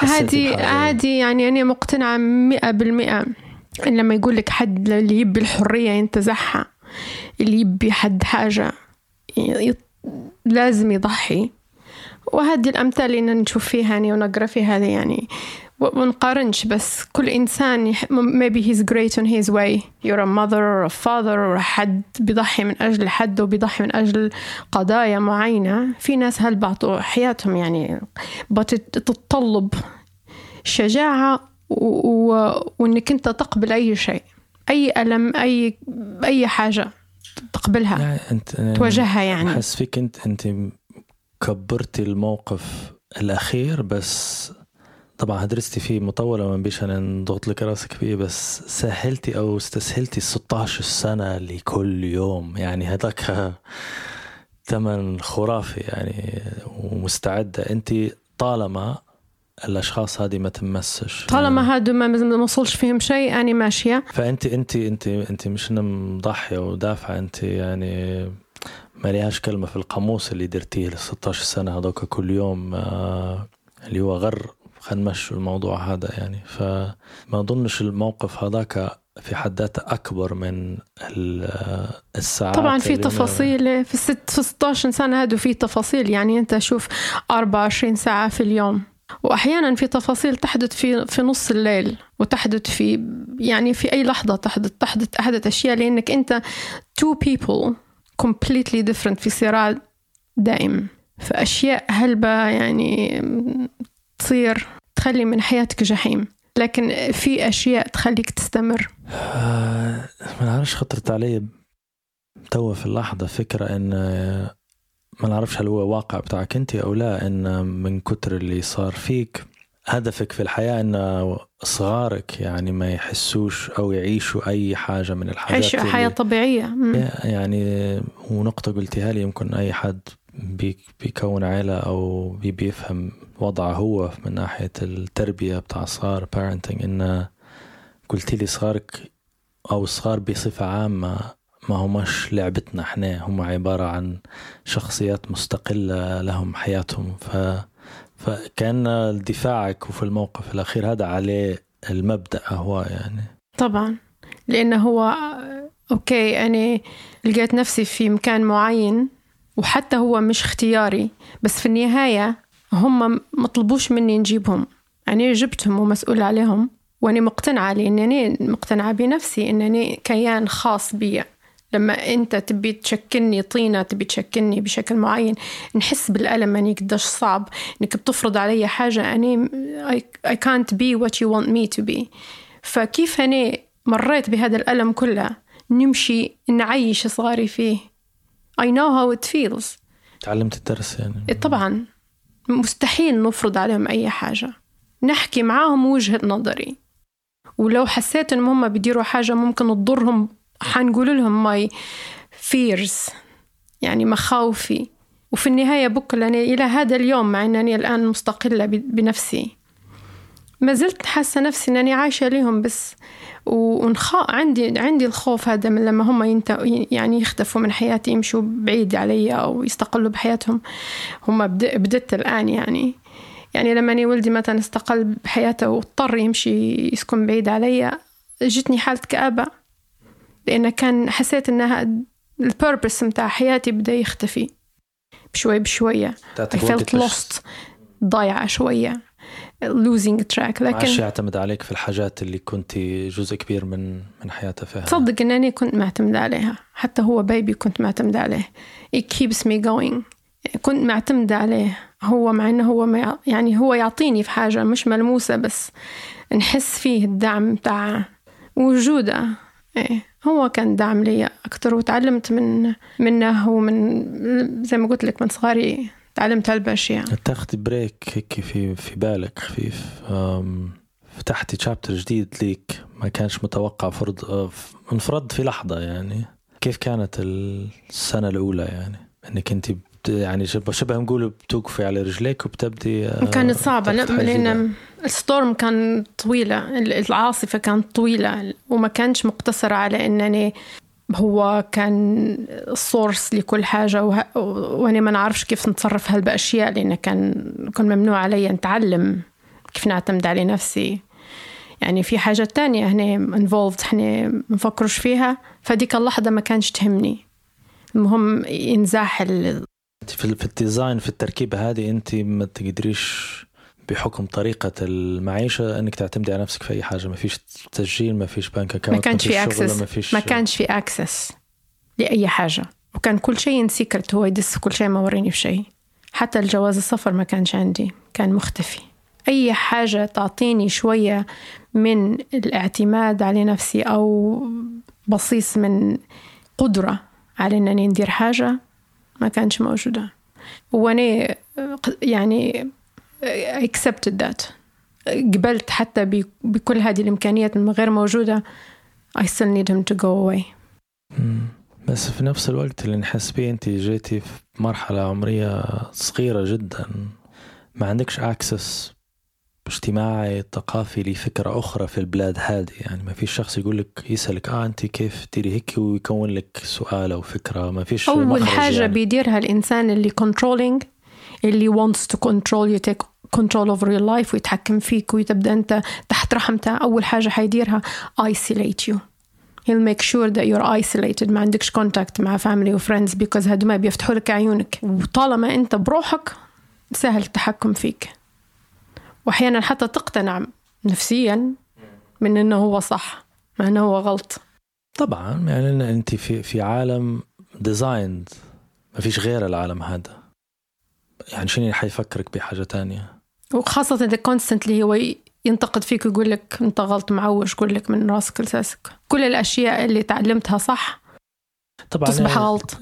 بحالة- هذه يعني أنا مقتنعة مئة بالمئة لما يقول لك حد اللي يبي الحرية ينتزعها اللي يبي حد حاجة. لازم يضحي. وهذه الأمثال اللي نشوف فيها يعني ونقرأ فيها هذه يعني ونقارنش بس كل إنسان maybe he's great on his way. You're a mother or a father or حد بيضحي من أجل حد وبيضحي من أجل قضايا معينة. في ناس هل بعطوا حياتهم يعني بتتطلب شجاعة. و... وإنك أنت تقبل أي شيء أي ألم أي أي حاجة. تقبلها. يعني انت تواجهها يعني. أحس فيك انت أنت كبرتي الموقف الأخير بس طبعا درستي فيه مطولة ما بيش أنا نضغط لك راسك فيه بس سهلتي أو استسهلتي ال 16 سنة اللي كل يوم. يعني هذاك (laughs) ثمن خرافي يعني ومستعدة. أنت طالما الأشخاص هذه ما تمسش. طالما هادو ما ما وصلش فيهم شيء أنا ماشية. فانت انت انت انت مش مضحية ودافعة انت يعني ما ليهاش كلمة في القاموس اللي درتيه ل 16 سنة هذوك كل يوم آه، اللي هو غر. خلينا نمشوا الموضوع هذا يعني. فما أظنش الموقف هذاك في حد ذاته أكبر من ال- الساعات طبعا في تفاصيل في ست في 16 سنة هادو في تفاصيل. يعني أنت شوف 24 ساعة في اليوم. وأحيانا في تفاصيل تحدث في في نص الليل وتحدث في يعني في أي لحظة تحدث تحدث أحدث أشياء لأنك أنت two people completely different في صراع دائم. فأشياء هلبة يعني تصير تخلي من حياتك جحيم. لكن في أشياء تخليك تستمر. آه، ما نعرفش خطرت علي توا في اللحظة فكرة آه، ما نعرفش هل هو واقع بتاعك أنت أو لا إن من كتر اللي صار فيك هدفك في الحياة إن صغارك يعني ما يحسوش أو يعيشوا أي حاجة من الحاجات عيش اللي- حياة طبيعية مم. يعني ونقطة قلتها لي يمكن أي حد بي- بيكون عيلة أو بي- بيفهم وضعه هو من ناحية التربية بتاع صغار parenting إن قلت لي صغارك أو الصغار بصفة عامة ما هماش لعبتنا إحنا هم عبارة عن شخصيات مستقلة لهم حياتهم. ف فكان دفاعك وفي الموقف الأخير هذا عليه المبدأ هو يعني. طبعا. لأنه هو أوكي أنا لقيت نفسي في مكان معين وحتى هو مش اختياري بس في النهاية هم ما طلبوش مني نجيبهم. أنا جبتهم ومسؤول عليهم وأنا مقتنعة لأنني مقتنعة بنفسي أنني كيان خاص بي لما أنت تبي تشكلني طينة تبي تشكلني بشكل معين نحس بالألم أني قديش صعب أنك بتفرض علي أني I, I can't be what you want me to be. فكيف أنا مريت بهذا الألم كله؟ نمشي نعيش صغاري فيه. I know how it feels. تعلمت الدرس يعني. طبعا. مستحيل نفرض عليهم أي حاجة. نحكي معاهم وجهة نظري. ولو حسيت إن هم بيديروا حاجة ممكن تضرهم حنقول لهم my fears يعني مخاوفي وفي النهاية أنا إلى هذا اليوم مع أنني الآن مستقلة بنفسي. ما زلت حاسة نفسي أنني عايشة لهم بس ونخا عندي عندي الخوف هذا من لما هم ينت... يعني يختفوا من حياتي يمشوا بعيد علي أو يستقلوا بحياتهم. هم بد... بدت الآن يعني. يعني لما أنا ولدي مثلا استقل بحياته واضطر يمشي يسكن بعيد علي جتني حالة كآبة. لأن كان حسيت إنها البيربس متاع حياتي بدأ يختفي. بشوي بشوية. I felt lost. ضايعة شوية. Losing track. لكن يعتمد عليك في الحاجات اللي كنت جزء كبير من من حياته فيها؟ تصدق إنني كنت معتمدة عليها. حتى هو بيبي كنت معتمدة عليه. It keeps me going. كنت معتمدة عليه. هو مع إنه هو ما يع- يعني هو يعطيني في حاجة مش ملموسة بس نحس فيه الدعم بتاع وجوده. إيه. هو كان دعم لي أكثر وتعلمت من منه ومن زي ما قلت لك من صغاري تعلمت هالاشياء تاخدي break هيك في في بالك خفيف. فتحتي chapter جديد ليك ما كانش متوقع فرض ف- انفرد في لحظة يعني. كيف كانت السنة الأولى يعني؟ إنك انت بت- يعني شبه شبه نقول بتوقفي على رجليك وبتبدي أه، كانت صعبة. لأن ال storm كان طويلة العاصفة كانت طويلة وما كانش مقتصرة على أنني هو كان ال source لكل حاجة وه... وأنا ما نعرفش كيف نتصرف هالأشياء لأن كان كان ممنوع علي نتعلم كيف نعتمد على نفسي. يعني في حاجات تانية هنا involved إحنا مفكروش فيها. فديك اللحظة ما كانش تهمني. المهم ينزاح في في ال design في التركيبة هذه أنت ما تقدريش بحكم طريقة المعيشة أنك تعتمدي على نفسك في أي حاجة. ما فيش تسجيل ما فيش bank account ما كانش في access ما فيش ما كانش في access لأي حاجة. وكان كل شيء secret هو يدس كل شيء ما وريني في شيء. حتى الجواز السفر ما كانش عندي كان مختفي. أي حاجة تعطيني شوية من الاعتماد على نفسي أو بصيص من قدرة على إنني ندير حاجة ما كانش موجودة. وأنا يعني accepted that. قبلت حتى بكل هذه الإمكانيات الغير موجودة I still need him to go away. بس في نفس الوقت اللي نحس بيه أنت جيتي في مرحلة عمرية صغيرة جدا ما عندكش اكسس اجتماعي ثقافي لفكرة أخرى في البلاد هذه. يعني ما فيش شخص يقول لك يسألك آه أنت كيف؟ تديري هيك؟ ويكون لك سؤال أو فكرة. ما فيش أول حاجة يعني. بيديرها الإنسان اللي controlling اللي wants to control you take control over your life ويتحكم فيك وتبدأ أنت تحت رحمته. أول حاجة حيديرها isolate you. He'll make sure that you're isolated. ما عندكش contact مع family و friends because هدول بيفتحوا لك عيونك. وطالما أنت بروحك سهل التحكم فيك. وأحيانا حتى تقتنع نفسيا من أنه هو صح مع أنه هو غلط. طبعا يعني إن أنت في في عالم ديزايند ما فيش غير العالم هذا. يعني شنو اللي حيفكرك بحاجة تانية؟ وخاصة إذا constantly هو ينتقد فيك ويقول لك أنت غلط معوج يقول لك من راسك لساسك كل الأشياء اللي تعلمتها صح طبعا تصبح يعني غلط.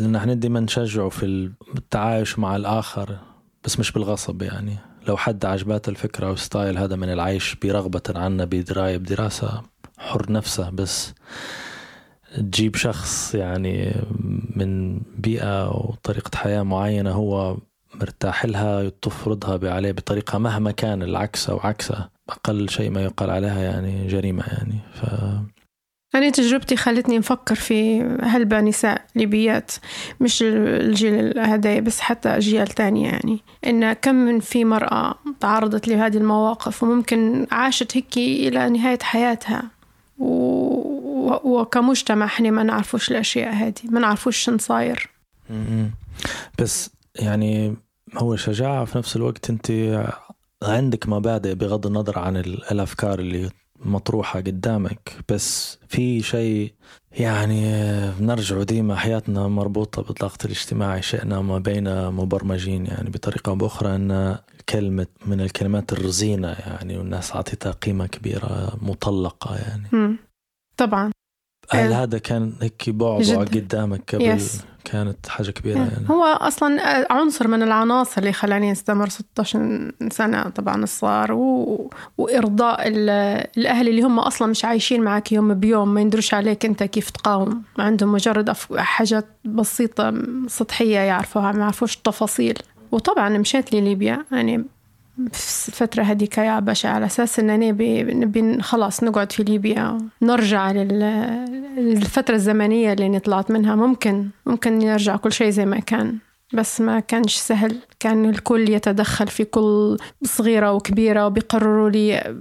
لأن إحنا دائما نشجعه في التعايش مع الآخر بس مش بالغصب يعني. لو حد عجباته الفكرة أو style هذا من العيش برغبة عنا بدراية بدراسة حر نفسه بس تجيب شخص يعني من بيئة وطريقة حياة معينة هو مرتاح لها تفرضها عليه بطريقة مهما كان العكس أو عكسه أقل شيء ما يقال عليها يعني جريمة يعني. ف أنا تجربتي خلتني نفكر في هلبة نساء ليبيات مش الجيل هذا بس حتى أجيال تانية يعني. إن كم من في مرأة تعرضت لهذه المواقف وممكن عاشت هيك إلى نهاية حياتها. و... وكمجتمع إحنا ما نعرفوش الأشياء هذه ما نعرفوش شن صاير. بس يعني هو شجاعة في نفس الوقت أنت عندك مبادئ بغض النظر عن ال- الأفكار اللي مطروحة قدامك بس في شيء يعني نرجع ديما حياتنا مربوطة بالضغط الاجتماعي شئنا ما بين مبرمجين يعني بطريقة أو بأخرى أن كلمة من الكلمات الرزينة يعني والناس عطيتها قيمة كبيرة مطلقة يعني مم. طبعا هل آه. هذا كان هيك بعبع. قدامك قبل Yes. كانت حاجة كبيرة يعني. هو أصلا عنصر من العناصر اللي خلاني أستمر 16 سنة طبعا الصغار و... وإرضاء ال... الأهل اللي هم أصلا مش عايشين معك يوم بيوم ما يندروش عليك أنت كيف تقاوم. عندهم مجرد أف... حاجات بسيطة سطحية يعرفوها ما يعرفوش التفاصيل. وطبعا مشيت لليبيا يعني الفترة هذيك يا باشا على أساس إن نبي خلاص نقعد في ليبيا نرجع لل- للفترة الزمنية اللي طلعت منها. ممكن ممكن يرجع كل شيء زي ما كان. بس ما كانش سهل. كان الكل يتدخل في كل صغيرة وكبيرة وبيقرروا لي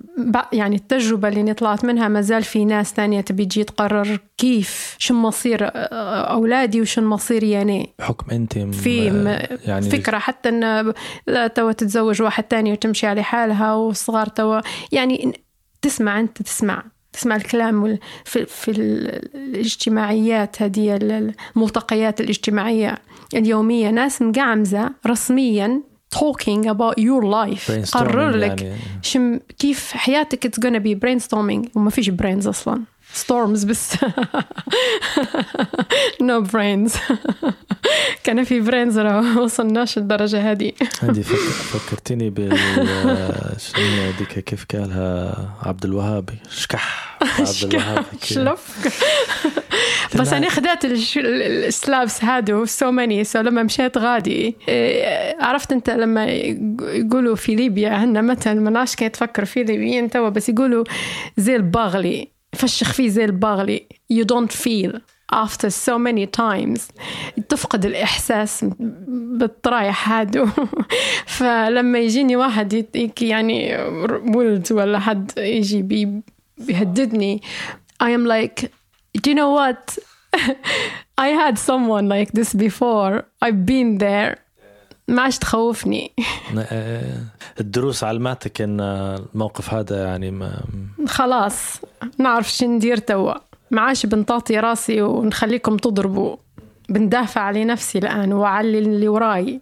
يعني التجربة اللي طلعت منها. ما زال في ناس تانية تبي تجي تقرر كيف شو مصير أولادي وشو مصيري يعني بحكم أنت م- في يعني فكرة حتى أن توا تتزوج واحد تاني وتمشي على حالها والصغار توا. يعني تسمع أنت تسمع. تسمع الكلام وال- في, في ال- الاجتماعيات هذه ال- الملتقيات الاجتماعية اليومية. ناس مقعمزة رسميا talking about your life. قرر لك يعني. شم كيف حياتك it's gonna be brainstorming. وما فيش brains أصلا. Storms بس. No brains كان في brains لو وصلناش الدرجة هذه. عندي فك... فكرتني بال هذيك؟ كيف قالها عبد الوهاب؟ شكح. عبد الوهاب كده. شلف. بس أنا خدات السلابس هادو سو ماني سو لما مشيت غادي إيه، عرفت أنت لما يق- يقولوا في ليبيا هن مثلا مناش كانت تفكر في ليبيين توا بس يقولوا زي الباغلي. فشخ فيه زي الباغلي you don't feel after so many times تفقد الإحساس بالطرايح هادو فلما يجيني واحد يعني ولد ولا حد يجي بي بيهددني I am like do you know what I had someone like this before I've been there ما عادش تخوفني. (laughs) آه، الدروس علمتك إن الموقف هذا يعني ما خلاص نعرف شو ندير توا. ما عادش بنطاطي راسي ونخليكم تضربوا. بندافع على نفسي الآن وعلى اللي وراي.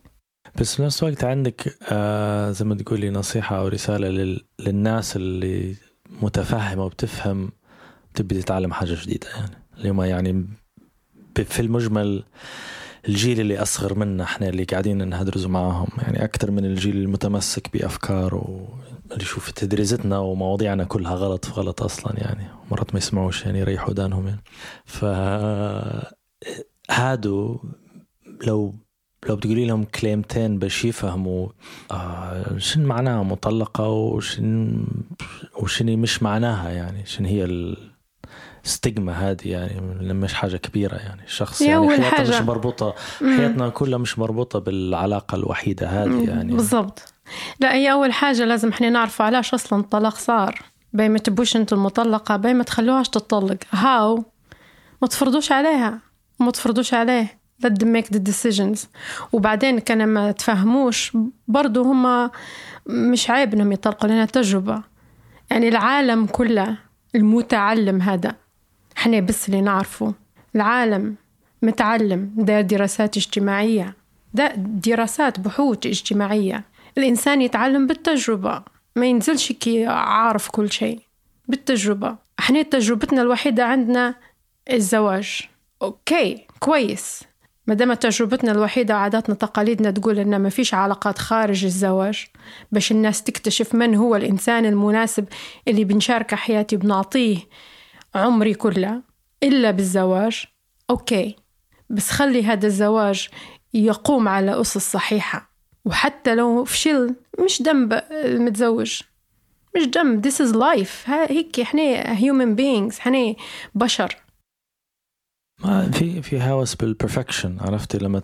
بس في نفس الوقت عندك آه زي ما تقولي نصيحة أو رسالة لل... للناس اللي متفهمة وبتفهم بتبي تتعلم حاجة جديدة يعني. اللي يعني في المجمل الجيل اللي أصغر منا إحنا اللي قاعدين نهدرز معاهم. يعني أكثر من الجيل المتمسك بأفكار واللي يشوف تدريستنا ومواضيعنا كلها غلط في غلط أصلا يعني. مرات ما يسمعوش يعني يريحوا ودانهم يعني. ف هادو لو لو بتقولي لهم كلمتين باش يفهموا آه شن معناها مطلقة وشن وشني مش معناها يعني شن هي الستيغما هذه يعني مش حاجة كبيرة يعني. الشخص يعني أول حياتها حاجة. مش مربوطة مم. حياتنا كلها مش مربوطة بالعلاقة الوحيدة هذه يعني. بالضبط. لا هي أول حاجة لازم إحنا نعرف علاش أصلا الطلاق صار. بين ما تبوش أنتوا المطلقة بين ما تخلوهاش تطلق. هاو؟ ما تفرضوش عليها. وما تفرضوش عليه. Let them make the decisions. وبعدين كان ما تفهموش برضو هم مش عيب إنهم يطلقوا لنا تجربة. يعني العالم كله المتعلم هذا. إحنا بس اللي نعرفه. العالم متعلم ده دراسات اجتماعية. ده دراسات بحوث اجتماعية. الإنسان يتعلم بالتجربة ما ينزلش كي عارف كل شيء. بالتجربة. إحنا تجربتنا الوحيدة عندنا الزواج. أوكي كويس. ما دام تجربتنا الوحيدة وعاداتنا تقاليدنا تقول إن ما فيش علاقات خارج الزواج باش الناس تكتشف من هو الإنسان المناسب اللي بنشاركه حياتي بنعطيه عمري كله إلا بالزواج. أوكي بس خلي هذا الزواج يقوم على أسس صحيحة. وحتى لو فشل مش ذنب المتزوج مش ذنب this is life. هيك إحنا human beings إحنا بشر. ما في في هوس بال perfection عرفتي؟ لما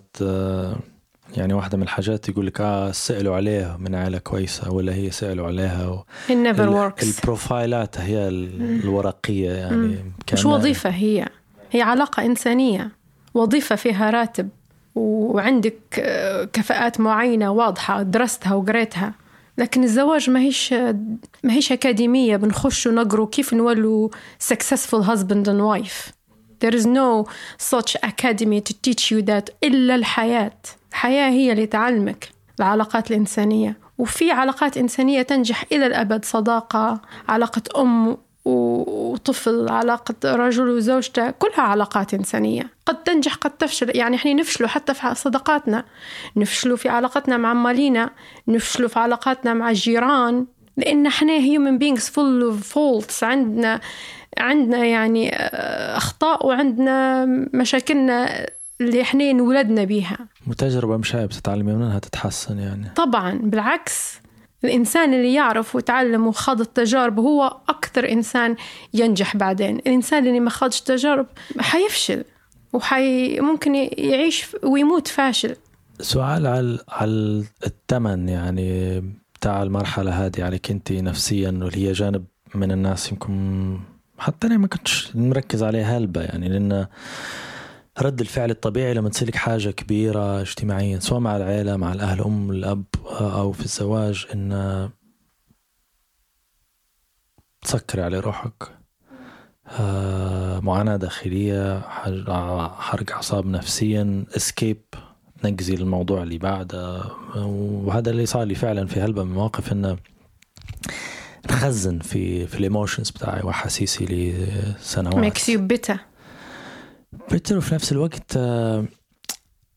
يعني واحدة من الحاجات يقول لك آه سألوا عليها من عائلة كويسة ولا هي سألوا عليها. و... it never works. البروفايلات هي ال- الورقية يعني مش وظيفة هي. هي علاقة إنسانية. وظيفة فيها راتب. وعندك آه، كفاءات معينة واضحة درستها وقريتها. لكن الزواج ما هيش ما هيش أكاديمية. بنخش ونقروا كيف نولوا successful husband and wife. There is no such academy to teach you that إلا الحياة. الحياة هي اللي تعلمك العلاقات الإنسانية. وفي علاقات إنسانية تنجح إلى الأبد صداقة علاقة أم وطفل علاقة رجل وزوجته كلها علاقات إنسانية. قد تنجح قد تفشل. يعني إحنا نفشلوا حتى في صداقاتنا. نفشلوا في علاقتنا مع مالينا نفشلوا في علاقاتنا مع الجيران. لأن إحنا human beings full of faults. عندنا عندنا يعني آه، أخطاء وعندنا مشاكلنا اللي إحنا انولدنا بيها. وتجربة مش عيب تتعلمي منها تتحسن يعني. طبعا بالعكس الإنسان اللي يعرف ويتعلم وخاض التجارب هو أكثر إنسان ينجح بعدين. الإنسان اللي ما خاضش تجارب حيفشل وحي ممكن يعيش ويموت فاشل. سؤال على على الثمن يعني بتاع المرحلة هذه عليك انت نفسيا واللي هي جانب من الناس يمكن حتى أنا ما كنتش مركز عليه هلبة يعني لأن رد الفعل الطبيعي لما تصيرك حاجة كبيرة اجتماعيا سواء مع العيلة مع الأهل الأم الأب أو في الزواج إن تسكري على روحك. آه، معاناة داخلية حرق أعصاب نفسيا اسكيب نقزي الموضوع اللي بعده. وهذا اللي صار لي فعلا في هلبة من المواقف انه نخزن في في ال emotions بتاعي واحاسيسي لسنوات. Makes you bitter. Bitter وفي نفس الوقت آه،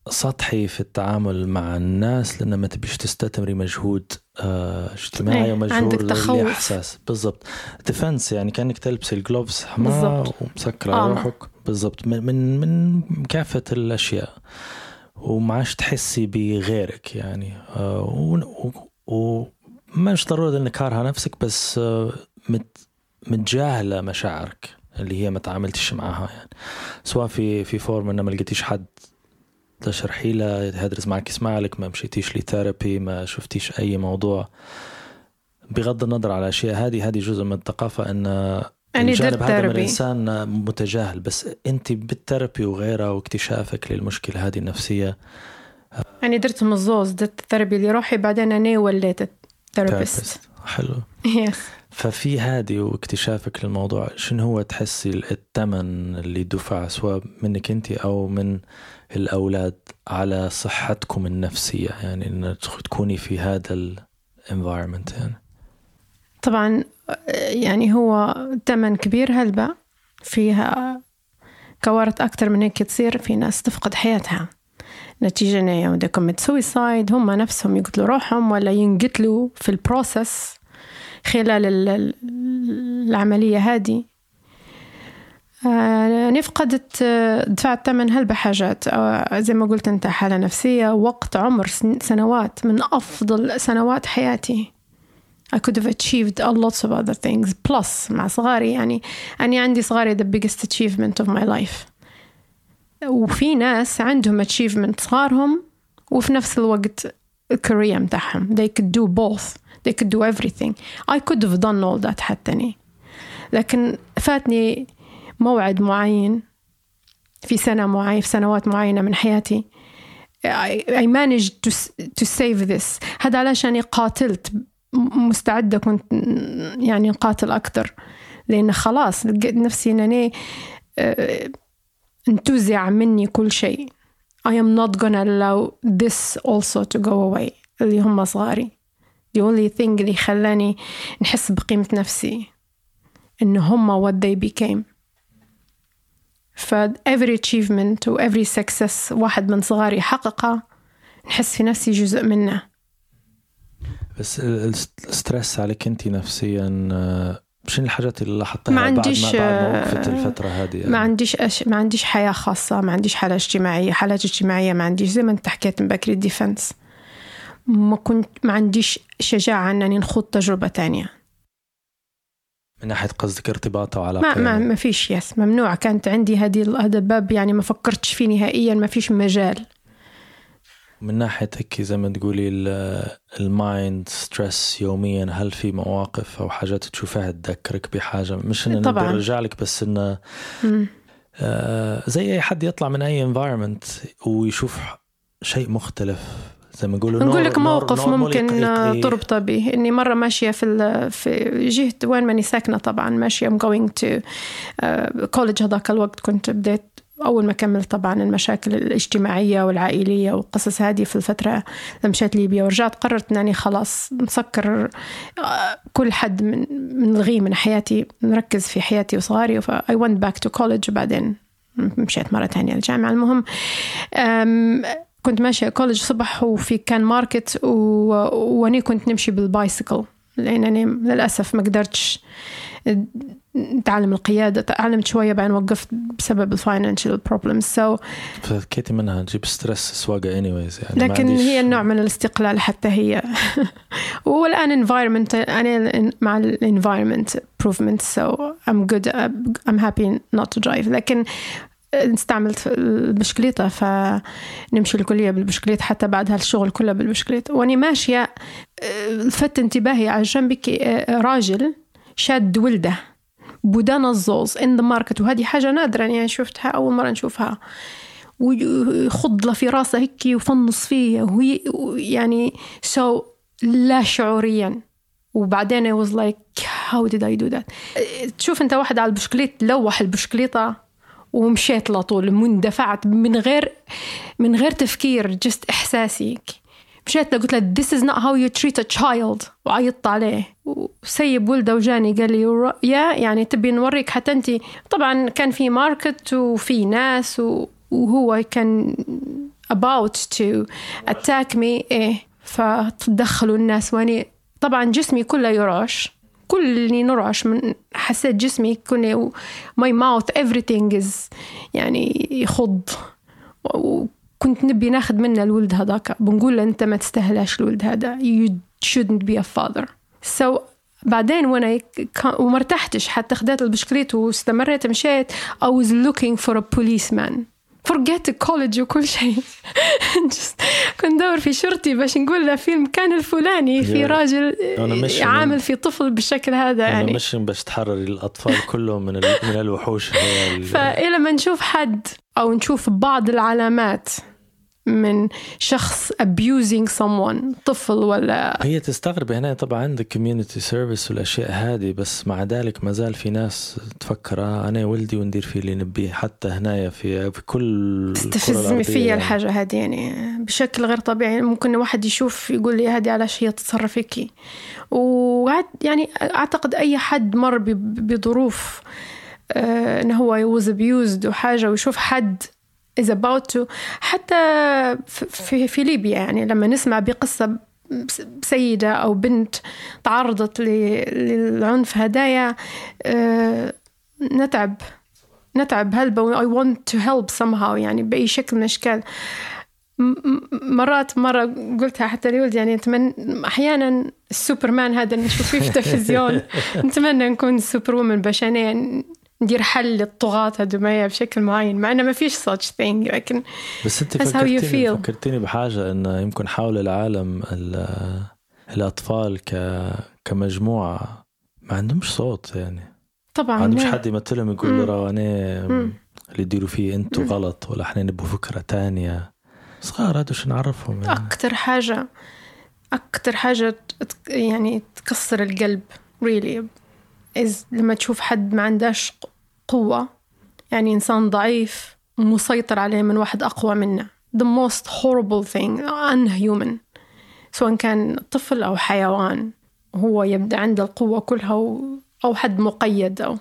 سطحي في التعامل مع الناس لأن ما تبيش تستثمري مجهود آه، اجتماعي إيه، ومجهود عندك تخوف. إحساس بالضبط. Defence يعني كأنك تلبسي ال gloves بالضبط. ومسكرة آه. روحك. بالضبط. من من من كافة الأشياء. وما عادش تحسي بغيرك يعني. آه، ومش ضروري إنك كارهه نفسك بس مت متجاهلة مشاعرك. اللي هي ما تعاملتش معاها يعني. سواء في في form انه ما لقيتيش حد تشرحي له يدرس معك يسمع لك ما مشيتيش ل therapy ما شفتيش أي موضوع. بغض النظر على الاشياء هذه هذه جزء من الثقافة إن أنا الجانب هذا من الإنسان متجاهل. بس أنت بال therapy وغيرها واكتشافك للمشكلة هذه النفسية. أنا درت مزوز درت ال therapy لروحي بعدين أنا وليت Therapist. حلو. (laughs) Yes ففي هذه واكتشافك للموضوع شنو هو تحسي الثمن اللي دفع سواء منك انت أو من الأولاد على صحتكم النفسية؟ يعني إن تكوني في هذا ال environment يعني. طبعا يعني هو ثمن كبير هلبة فيها كوارث أكتر من هيك تصير في ناس تفقد حياتها. نتيجة إنه they commit suicide هم نفسهم يقتلوا روحهم ولا ينقتلوا في البروسس خلال ال- ال- العملية هذه. يعني فقدت آه، دفعت ثمن هلبة حاجات آه، زي ما قلت أنت حالة نفسية وقت عمر سن- سنوات. من أفضل سنوات حياتي. I could have achieved a lots of other things. Plus مع صغاري يعني أنا عندي صغاري the biggest achievement of my life. وفي ناس عندهم achievement صغارهم وفي نفس الوقت الكارير متاعهم. They could do both. They could do everything. I could have done all that حتى لكن فاتني موعد معين في سنة معينة في سنوات معينة من حياتي. I, managed to, to save this. هذا علشان قاتلت. مستعدة كنت يعني نقاتل أكثر. لأن خلاص لقيت نفسي أنني آه، انتزع مني كل شيء. I am not gonna allow this also to go away. اللي هم صغاري. The only thing اللي خلاني نحس بقيمة نفسي إن هم what they became. ف every achievement و every success واحد من صغاري حققها نحس في نفسي جزء منه. بس ال- ال- ال stress عليك انت نفسيا آه، شنو الحاجات اللي لاحظتها ما بعد عنديش، ما بعد ما آه، وقفت الفترة هذه؟ يعني؟ ما عنديش أش... ما عنديش حياة خاصة ما عنديش حالة اجتماعية حالات اجتماعية ما عنديش. زي ما أنت حكيت من بكري ال defence ما كنت ما عنديش شجاعة أنني نخوض تجربة تانية من ناحية قصدك ارتباط أو ما علاقة ما يعني. ما فيش yes ممنوع كانت عندي هذه هذا الباب يعني ما فكرتش فيه نهائيا ما فيش مجال من ناحية هيك زي ما تقولي ال- ال mind stress يوميا هل في مواقف أو حاجات تشوفها تذكرك بحاجة مش إن طبعاً. نرجع لك بس انه مم. آه، زي أي حد يطلع من أي environment ويشوف شيء مختلف زي ما يقولوا نقول نور- لك موقف ممكن يق- يق- تربط به. إني مرة ماشية في في جهه وين ماني ساكنة طبعا. ماشية I'm going to college هذاك الوقت كنت بديت أول ما كملت طبعا المشاكل الاجتماعية والعائلية والقصص هذه في الفترة لما مشيت ليبيا. ورجعت قررت انني خلاص نسكر آه، كل حد من من الغي من حياتي نركز في حياتي وصغاري. ف I went back to college وبعدين مشيت مرة تانية الجامعة. المهم كنت ماشية كولج صبح وفي كان ماركت و... واني كنت نمشي بالبايسكل لأنني للأسف ما قدرتش نتعلم القيادة تعلمت شوية بعدين وقفت بسبب الفاينانشال بروبلمز سو فكيتي منها تجيب stress سواقة anyways يعني ما لكن هي النوع من الاستقلال حتى هي. (laughs) والآن environment أنا مع ال environment improvement so I'm good I'm happy not to drive. لكن استعملت البشكليطة فنمشي الكلية بالبشكليت حتى بعد هالشغل كله بالبشكليت وأني ماشية لفت انتباهي على جنبك راجل شاد ولده بودان الزوز in the market. وهذه حاجة نادرة يعني شفتها أول مرة نشوفها. ويخض له في راسه هيك ويفنص فيه. وهي يعني سو لا شعوريا. وبعدين I was like how did I do that? تشوف أنت واحد على البشكليت لوح البشكليطة. ومشيت لطول مندفعت من غير من غير تفكير جست احساسي مشيت له قلت له this is not how you treat a child. وعيطت عليه. وسيب ولده وجاني قال لي "ور- يا يعني تبي نوريك حتى انت طبعا كان في ماركت وفي ناس و- وهو كان about to attack me. إيه فتدخلوا الناس. وأني طبعا جسمي كله يرعش كلني نرعش من حسيت جسمي كله my mouth everything is يعني يخض. وكنت نبي ناخذ منه الولد هذاك. بنقول له أنت ما تستاهلاش الولد هذا. You shouldn't be a father. So بعدين وأنا وما ارتحتش. حتى خديت البشكليت واستمريت مشيت. I was looking for a policeman. Forget الكولج وكل شيء. (laughs) كنت ندور في شرطي باش نقول له في المكان الفلاني في راجل أنا مش- عامل في طفل بالشكل هذا يعني يعني. مش باش تحرري الأطفال (laughs) كلهم من من الوحوش. فإلى ما نشوف حد أو نشوف بعض العلامات. من شخص abusing someone طفل ولا هي تستغرب هنا طبعا عندك community service والأشياء هذه بس مع ذلك ما زال في ناس تفكر آه أنا ولدي وندير فيه اللي نبيه حتى هنايا في في كل تستفزني فيا يعني. الحاجة هذه يعني بشكل غير طبيعي ممكن واحد يشوف يقول لي هذه علاش هي تتصرف هيك يعني أعتقد أي حد مر بظروف آه، إنه هو was abused وحاجة ويشوف حد is about to. حتى في- في, ليبيا يعني لما نسمع بقصة سيدة أو بنت تعرضت للعنف هدايا آه، نتعب نتعب هلبة. I want to help somehow يعني بأي شكل من الأشكال. مرات مرة قلتها حتى لولدي يعني أتمنى أحيانا السوبرمان هذا اللي نشوف فيه في التلفزيون. (laughs) نتمنى نكون سوبر وومن باش أنا يعني ندير حل للطغاة هذوما بشكل معين مع إنه ما فيش such thing لكن بس أنت فكرتيني. فكرتيني بحاجة انه يمكن حول العالم ال- الأطفال ك كمجموعة ما عندهمش صوت يعني طبعا ما عندهمش. حد يمثلهم يقول. له مم. اللي يديروا فيه أنتوا غلط ولا إحنا نبغوا فكرة تانية صغار هادو شو نعرفهم يعني. أكتر حاجة أكتر حاجة يعني تكسر القلب really is لما تشوف حد ما عندهش قوة يعني إنسان ضعيف مسيطر عليه من واحد أقوى منه. The most horrible thing unhuman. سواء كان طفل أو حيوان هو يبدأ عنده القوة كلها أو حد مقيد أو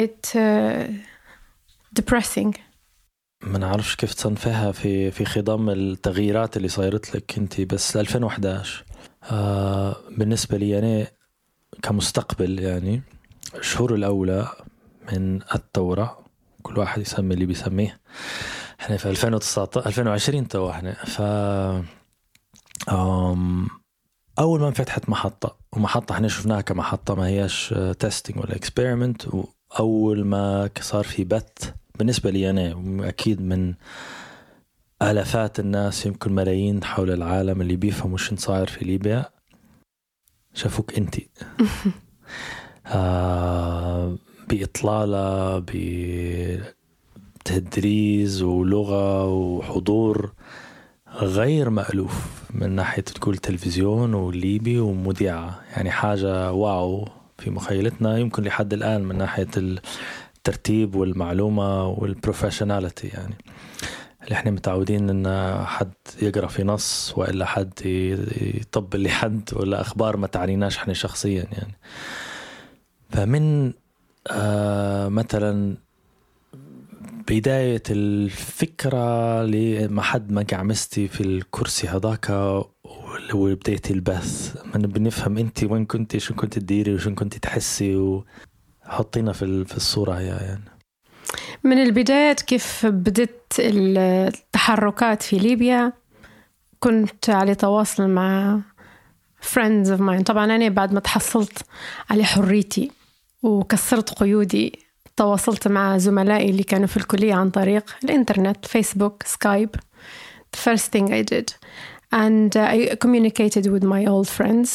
it uh, depressing. ما نعرفش كيف تصنفها في في خضم التغييرات اللي صايرت لك انت بس 2011 آه بالنسبة لي أنا كمستقبل يعني الشهور الأولى من الثورة كل واحد يسمي اللي بيسميه. إحنا في 2019 2020 تو إحنا. ف أول ما انفتحت محطة ومحطة إحنا شفناها كمحطة ما هياش testing ولا experiment وأول ما صار في بث بالنسبة لي أنا وأكيد من آلافات الناس يمكن ملايين حول العالم اللي بيفهموا شو صاير في ليبيا. شافوك انت. (laughs) آه بإطلالة بتدريس ولغة وحضور غير مألوف من ناحية تقول تلفزيون وليبي ومذيعة. يعني حاجة واو في مخيلتنا يمكن لحد الآن من ناحية الترتيب والمعلومة والبروفيشناليتي يعني. اللي إحنا متعودين إن حد يقرأ في نص وإلا حد يطبل لحد ولا أخبار ما تعنيناش إحنا شخصيا يعني. فمن آه مثلا بداية الفكرة لما حد ما قعمستي في الكرسي هذاك وبداية البث. من بنفهم أنت وين كنتي شو كنت تديري وشو كنت تحسي وحطينا في الصورة هي يعني. من البدايات كيف بدت التحركات في ليبيا. كنت على تواصل مع friends of mine. طبعا أنا بعد ما تحصلت على حريتي وكسرت قيودي تواصلت مع زملائي اللي كانوا في الكلية عن طريق الإنترنت فيسبوك سكايب the first thing I did and uh, I communicated with my old friends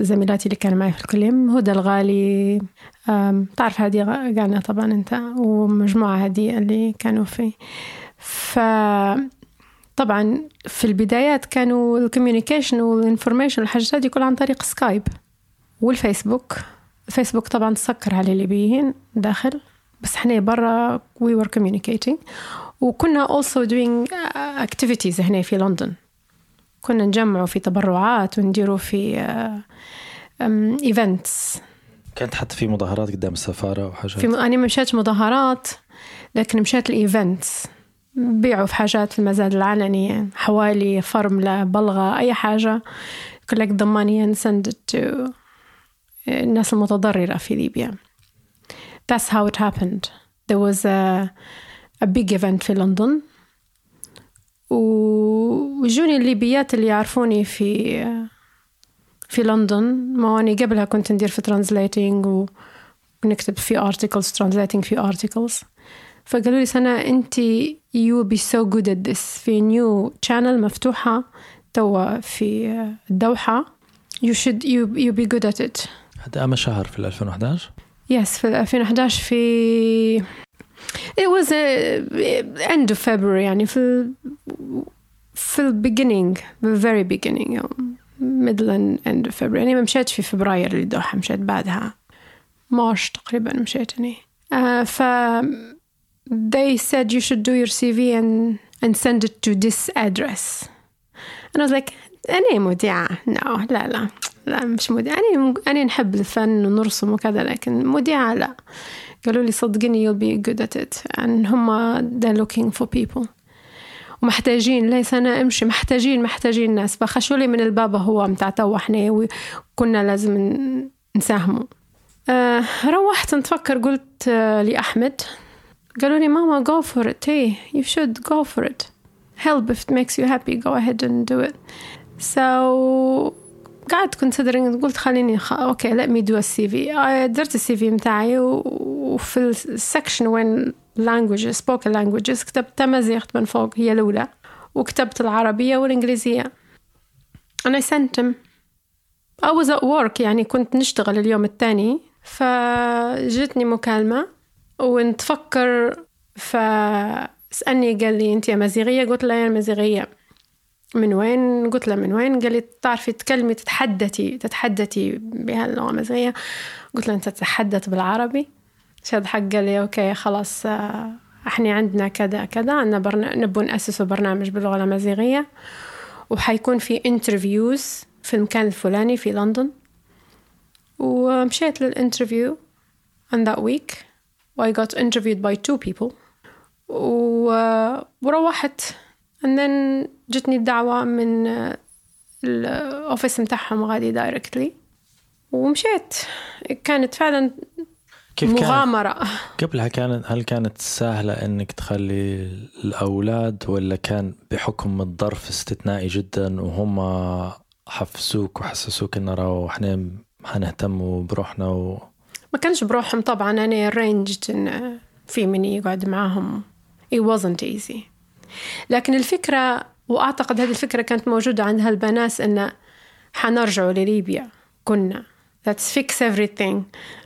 زميلاتي اللي كانوا معي في الكلية هدى الغالي أم، تعرف هذه قانا طبعا أنت ومجموعة هذه اللي كانوا في. ف طبعا في البدايات كانوا ال communication وال information والحاجات هذه كلها عن طريق سكايب والفيسبوك. الفيسبوك طبعا تسكر على الليبيين داخل بس إحنا برا we were communicating. وكنا also doing activities هنا في لندن. كنا نجمعوا في تبرعات ونديروا في events كانت حتى في مظاهرات قدام السفارة وحاجات في أنا ما مشيت مظاهرات لكن مشيت ال events بيعوا في حاجات في المزاد العلني حوالي فرملة بلغة أي حاجة. The money and send it to الناس المتضررة في ليبيا. That's how it happened. There was a, a big event في لندن وجوني الليبيات اللي يعرفوني في في لندن ما أنا قبلها كنت ندير في translating ونكتب في articles translating في articles. فقالوا لي سنة أنت you will be so good at this. في new channel مفتوحة توا في الدوحة. You should you, you be good at it. هذا أما شهر في 2011 Yes في 2011 في it was a end of February يعني في ال- في ال beginning the very beginning middle and end of February يعني ما مشيت في فبراير للدوحة مشيت بعدها مارش تقريبا مشيت أنا uh, ف they said you should do your CV and and send it to this address and I was like أنا مذيعة no لا لا لا مش مذيعة أنا أنا نحب الفن ونرسم وكذا لكن مذيعة لا قالوا لي صدقني you'll be good at it. And هم they're looking for people. ومحتاجين ليس أنا أمشي محتاجين محتاجين ناس. فخشوا لي من الباب هو متاع تو إحنا وكنا لازم نساهموا آه روحت نتفكر قلت آه لأحمد. قالوا لي ماما go for it. Hey you should go for it. Help. If it makes you happy go ahead and do it. So قعدت considering قلت خليني خ... أوكي me do a CV آه، درت ال CV متاعي و... وفي ال section وين languages spoken languages كتبت تمازيغ من فوق هي الأولى. وكتبت and I sent them. I was at work يعني كنت نشتغل اليوم الثاني فجتني مكالمة. ونتفكر فسألني قال لي أنت مازيغية قلت له أنا مازيغية من وين؟ قلت له من وين؟ قال لي تعرفي تتكلمي تتحدثي تتحدثي بهاللغة المزيغية قلت له أنت تتحدث بالعربي؟ شاد حق قال لي okay خلاص آه، إحنا عندنا كذا كذا. عندنا برنا... نبغى نأسسوا برنامج باللغة الأمازيغية وحيكون في interviews في المكان الفلاني في لندن. ومشيت لل interview on that week. I got interviewed by two people. و... وروحت and then جتني الدعوة من ال office متاعهم غادي directly ومشيت. كانت فعلا كيف مغامرة. قبلها كانت هل كانت سهلة إنك تخلي الأولاد ولا كان بحكم الظرف استثنائي جدا وهم حفزوك وحسسوك انه راهو إحنا حنهتم بروحنا و... ما كانش بروحهم طبعا. أنا arranged إن في من يقعد معاهم. It wasn't easy. لكن الفكرة وأعتقد هذه الفكرة كانت موجودة عند هالبنات إن حنرجعوا لليبيا كنا. Let's fix everything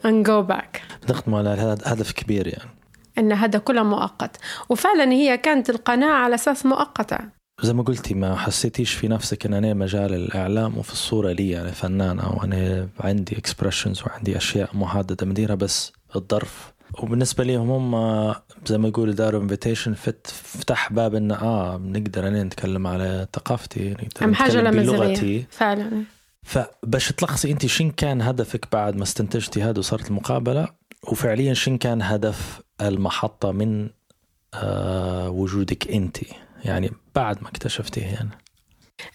and go back. نخدموا على هذا هدف كبير يعني. إن هذا كله مؤقت. وفعلا هي كانت القناعة على أساس مؤقتة. زي ما قلتي ما حسيتيش في نفسك إن أنا مجال الإعلام وفي الصورة لي أنا فنانة وأنا عندي expressions وعندي أشياء محددة مديرها بس الظرف وبالنسبة لهم هم زي ما يقولوا داروا invitation فت فتح باب ان آه بنقدر أنا نتكلم على ثقافتي نقدر نتكلم لمزغية بلغتي. فعلا. فباش تلخصي أنت شن كان هدفك بعد ما استنتجتي هذا وصارت المقابلة؟ وفعليا شن كان هدف المحطة من آه وجودك أنت؟ يعني بعد ما اكتشفتيه يعني.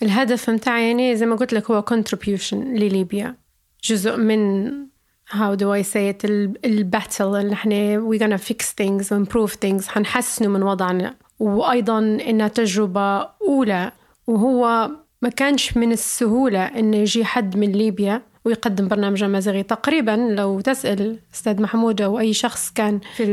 الهدف متاعي يعني زي ما قلت لك هو contribution لليبيا. جزء من how do I say it? ال- الباتل اللي إحنا we gonna fix things و improve things. حنحسنوا من وضعنا. وأيضا إنها تجربة أولى. وهو ما كانش من السهولة إنه يجي حد من ليبيا ويقدم برنامج أمازيغي تقريبا. لو تسأل أستاذ محمود أو أي شخص كان في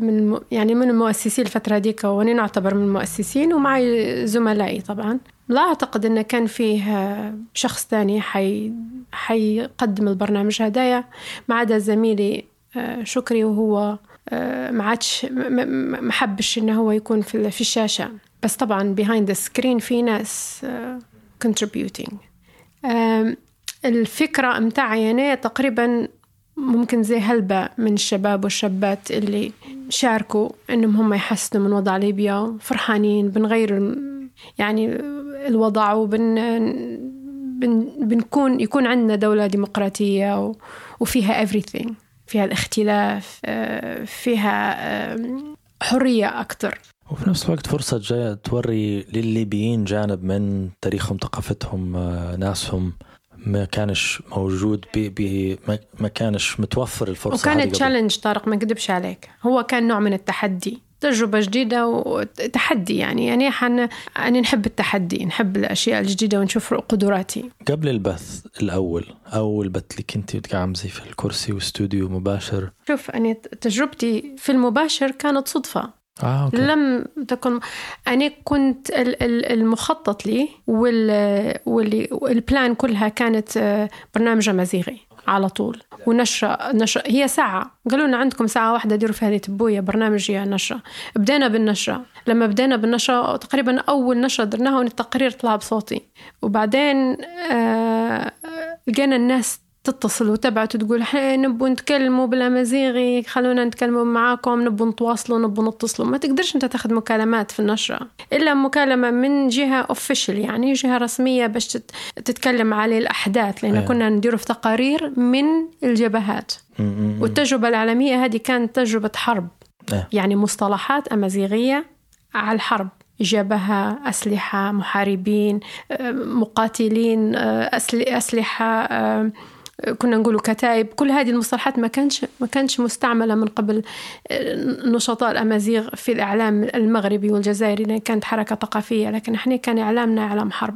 من يعني من المؤسسين الفترة هذيك وأنا نعتبر من المؤسسين ومعي زملائي طبعا. لا أعتقد أنه كان فيه شخص ثاني حي حيقدم البرنامج هدايا. ما عدا زميلي آه، شكري وهو آه، ما عادش ما- حبش انه هو يكون في في الشاشة. بس طبعا behind the screen في ناس آه، الفكرة متاعي أنا تقريبا ممكن زي هلبة من الشباب والشابات اللي شاركوا إنهم هم يحسنوا من وضع ليبيا فرحانين بنغير يعني الوضع وبن بن بنكون يكون عندنا دولة ديمقراطية وفيها everything فيها الاختلاف آه، فيها حرية أكتر. وفي نفس الوقت فرصة جاية توري للليبيين جانب من تاريخهم ثقافتهم آه، ناسهم. ما كانش موجود بي بي ما- كانش متوفر وكانت قبل. Challenge طارق ما اكذبش عليك. هو كان نوع من التحدي تجربة جديدة وتحدي يعني. يعني حن أنا نحب التحدي نحب الأشياء الجديدة ونشوف قدراتي. قبل البث الأول أول بث اللي كنتي بتقعمزي في الكرسي واستوديو مباشر. شوف أنا تجربتي في المباشر كانت صدفة. آه okay. لم تكن أنا كنت ال- ال- المخطط لي وال واللي ال plan كلها كانت آه، برنامج أمازيغي على طول. ونشرة نشرة هي ساعة. قالوا لنا عندكم ساعة واحدة ديروا فيها تبوية برنامج هي نشرة. بدينا بالنشرة. لما بدينا بالنشرة تقريبا أول نشرة درناها والتقرير طلع بصوتي. وبعدين آه لقينا الناس تتصل وتبعت وتقول نبوا نتكلموا بالامازيغي خلونا نتكلموا معاكم نبوا نتواصلوا نبوا نتصلوا ما تقدرش أنت تاخذ مكالمات في النشرة إلا مكالمة من جهة اوفيشال يعني جهة رسمية باش تت- تتكلم على الأحداث لأن أيوة. كنا نديروا في تقارير من الجبهات. والتجربة العالمية هذه كانت تجربة حرب إيه. يعني مصطلحات أمازيغية على الحرب جبهة أسلحة محاربين آه، مقاتلين أسل- أسلحة آه، كنا نقولوا كتائب. كل هذه المصطلحات ما كانش ما كانش مستعملة من قبل. نشطاء الأمازيغ في الإعلام المغربي والجزائري لأن كانت حركة ثقافية لكن إحنا كان إعلامنا إعلام حرب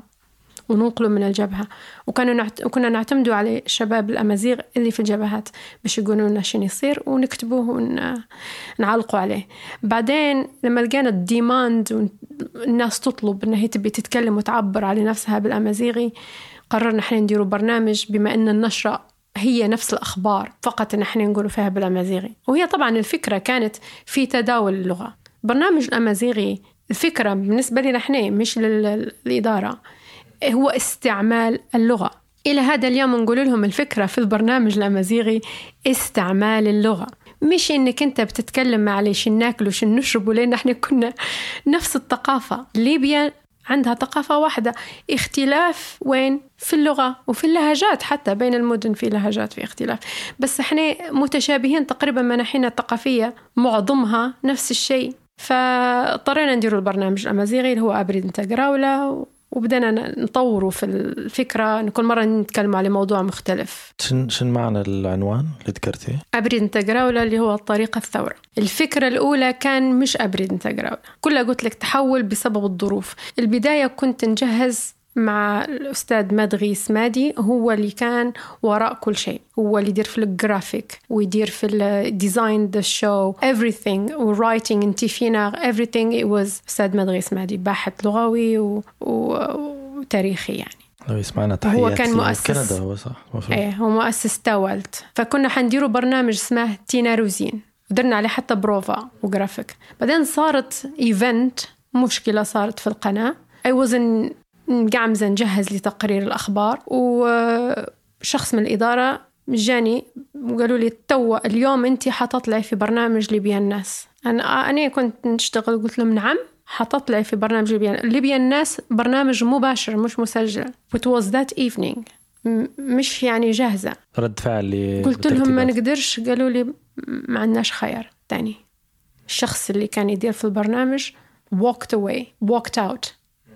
وننقله من الجبهة. وكانوا نعت... كنا نعتمدوا على الشباب الأمازيغ اللي في الجبهات باش يقولوا لنا شنو يصير ونكتبوه ونعلقوا عليه. بعدين لما لقينا الديماند والناس تطلب إنها هي تبي تتكلم وتعبر على نفسها بالأمازيغي قررنا إحنا نديروا برنامج بما أن النشرة هي نفس الأخبار فقط إن إحنا نقولوا فيها بالأمازيغي. وهي طبعا الفكرة كانت في تداول اللغة. برنامج الأمازيغي الفكرة بالنسبة لنا إحنا مش للإدارة هو استعمال اللغة. إلى هذا اليوم نقول لهم الفكرة في البرنامج الأمازيغي استعمال اللغة. مش إنك أنت بتتكلم شن ناكل وشن نشرب لأن إحنا كنا نفس الثقافة. ليبيا عندها ثقافة واحدة. اختلاف وين؟ في اللغة وفي اللهجات حتى بين المدن في لهجات في اختلاف. بس إحنا متشابهين تقريبا مناحينا الثقافية معظمها نفس الشيء. فاضطرينا نديروا البرنامج الأمازيغي اللي هو أبريد انتجراولا وبدأنا نطوره في الفكرة إن كل مرة نتكلم على موضوع مختلف. شن شن معنى العنوان اللي ذكرتيه؟ أبريد انتجراولا اللي هو طريقة الثورة. الفكرة الأولى كان مش أبريد انتجراولا كلها قلت لك تحول بسبب الظروف. البداية كنت نجهز مع الأستاذ مدغي سمادي هو اللي كان وراء كل شيء. هو اللي يدير في الجرافيك ويدير في الديزاين ذا شو everything ورايتنج انت فينا everything. It was أستاذ مدغي سمادي باحث لغوي و... و... وتاريخي يعني. لو يسمعنا تحيات هو كان مؤسس. كندا هو صح؟ مفروض. إيه هو مؤسس تاولت فكنا حنديروا برنامج اسمه تينا روزين. ودرنا عليه حتى بروفا وجرافيك. بعدين صارت event مشكلة صارت في القناة. I was مقعمزة نجهز لتقرير الأخبار وشخص من الإدارة جاني وقالوا لي توا اليوم أنت حتطلعي في برنامج ليبيا الناس. أنا أنا كنت نشتغل قلت لهم نعم حتطلعي في برنامج ليبيا ليبيا الناس برنامج مباشر مش مسجل. It was that evening. مش يعني جاهزة. رد فعل قلت لهم ما نقدرش قالوا لي ما عندناش خيار تاني. الشخص اللي كان يدير في البرنامج walked away walked out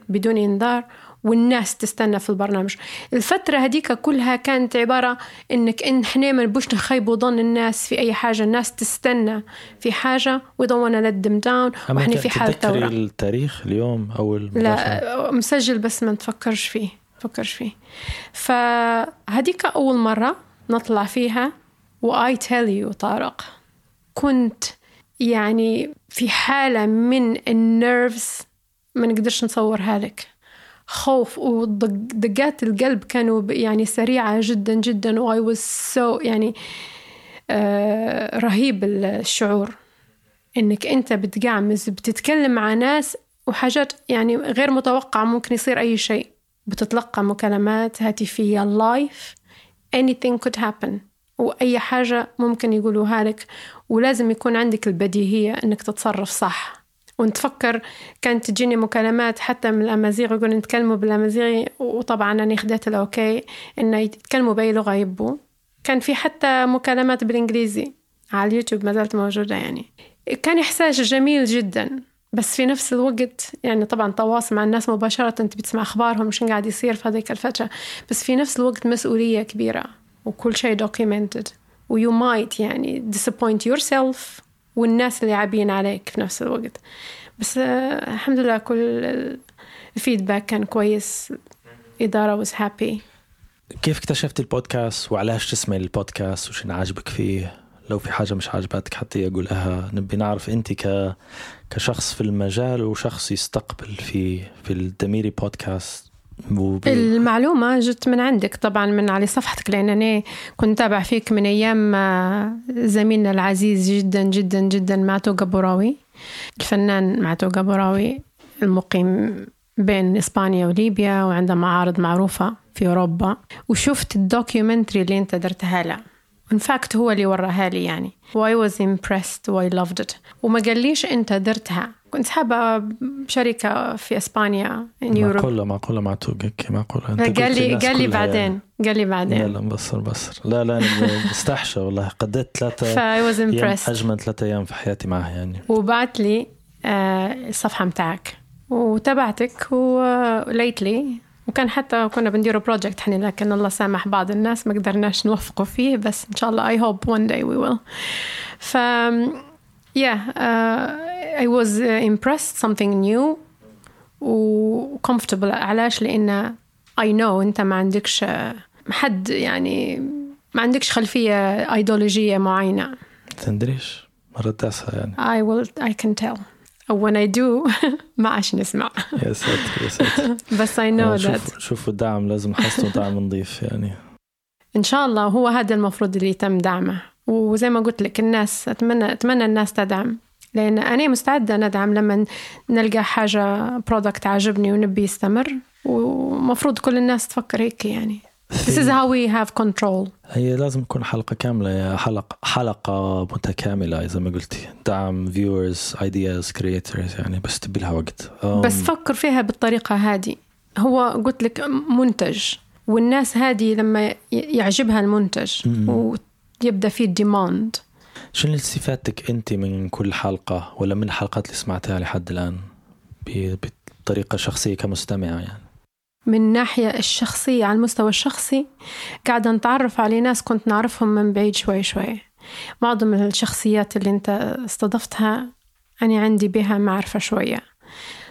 بدون إنذار. والناس تستنى في البرنامج. الفترة هذيك كلها كانت عبارة إنك إن إحنا ما نبوش نخيبوا ظن الناس في أي حاجة. الناس تستنى في حاجة we don't wanna let them down وإحنا في حال ثورة التاريخ اليوم أو لا مسجل بس ما نتفكرش فيه نفكرش فيه. فهذيك أول مرة نطلع فيها و I tell you طارق. كنت يعني في حالة من ال nerves ما نقدرش نصورها لك. خوف ودقات القلب كانوا يعني سريعة جدا جدا و I was so يعني آه رهيب الشعور. إنك أنت بتقعمز بتتكلم مع ناس وحاجات يعني غير متوقعة ممكن يصير أي شيء. بتتلقى مكالمات هاتفية live anything could happen. وأي حاجة ممكن يقولوها لك. ولازم يكون عندك البديهية إنك تتصرف صح. ونتفكر كانت تجيني مكالمات حتى من الأمازيغ يقولوا نتكلموا بالأمازيغي وطبعا أنا خديت ال okay إنه يتكلموا بأي لغة يبوا. كان في حتى مكالمات بالإنجليزي على اليوتيوب ما زالت موجودة يعني. كان إحساس جميل جدا بس في نفس الوقت يعني طبعا تواصل مع الناس مباشرة أنت بتسمع أخبارهم وش قاعد يصير في هذيك الفترة. بس في نفس الوقت مسؤولية كبيرة وكل شيء documented. ويو مايت يعني disappoint yourself. والناس اللي عابين عليك في نفس الوقت. بس آه الحمد لله كل الفيدباك كان كويس. إدارة was happy. كيف اكتشفت البودكاست؟ وعلاش تسمعي البودكاست؟ وش عاجبك فيه؟ لو في حاجة مش عاجبتك حتى أقولها نبي نعرف أنت ك... كشخص في المجال وشخص يستقبل في في الدميري بودكاست المعلومة جت من عندك طبعا من على صفحتك لأن أنا كنت تابع فيك من أيام زميلنا العزيز جدا جدا جدا معتو قبراوي الفنان معتوق بوراوي المقيم بين إسبانيا وليبيا وعنده معارض معروفة في أوروبا. وشفت ال documentary اللي أنت درتها له. In fact هو اللي وراها لي يعني. و I was impressed? و I loved it? وما قاليش أنت درتها. كنت حابة شركة في إسبانيا in Europe. معقولة معقولة معتوقك معقولة قال لي قال لي بعدين قال لي بعدين. يلا مبصر بصر لا لا بستحشى والله. قضيت ثلاثة (laughs) فا I was impressed. أجمل ثلاثة أيام في حياتي معها يعني. وبعت لي الصفحة متاعك. وتابعتك وليتلي وكان حتى كنا بنديروا بروجكت إحنا لكن الله سامح بعض الناس ما قدرناش نوفقوا فيه بس إن شاء الله I hope one day we will. ف yeah uh, I was uh, impressed something new و comfortable علاش؟ لأن I know أنت ما عندكش حد يعني ما عندكش خلفية أيديولوجية معينة. تندريش. مرة يعني. I will I can tell. When I do (laughs) ما عادش نسمع. يا ساتر يا ساتر. (laughs) بس I know that شوف شوفوا الدعم لازم حسوا دعم نظيف يعني. إن شاء الله هو هذا المفروض اللي يتم دعمه. وزي ما قلت لك الناس أتمنى أتمنى الناس تدعم. لأن أنا مستعدة ندعم لما نلقى حاجة برودكت عاجبني ونبي يستمر. ومفروض كل الناس تفكر هيك يعني. This is how we have control. هي لازم تكون حلقة كاملة يا حلقة حلقة متكاملة زي ما قلتي دعم viewers ideas creators يعني بس تبي لها وقت. أم، بس فكر فيها بالطريقة هذه. هو قلت لك منتج والناس هذه لما يعجبها المنتج ويبدأ فيه ديماند شنو استفادتك أنت من كل حلقة؟ ولا من الحلقات اللي سمعتها لحد الآن؟ ب- بطريقة شخصية كمستمعة يعني. من ناحية الشخصية على المستوى الشخصي قاعدة نتعرف على ناس كنت نعرفهم من بعيد شوي شوي. معظم الشخصيات اللي انت استضفتها أنا عندي بها معرفة شوية.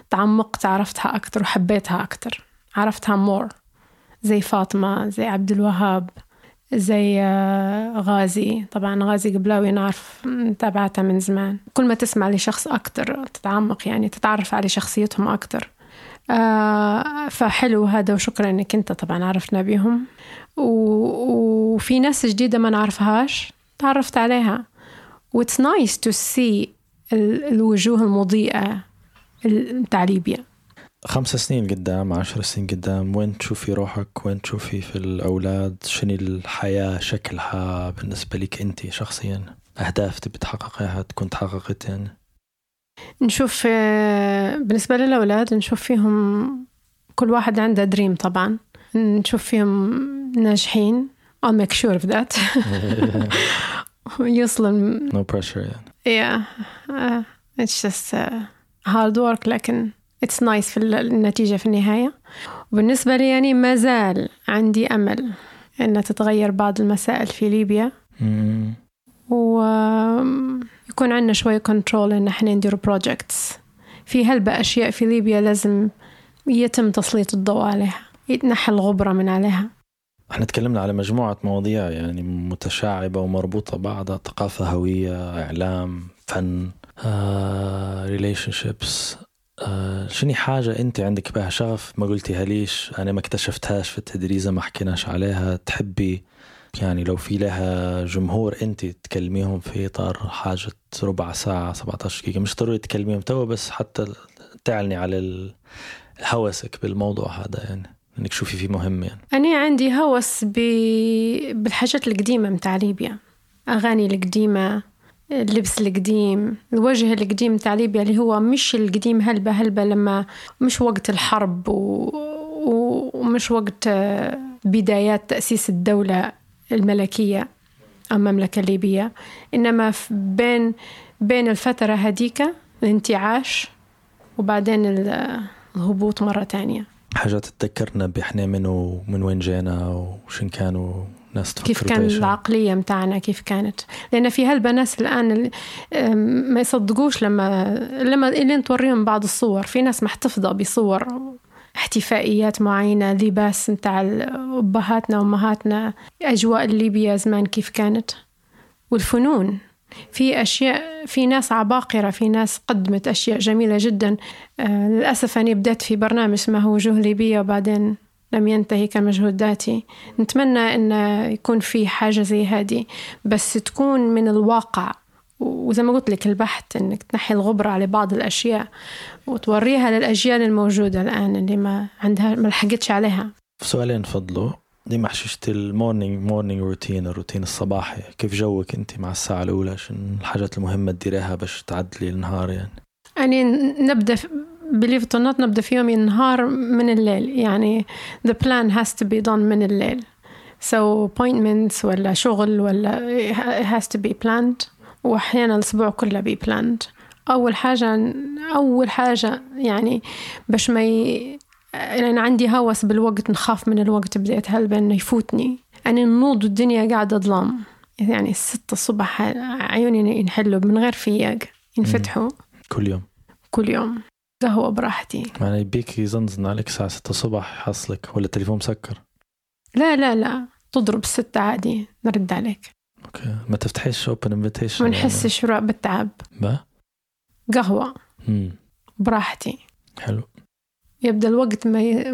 تعمقت عرفتها أكتر وحبيتها أكتر. عرفتها مور زي فاطمة زي عبد الوهاب زي آه، غازي. طبعا غازي قبلاوي نعرف تابعتها من زمان. كل ما تسمع لشخص أكتر تتعمق يعني تتعرف على شخصيتهم أكتر. آه فحلو هذا وشكرا إنك أنت طبعا عرفنا بيهم وفي ناس جديدة ما نعرفهاش تعرفت عليها. و it's nice to see الوجوه المضيئة ال- بتاع ليبيا خمس سنين قدام عشر سنين قدام وين تشوفي روحك؟ وين تشوفي في الأولاد؟ شنو الحياة شكلها بالنسبة لك أنت شخصيا؟ أهداف تبي تحققيها تكون تحققت يعني نشوف آه، بالنسبة للأولاد نشوف فيهم كل واحد عنده دريم طبعا. نشوف فيهم ناجحين. I'll make sure of that. (laughs) يوصلوا no pressure يعني. Yeah, uh, it's just uh, hard work لكن it's nice في ال- النتيجة في النهاية. وبالنسبة لي يعني ما زال عندي أمل أن تتغير بعض المسائل في ليبيا. مم. ويكون عندنا شوية control إن إحنا ندير projects في هلبة أشياء في ليبيا لازم يتم تسليط الضوء عليها يتنحى الغبرة من عليها. إحنا تكلمنا على مجموعة مواضيع يعني متشعبة ومربوطة بعضها ثقافة هوية إعلام فن relationships شنو حاجة أنت عندك بها شغف؟ ما قلتيها ليش؟ أنا ما اكتشفتهاش في التدريزة ما حكيناش عليها. تحبي يعني لو في لها جمهور أنت تكلميهم في إطار حاجة ربع ساعة 17 دقيقة مش ضروري تكلميهم توا بس حتى تعلني على هوسك بالموضوع هذا يعني إنك شوفي فيه مهم يعني. أنا عندي هوس ب... بالحاجات القديمة متاع ليبيا أغاني القديمة اللبس القديم الوجه القديم متاع ليبيا اللي هو مش القديم هلبة هلبة لما مش وقت الحرب و... ومش وقت بدايات تأسيس الدولة الملكية المملكة الليبية إنما بين بين الفترة هديك الانتعاش وبعدين ال- الهبوط مرة تانية. حاجات تذكرنا بإحنا من ومن وين جينا وشن كانوا ناس تفكر كيف كان. العقلية متاعنا كيف كانت. لأن في هالبنات الآن ما يصدقوش لما لما اللي توريهم بعض الصور. في ناس محتفظة بصور احتفائيات معينة لباس متاع أبهاتنا وأمهاتنا أجواء ليبيا زمان كيف كانت. والفنون في أشياء في ناس عباقرة في ناس قدمت أشياء جميلة جدا. آه للأسف أنا بدأت في برنامج اسمه وجوه ليبية وبعدين لم ينتهي كمجهود ذاتي. نتمنى أن يكون في حاجة زي هذه بس تكون من الواقع. وزي ما قلت لك البحث إنك تنحي الغبرة على بعض الأشياء وتوريها للأجيال الموجودة الآن اللي ما عندها ما لحقتش عليها. سؤالين فضلوا. ديما حششت ال morning morning routine الروتين الصباحي. كيف جوك أنت مع الساعة الأولى؟ شن الحاجات المهمة تديريها باش تعدلي النهار يعني؟ يعني نبدأ or not نبدأ في يومي النهار من الليل. يعني the plan has to be done من الليل. So appointments ولا شغل ولا it has to be planned. وأحيانا الأسبوع كله planned. أول حاجة أول حاجة يعني باش ما ي... أنا عندي هوس بالوقت نخاف من الوقت بديت هل بأنه يفوتني؟ أنا النوض والدنيا قاعدة ظلام. يعني الستة الصبح عيوني ينحلوا من غير فياق ينفتحوا. كل يوم. كل يوم. قهوة براحتي. يعني يبيك يزنزن عليك الساعة 6 الصبح يحصلك ولا التليفون مسكر؟ لا لا لا. تضرب ستة عادي نرد عليك. okay. ما تفتحيش open invitation ما نحسش بالتعب ما؟ قهوة. امم براحتي. حلو. يبدأ الوقت ما, ي...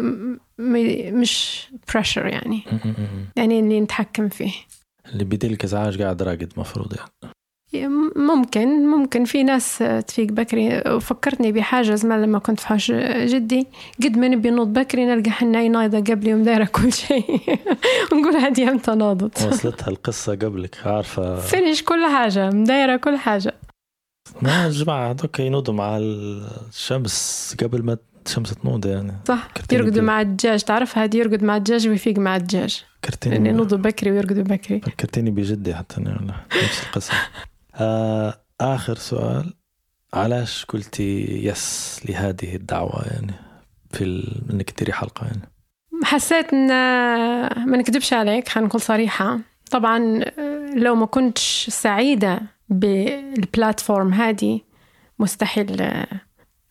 ما ي... مش pressure يعني. م- م- م. يعني اللي نتحكم فيه. اللي بيديلك إزعاج قاعد راقد مفروض يعني. ممكن ممكن. في ناس تفيق بكري. وفكرتني بحاجة زمان لما كنت في حوش جدي. قد ما نبي نوض بكري نلقى حناي نايضة قبلي ومدايرة كل شيء. (laughs) ونقول هذه إمتى ناضت وصلتها القصة قبلك عارفة. فينيش كل حاجة مدايرة كل حاجة. ما الجماعة هذوك ينوضوا مع الشمس قبل ما الشمس تنوض يعني. صح. كرتيني يرقدوا مع الدجاج. تعرف هذه يرقد مع الدجاج ويفيق مع الدجاج. لأن فكرتيني ينوضوا بكري ويرقدوا بكري. فكرتيني بجدي حتى أنا والله نفس القصة. آه آخر سؤال. علاش قلتي يس لهذه الدعوة؟ يعني في ال... إنك تديري حلقة يعني. حسيت إن ما نكذبش عليك نكون صريحة. طبعا لو ما كنتش سعيدة بالبلاتفورم هذه مستحيل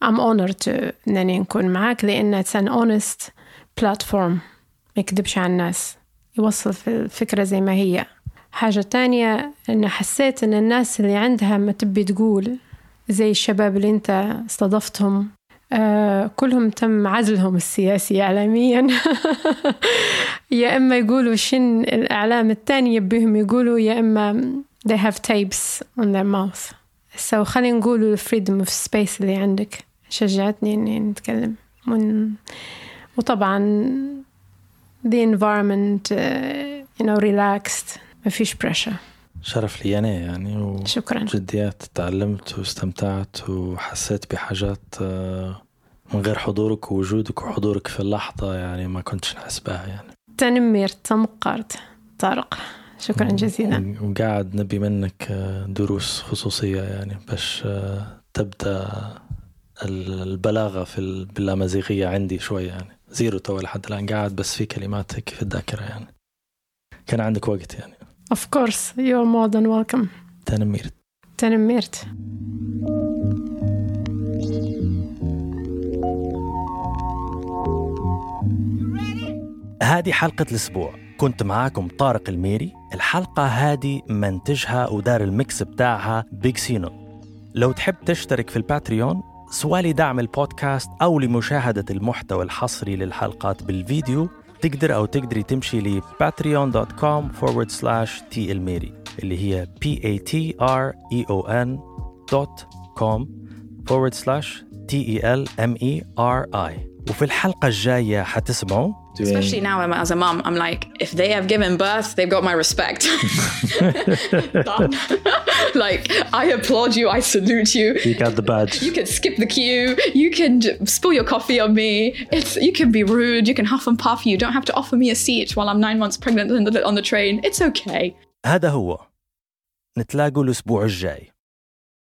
I'm honored إنني نكون معاك لأن it's an honest platform. ما يكذبش على الناس. يوصل في الفكرة زي ما هي. حاجة تانية إن حسيت إن الناس اللي عندها ما تبي تقول زي الشباب اللي أنت استضفتهم آه كلهم تم عزلهم السياسي إعلاميا. (laughs) يا إما يقولوا شن الإعلام التاني يبيهم يقولوا يا إما they have tapes on their mouth. So خلينا نقولوا freedom of space اللي عندك. شجعتني إني نتكلم. من وطبعا the environment uh, you know relaxed. ما فيش pressure. شرف لي أنا يعني و... شكرا. جديات تعلمت واستمتعت وحسيت بحاجات آه، من غير حضورك ووجودك وحضورك في اللحظة يعني ما كنتش نحس بها يعني. تنمير تمقرت طارق شكرا جزيلا. وقاعد نبي منك آه، دروس خصوصية يعني باش آه، تبدأ ال- البلاغة في ال- بالأمازيغية عندي شوية يعني. zero توا لحد الآن. قاعد بس في كلمات هيك في الذاكرة يعني. كان عندك وقت يعني. Of course you're more than welcome. تنمير تنمرت هذه حلقة الأسبوع. كنت معاكم طارق الميري. الحلقة هذه منتجها ودار ال mix بتاعها بيج سينو لو تحب تشترك في ال Patreon سواء لدعم البودكاست أو لمشاهدة المحتوى الحصري للحلقات بالفيديو تقدر أو تقدري تمشي ل patreon.com forward slash الميري اللي هي p a t r e o n dot com forward slash t e l m e r i وفي الحلقة الجاية حتسمعوا Especially now I'm, as a mum, I'm like, if they have given birth, they've got my respect. (laughs) (laughs) Done. like, I applaud you, I salute you. You got the badge. You can skip the queue. You can j- spill your coffee on me. It's you can be rude. You can huff and puff. You don't have to offer me a seat while I'm nine months pregnant on the, on the train. It's okay. هذا هو نتلاقوا الأسبوع الجاي